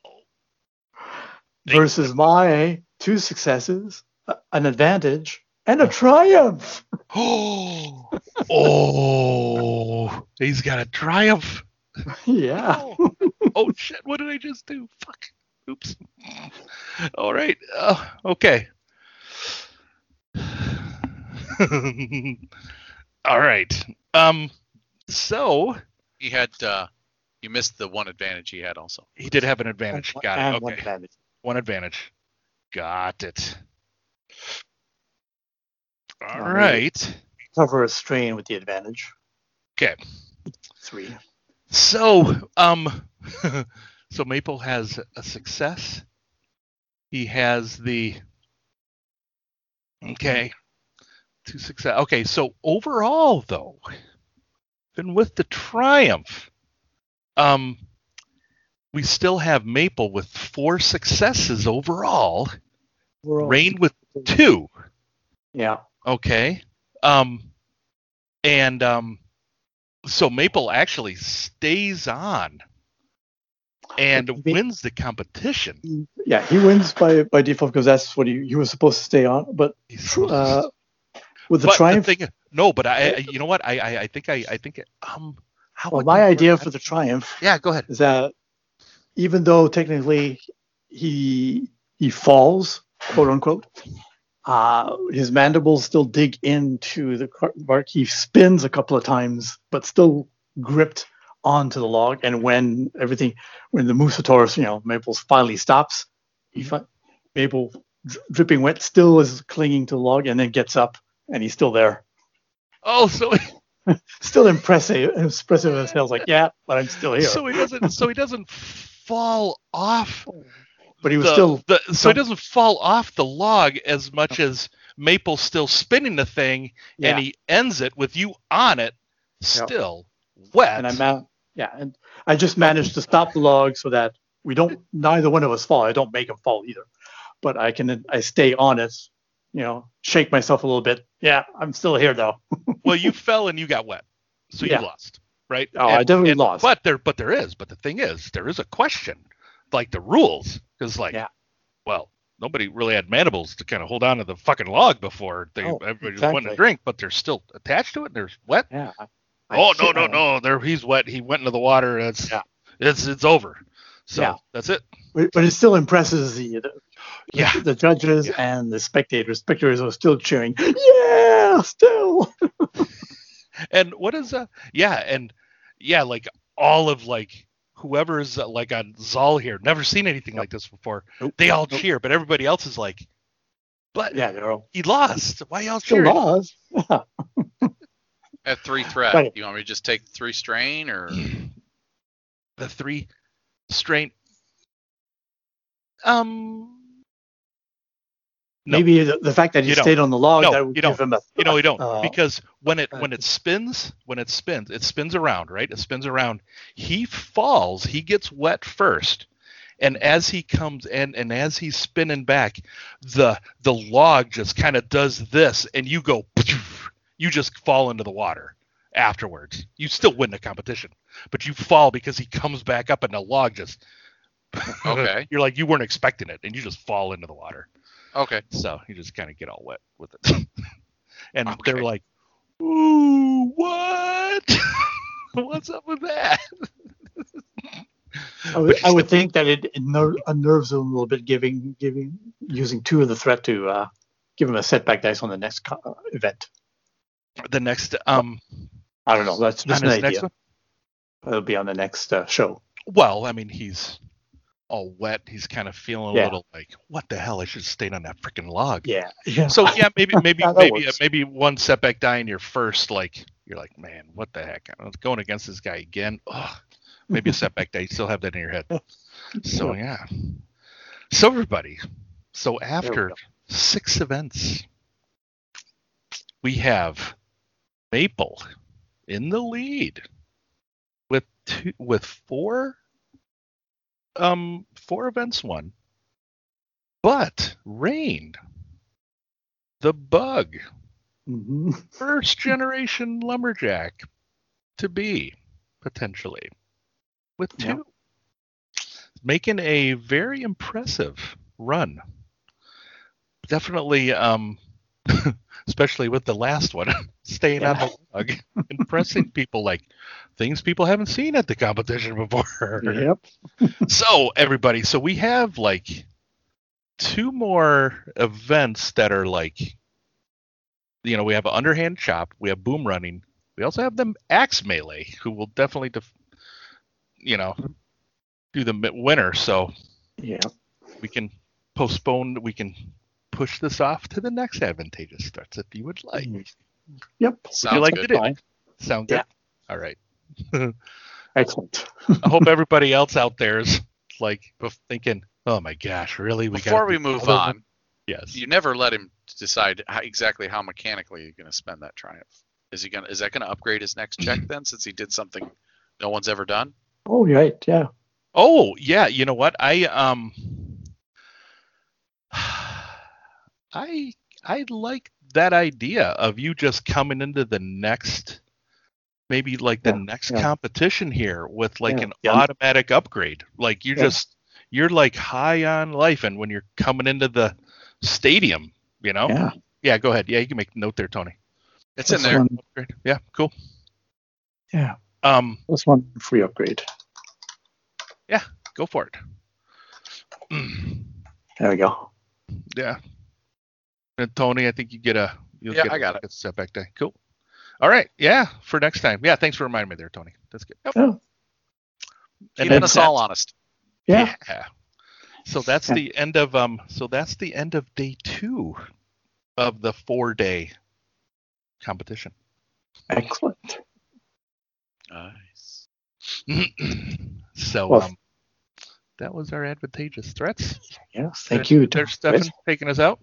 Versus my two successes, an advantage, and a triumph. Oh, oh, he's got a triumph. Yeah. Oh, oh shit! What did I just do? Fuck. Oops. All right. Uh, okay. All right. Um. So He had uh you missed the one advantage he had also. he did have an advantage. Got and it. one Okay. advantage. One advantage. Got it. All maybe- right. Cover a strain with the advantage. Okay. Three. So, um, so Maple has a success. He has the okay, two success. Okay, so overall, though, then with the triumph, um, we still have Maple with four successes overall. Rain with two. Yeah. Okay. Um, and um, so Maple actually stays on and wins the competition. Yeah, he wins by by default because that's what he, he was supposed to stay on. But uh, with the but triumph, thing, no, but I, I, you know what? I, I, I think I, I think, um, how well, my idea for the triumph yeah, go ahead. is that even though technically he he falls, quote unquote, uh, his mandibles still dig into the bark. He spins a couple of times, but still gripped onto the log. And when everything, when the Musasaurus, you know, Maples finally stops, he fi- Maple dripping wet still is clinging to the log, and then gets up, and he's still there, Oh, so still impressive, expressive as hell. Like, yeah, but I'm still here. so he doesn't so he doesn't fall off but he was the- still the, so some- he doesn't fall off the log as much as Maple's still spinning the thing, yeah. and he ends it with you on it, still wet. and I'm out. yeah, and I just managed to stop the log so that we don't neither one of us fall. I don't make them fall either, but I can I stay on it, you know, shake myself a little bit. Yeah, I'm still here though. well, you fell and you got wet, so Yeah. you lost, right? Oh, I definitely lost. But there, but there is. But the thing is, there is a question, like the rules, because like, Yeah. well, nobody really had mandibles to kind of hold on to the fucking log before they Oh, everybody just wanted to drink, but they're still attached to it. and There's wet. Yeah. I- oh no, I- no, no! There, he's wet. He went into the water. It's Yeah. it's it's over. So Yeah. that's it. But but it still impresses the the, Yeah. the judges Yeah. and the spectators. Spectators are still cheering. Yeah, still. And what is uh yeah, and yeah, like all of like whoever's uh, like on Zal here, never seen anything like this before. Nope. They all Nope. cheer, but everybody else is like, but Yeah, they're all he lost. Why y'all still cheering? lost. At three threat, Right. you want me to just take three strain or The three strain. Um. No. Maybe the, the fact that he You don't. stayed on the log No, that would you give don't. him a. You know we don't uh, because when it when it spins when it spins it spins around right it spins around he falls he gets wet first and as he comes in and as he's spinning back the the log just kind of does this and you go you just fall into the water afterwards you still win the competition but you fall because he comes back up and the log just Okay. you're like you weren't expecting it and you just fall into the water okay. so you just kind of get all wet with it. and Okay. they're like, "Ooh, what? What's up with that?" I would, I would think that it, it unnerves him a little bit, giving giving using two of the threat to uh, give him a setback dice on the next co- uh, event. The next, um, I don't know. That's just an his next idea. one. It'll be on the next uh, show. Well, I mean, he's all wet. He's kind of feeling a Yeah. little like, "What the hell? I should have stayed on that freaking log." Yeah. Yeah. So yeah, maybe maybe maybe uh, maybe one setback die in your first, like you're like, man, what the heck? I'm going against this guy again. Ugh. Maybe a setback die. You still have that in your head. So yeah. So everybody. So after six events, we have Maple in the lead with two with four um four events won. But Rain, the bug, Mhm. first generation lumberjack to be potentially with two Yep. making a very impressive run definitely um especially with the last one staying on the log impressing people like things people haven't seen at the competition before Yep. so everybody so we have like two more events that are like you know we have an underhand chop we have boom running we also have the axe melee who will definitely def- you know do the winner so Yeah. we can postpone we can push this off to the next advantageous starts if you would like Yep. Sounds like good. to do? Sound good Yeah. all right Excellent. i hope everybody else out there is like thinking oh my gosh really we Before we move on, than-" yes you never let him decide how, exactly how mechanically you're going to spend that triumph. Is he going? Is that going to upgrade his next check then, since he did something no one's ever done? Oh, right. Yeah. Oh yeah, you know what? I um I I like that idea of you just coming into the next maybe like the Yeah, next yeah. competition here with like Yeah, an yeah. automatic upgrade. Like you Yeah. just you're like high on life and when you're coming into the stadium, you know? Yeah. Yeah, go ahead. Yeah, you can make note there, Tony. It's in there. one- Yeah, cool. yeah. Um this Plus one free upgrade. Yeah, go for it. Mm. There we go. Yeah. And Tony, I think you get a you'll Yeah, get I a, got it. a setback day. Cool. All right. Yeah, for next time. Yeah, thanks for reminding me there, Tony. That's good. Yep. Yeah. And Keeping us all honest. Yeah. Yeah. So that's Yeah. the end of um so that's the end of day 2 of the 4-day competition. Excellent. Nice. so Well- um that was our advantageous threats. Yes. Thank you. There's Stefan taking us out.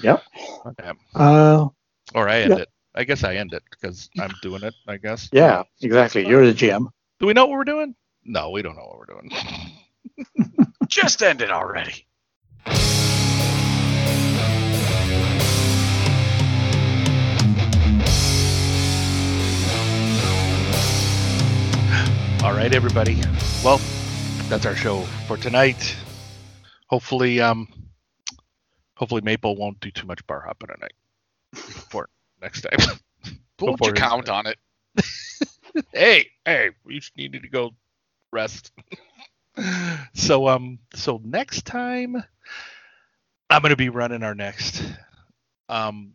Yep. Okay. Uh, Or I end Yeah. it. I guess I end it because I'm doing it, I guess. yeah, exactly. You're the GM. Do we know what we're doing? No, we don't know what we're doing. Just end it already. All right, everybody. Well, that's our show for tonight. Hopefully, um, hopefully Maple won't do too much bar hopping tonight. For next time. Won't you count on it? hey, hey, we just needed to go rest. so um so next time I'm gonna be running our next um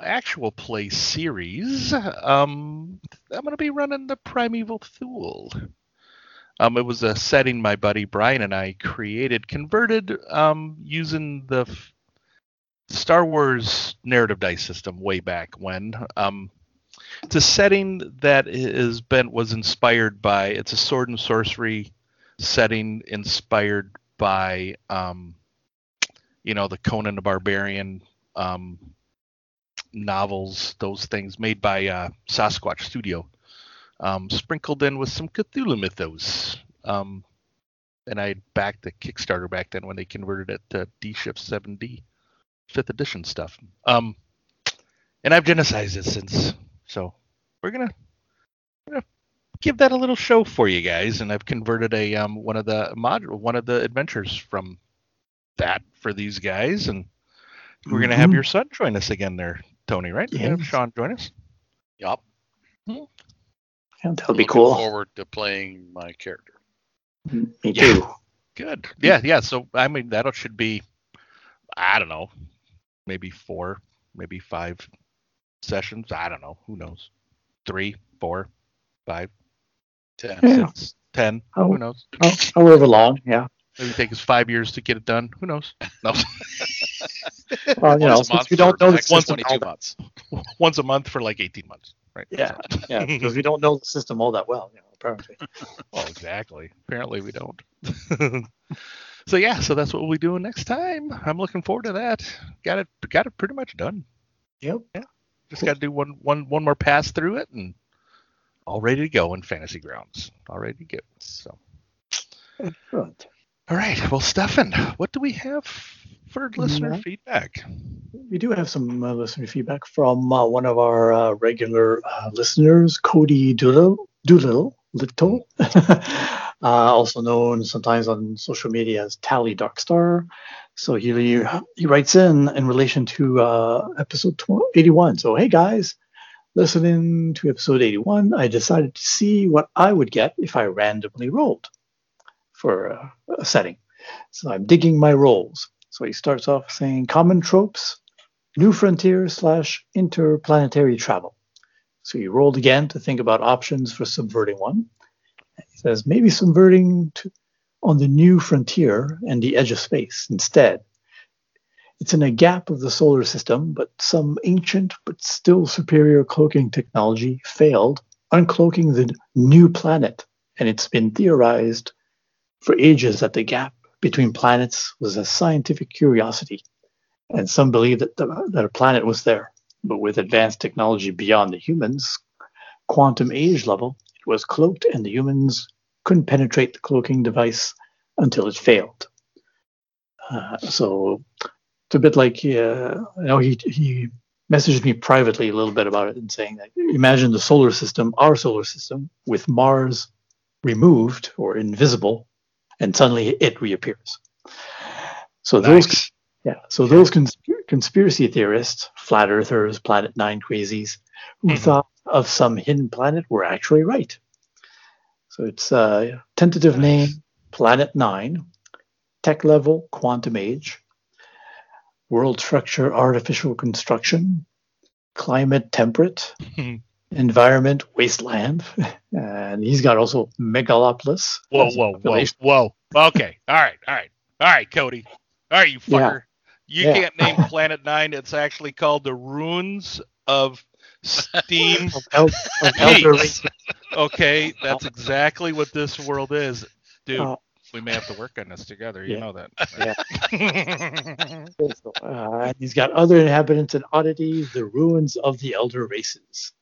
actual play series. Um I'm gonna be running the Primeval Thule. Um it was a setting my buddy Brian and I created, converted um using the Star Wars narrative dice system way back when. Um it's a setting that is been was inspired by it's a sword and sorcery setting inspired by um you know the Conan the Barbarian um novels those things made by uh Sasquatch Studio um sprinkled in with some Cthulhu mythos um and I backed the Kickstarter back then when they converted it to D Shift 7D fifth edition stuff um and I've genicized it since so we're gonna, we're gonna give that a little show for you guys, and I've converted a um one of the module one of the adventures from that for these guys, and we're gonna have Mhm. your son join us again there, Tony, right? We're have Sean join us. Yup. Yeah, that'll be cool. Forward to playing my character. Me Yeah. too. Good. Yeah, yeah. So I mean that should be, I don't know, maybe four, maybe five sessions. I don't know. Who knows? Three, four, five, Ten. Yeah. six, ten. Oh. Who knows? Oh, however long, yeah. Maybe take us five years to get it done. Who knows? No. Well, you know, Once a since month we don't for know the the next system 22 all months. Once a month for like 18 months, right? yeah, yeah, because we don't know the system all that well, you know, apparently. Well, exactly. Apparently we don't. So yeah, so that's what we'll be doing next time. I'm looking forward to that. Got it got it pretty much done. Yep. Yeah. Just got to do one one one more pass through it and all ready to go in fantasy grounds. All ready to go. So Good. all right. Well, Stefan, what do we have for listener Yeah. feedback? We do have some uh, listener feedback from uh, one of our uh, regular uh, listeners, Cody Doolittle, Doolittle Little, uh, also known sometimes on social media as Tally Darkstar. So he he writes in in relation to uh, episode tw- 81. So hey guys, listening to episode 81, I decided to see what I would get if I randomly rolled for a setting. So I'm digging my rolls. So he starts off saying common tropes, new frontier slash interplanetary travel. So he rolled again to think about options for subverting one. He says maybe subverting to, on the new frontier and the edge of space instead. It's in a gap of the solar system, but some ancient but still superior cloaking technology failed uncloaking the new planet, and it's been theorized for ages that the gap between planets was a scientific curiosity, and some believe that, the, that a planet was there. But with advanced technology beyond the humans, quantum age level, was cloaked, and the humans couldn't penetrate the cloaking device until it failed. Uh, so it's a bit like uh, you know he he messaged me privately a little bit about it and saying that imagine the solar system, our solar system, with Mars removed or invisible, and suddenly it reappears. So those Nice. Yeah, so those cons- conspiracy theorists, flat earthers, Planet Nine crazies, who Mhm. thought of some hidden planet were actually right. So it's a tentative name, Planet Nine, tech level, quantum age, world structure, artificial construction, climate temperate, environment, wasteland, and he's got also megalopolis. Whoa, whoa, whoa, whoa. Okay. All right. All right. All right, Cody. All right, you fucker. You Yeah. can't name Planet Nine. It's actually called the Ruins of Steam. Of El- of. Okay, that's exactly what this world is, dude. Uh, we may have to work on this together. You yeah. know that. Yeah. Uh, he's got other inhabitants and oddities, the ruins of the elder races.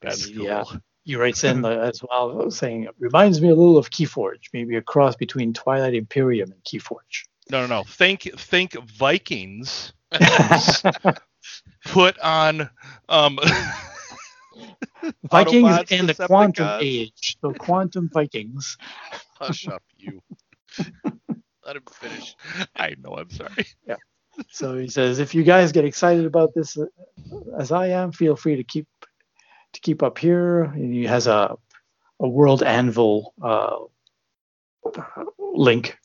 That's cool. yeah. he writes in uh, as well saying, reminds me a little of KeyForge, maybe a cross between Twilight Imperium and KeyForge. No, no, no. Think think Vikings put on um Vikings Autobots, and the quantum Decepticons. age, the quantum Vikings. Hush up, you. Let him finish. I know, I'm sorry. Yeah. So he says, if you guys get excited about this uh, as I am, feel free to keep to keep up here. And he has a a World Anvil uh, link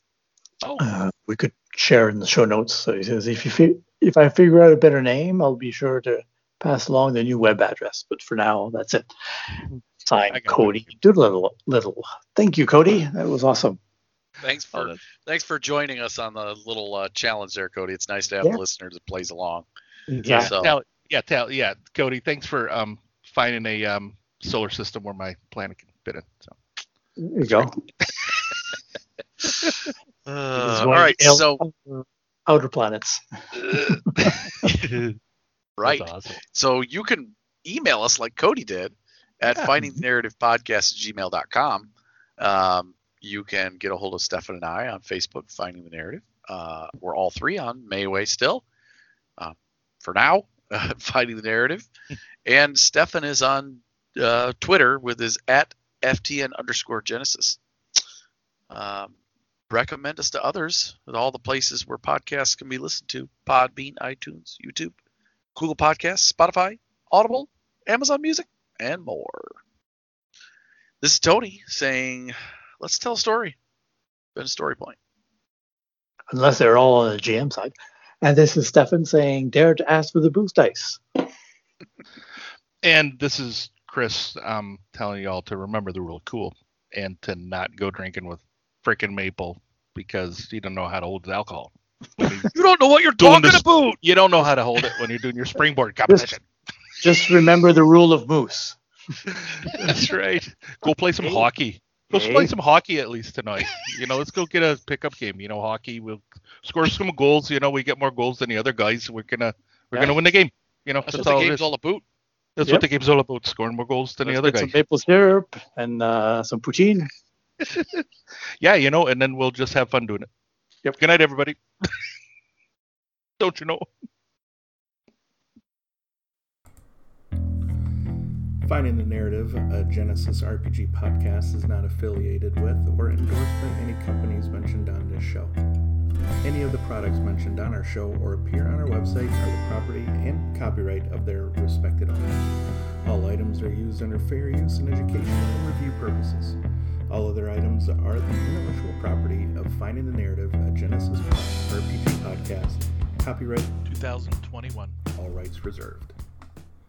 Oh, uh, we could share in the show notes. So he says, if you fi- if I figure out a better name, I'll be sure to pass along the new web address. But for now, that's it. I Signed, got it. Cody Doodle Little. Thank you, Cody. That was awesome. Thanks for that's- thanks for joining us on the little uh, challenge there, Cody. It's nice to have Yeah. a listener that plays along. yeah, So- tell, yeah, tell, yeah, Cody. Thanks for um finding a um solar system where my planet can fit in. So There you go. Uh, This is all one of right, the al- so outer planets. right, awesome. so you can email us like Cody did at Yeah. finding the narrative podcast at gmail.com. Um, you can get a hold of Stefan and I on Facebook, Finding the Narrative. Uh, we're all three on MeWe still. Uh, for now, uh, Finding the Narrative. and Stefan is on uh, Twitter with his at FTN underscore Genesys. Um, recommend us to others at all the places where podcasts can be listened to Podbean, iTunes, YouTube, Google Podcasts, Spotify, Audible, Amazon Music, and more. This is Tony saying, let's tell a story. Been a story point. Unless they're all on the GM side. And this is Stefan saying, dare to ask for the boost dice. And this is Chris um telling y'all to remember the rule of cool and to not go drinking with frickin' Maple because you don't know how to hold alcohol. You- You don't know what you're Doing talking this- about. you don't know how to hold it when you're doing your springboard competition. Just remember the rule of moose. That's right. Go play some Hey. hockey. Go Hey. play some hockey at least tonight. You know, let's go get a pickup game. You know, hockey. We'll score some goals. You know, we get more goals than the other guys. We're gonna we're Yeah. gonna win the game. You know, That's that's, what the game's all about. That's Yep. what the game's all about. Scoring more goals than Let's the other guys. some maple syrup and uh, some poutine. Yeah, you know, and then we'll just have fun doing it. Yep. Good night, everybody. Don't you know? Finding the Narrative, a Genesys RPG podcast, is not affiliated with or endorsed by any companies mentioned on this show. Any of the products mentioned on our show or appear on our website are the property and copyright of their respected owners. All items are used under fair use and educational and review purposes. All other items are the intellectual property of Finding the Narrative, a Genesys RPG podcast. Copyright, 2021. all rights reserved.